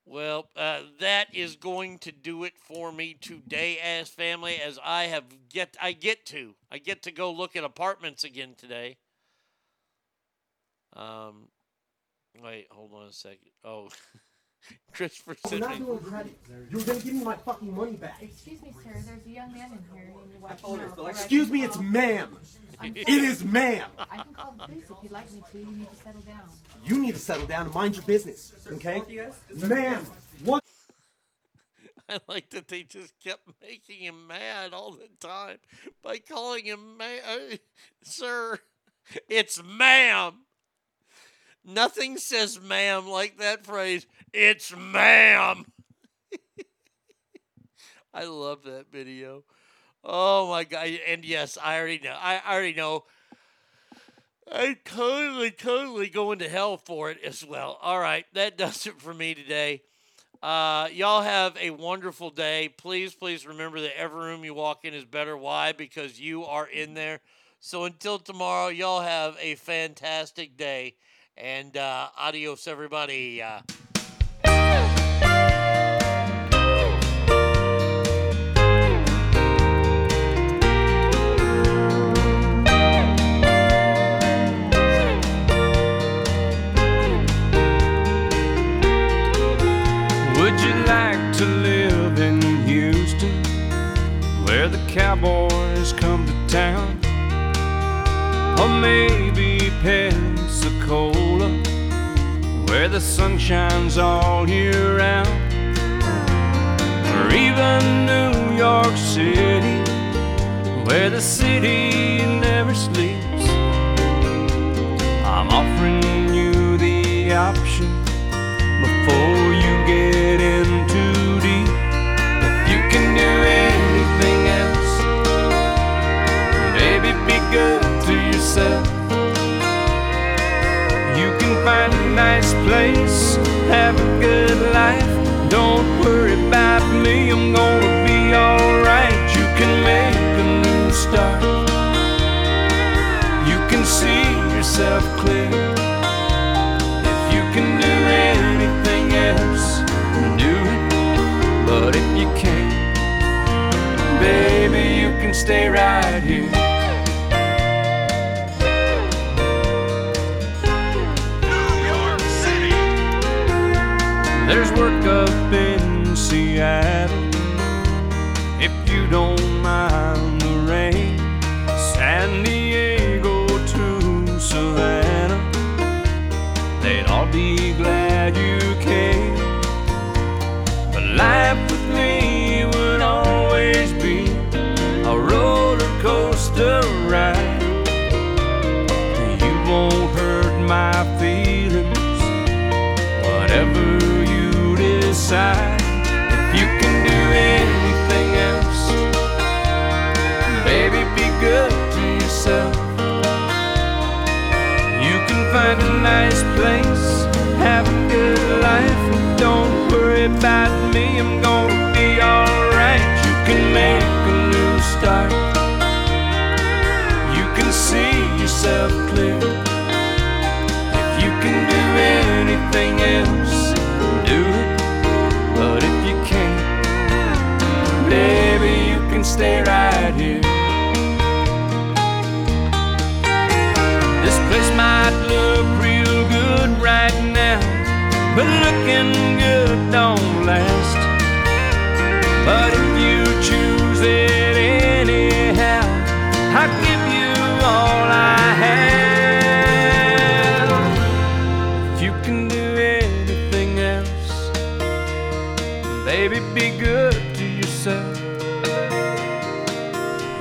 Well, uh, that is going to do it for me today, as family. As I have get, I get to, I get to go look at apartments again today. Um, wait, hold on a second. Oh, Christopher We're not me- doing credit. You're gonna give me my fucking money back. Excuse me, sir. There's a young man in here. You need to watch him out, or I Excuse can me, it's call- ma'am. I'm It sorry. is ma'am. I can call the police if you'd like me to. You need to settle down. You need to settle down and mind your business, okay? Ma'am, what? I like that they just kept making him mad all the time by calling him ma- uh, sir. It's ma'am. Nothing says ma'am like that phrase. It's ma'am. I love that video. Oh my god! And yes, I already know. I I already know. I'm totally, totally going to hell for it as well. All right, that does it for me today. Uh, y'all have a wonderful day. Please, please remember that every room you walk in is better. Why? Because you are in there. So until tomorrow, y'all have a fantastic day. And uh, adios, everybody. Uh, Would you like to live in Houston, where the cowboys come to town? Or maybe Pensacola, where the sun shines all year round? Or even New York City, where the city never sleeps? I'm offering you the option before you get in too deep. If you can do anything else, baby, be good to yourself. Find a nice place, have a good life. Don't worry about me, I'm gonna be alright. You can make a new start. You can see yourself clear. If you can do anything else, do it. But if you can't, baby, you can stay right here. Up in Seattle if you don't mind the rain. San Diego to Savannah, they'd all be glad you came. But life about me, I'm gonna be alright. You can make a new start. You can see yourself clear. If you can do anything else, do it. But if you can't, baby, you can stay right here. But looking good don't last. But if you choose it anyhow, I'll give you all I have. If you can do anything else, baby, be good to yourself.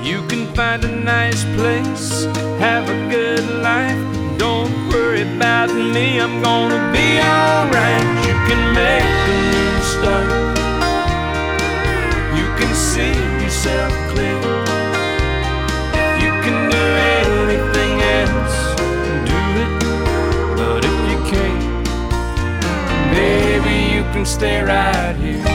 You can find a nice place, have a good life. Don't worry about me, I'm gonna be alright. You can make a new start. You can see yourself clear. If you can do anything else, do it. But if you can't, baby, you can stay right here.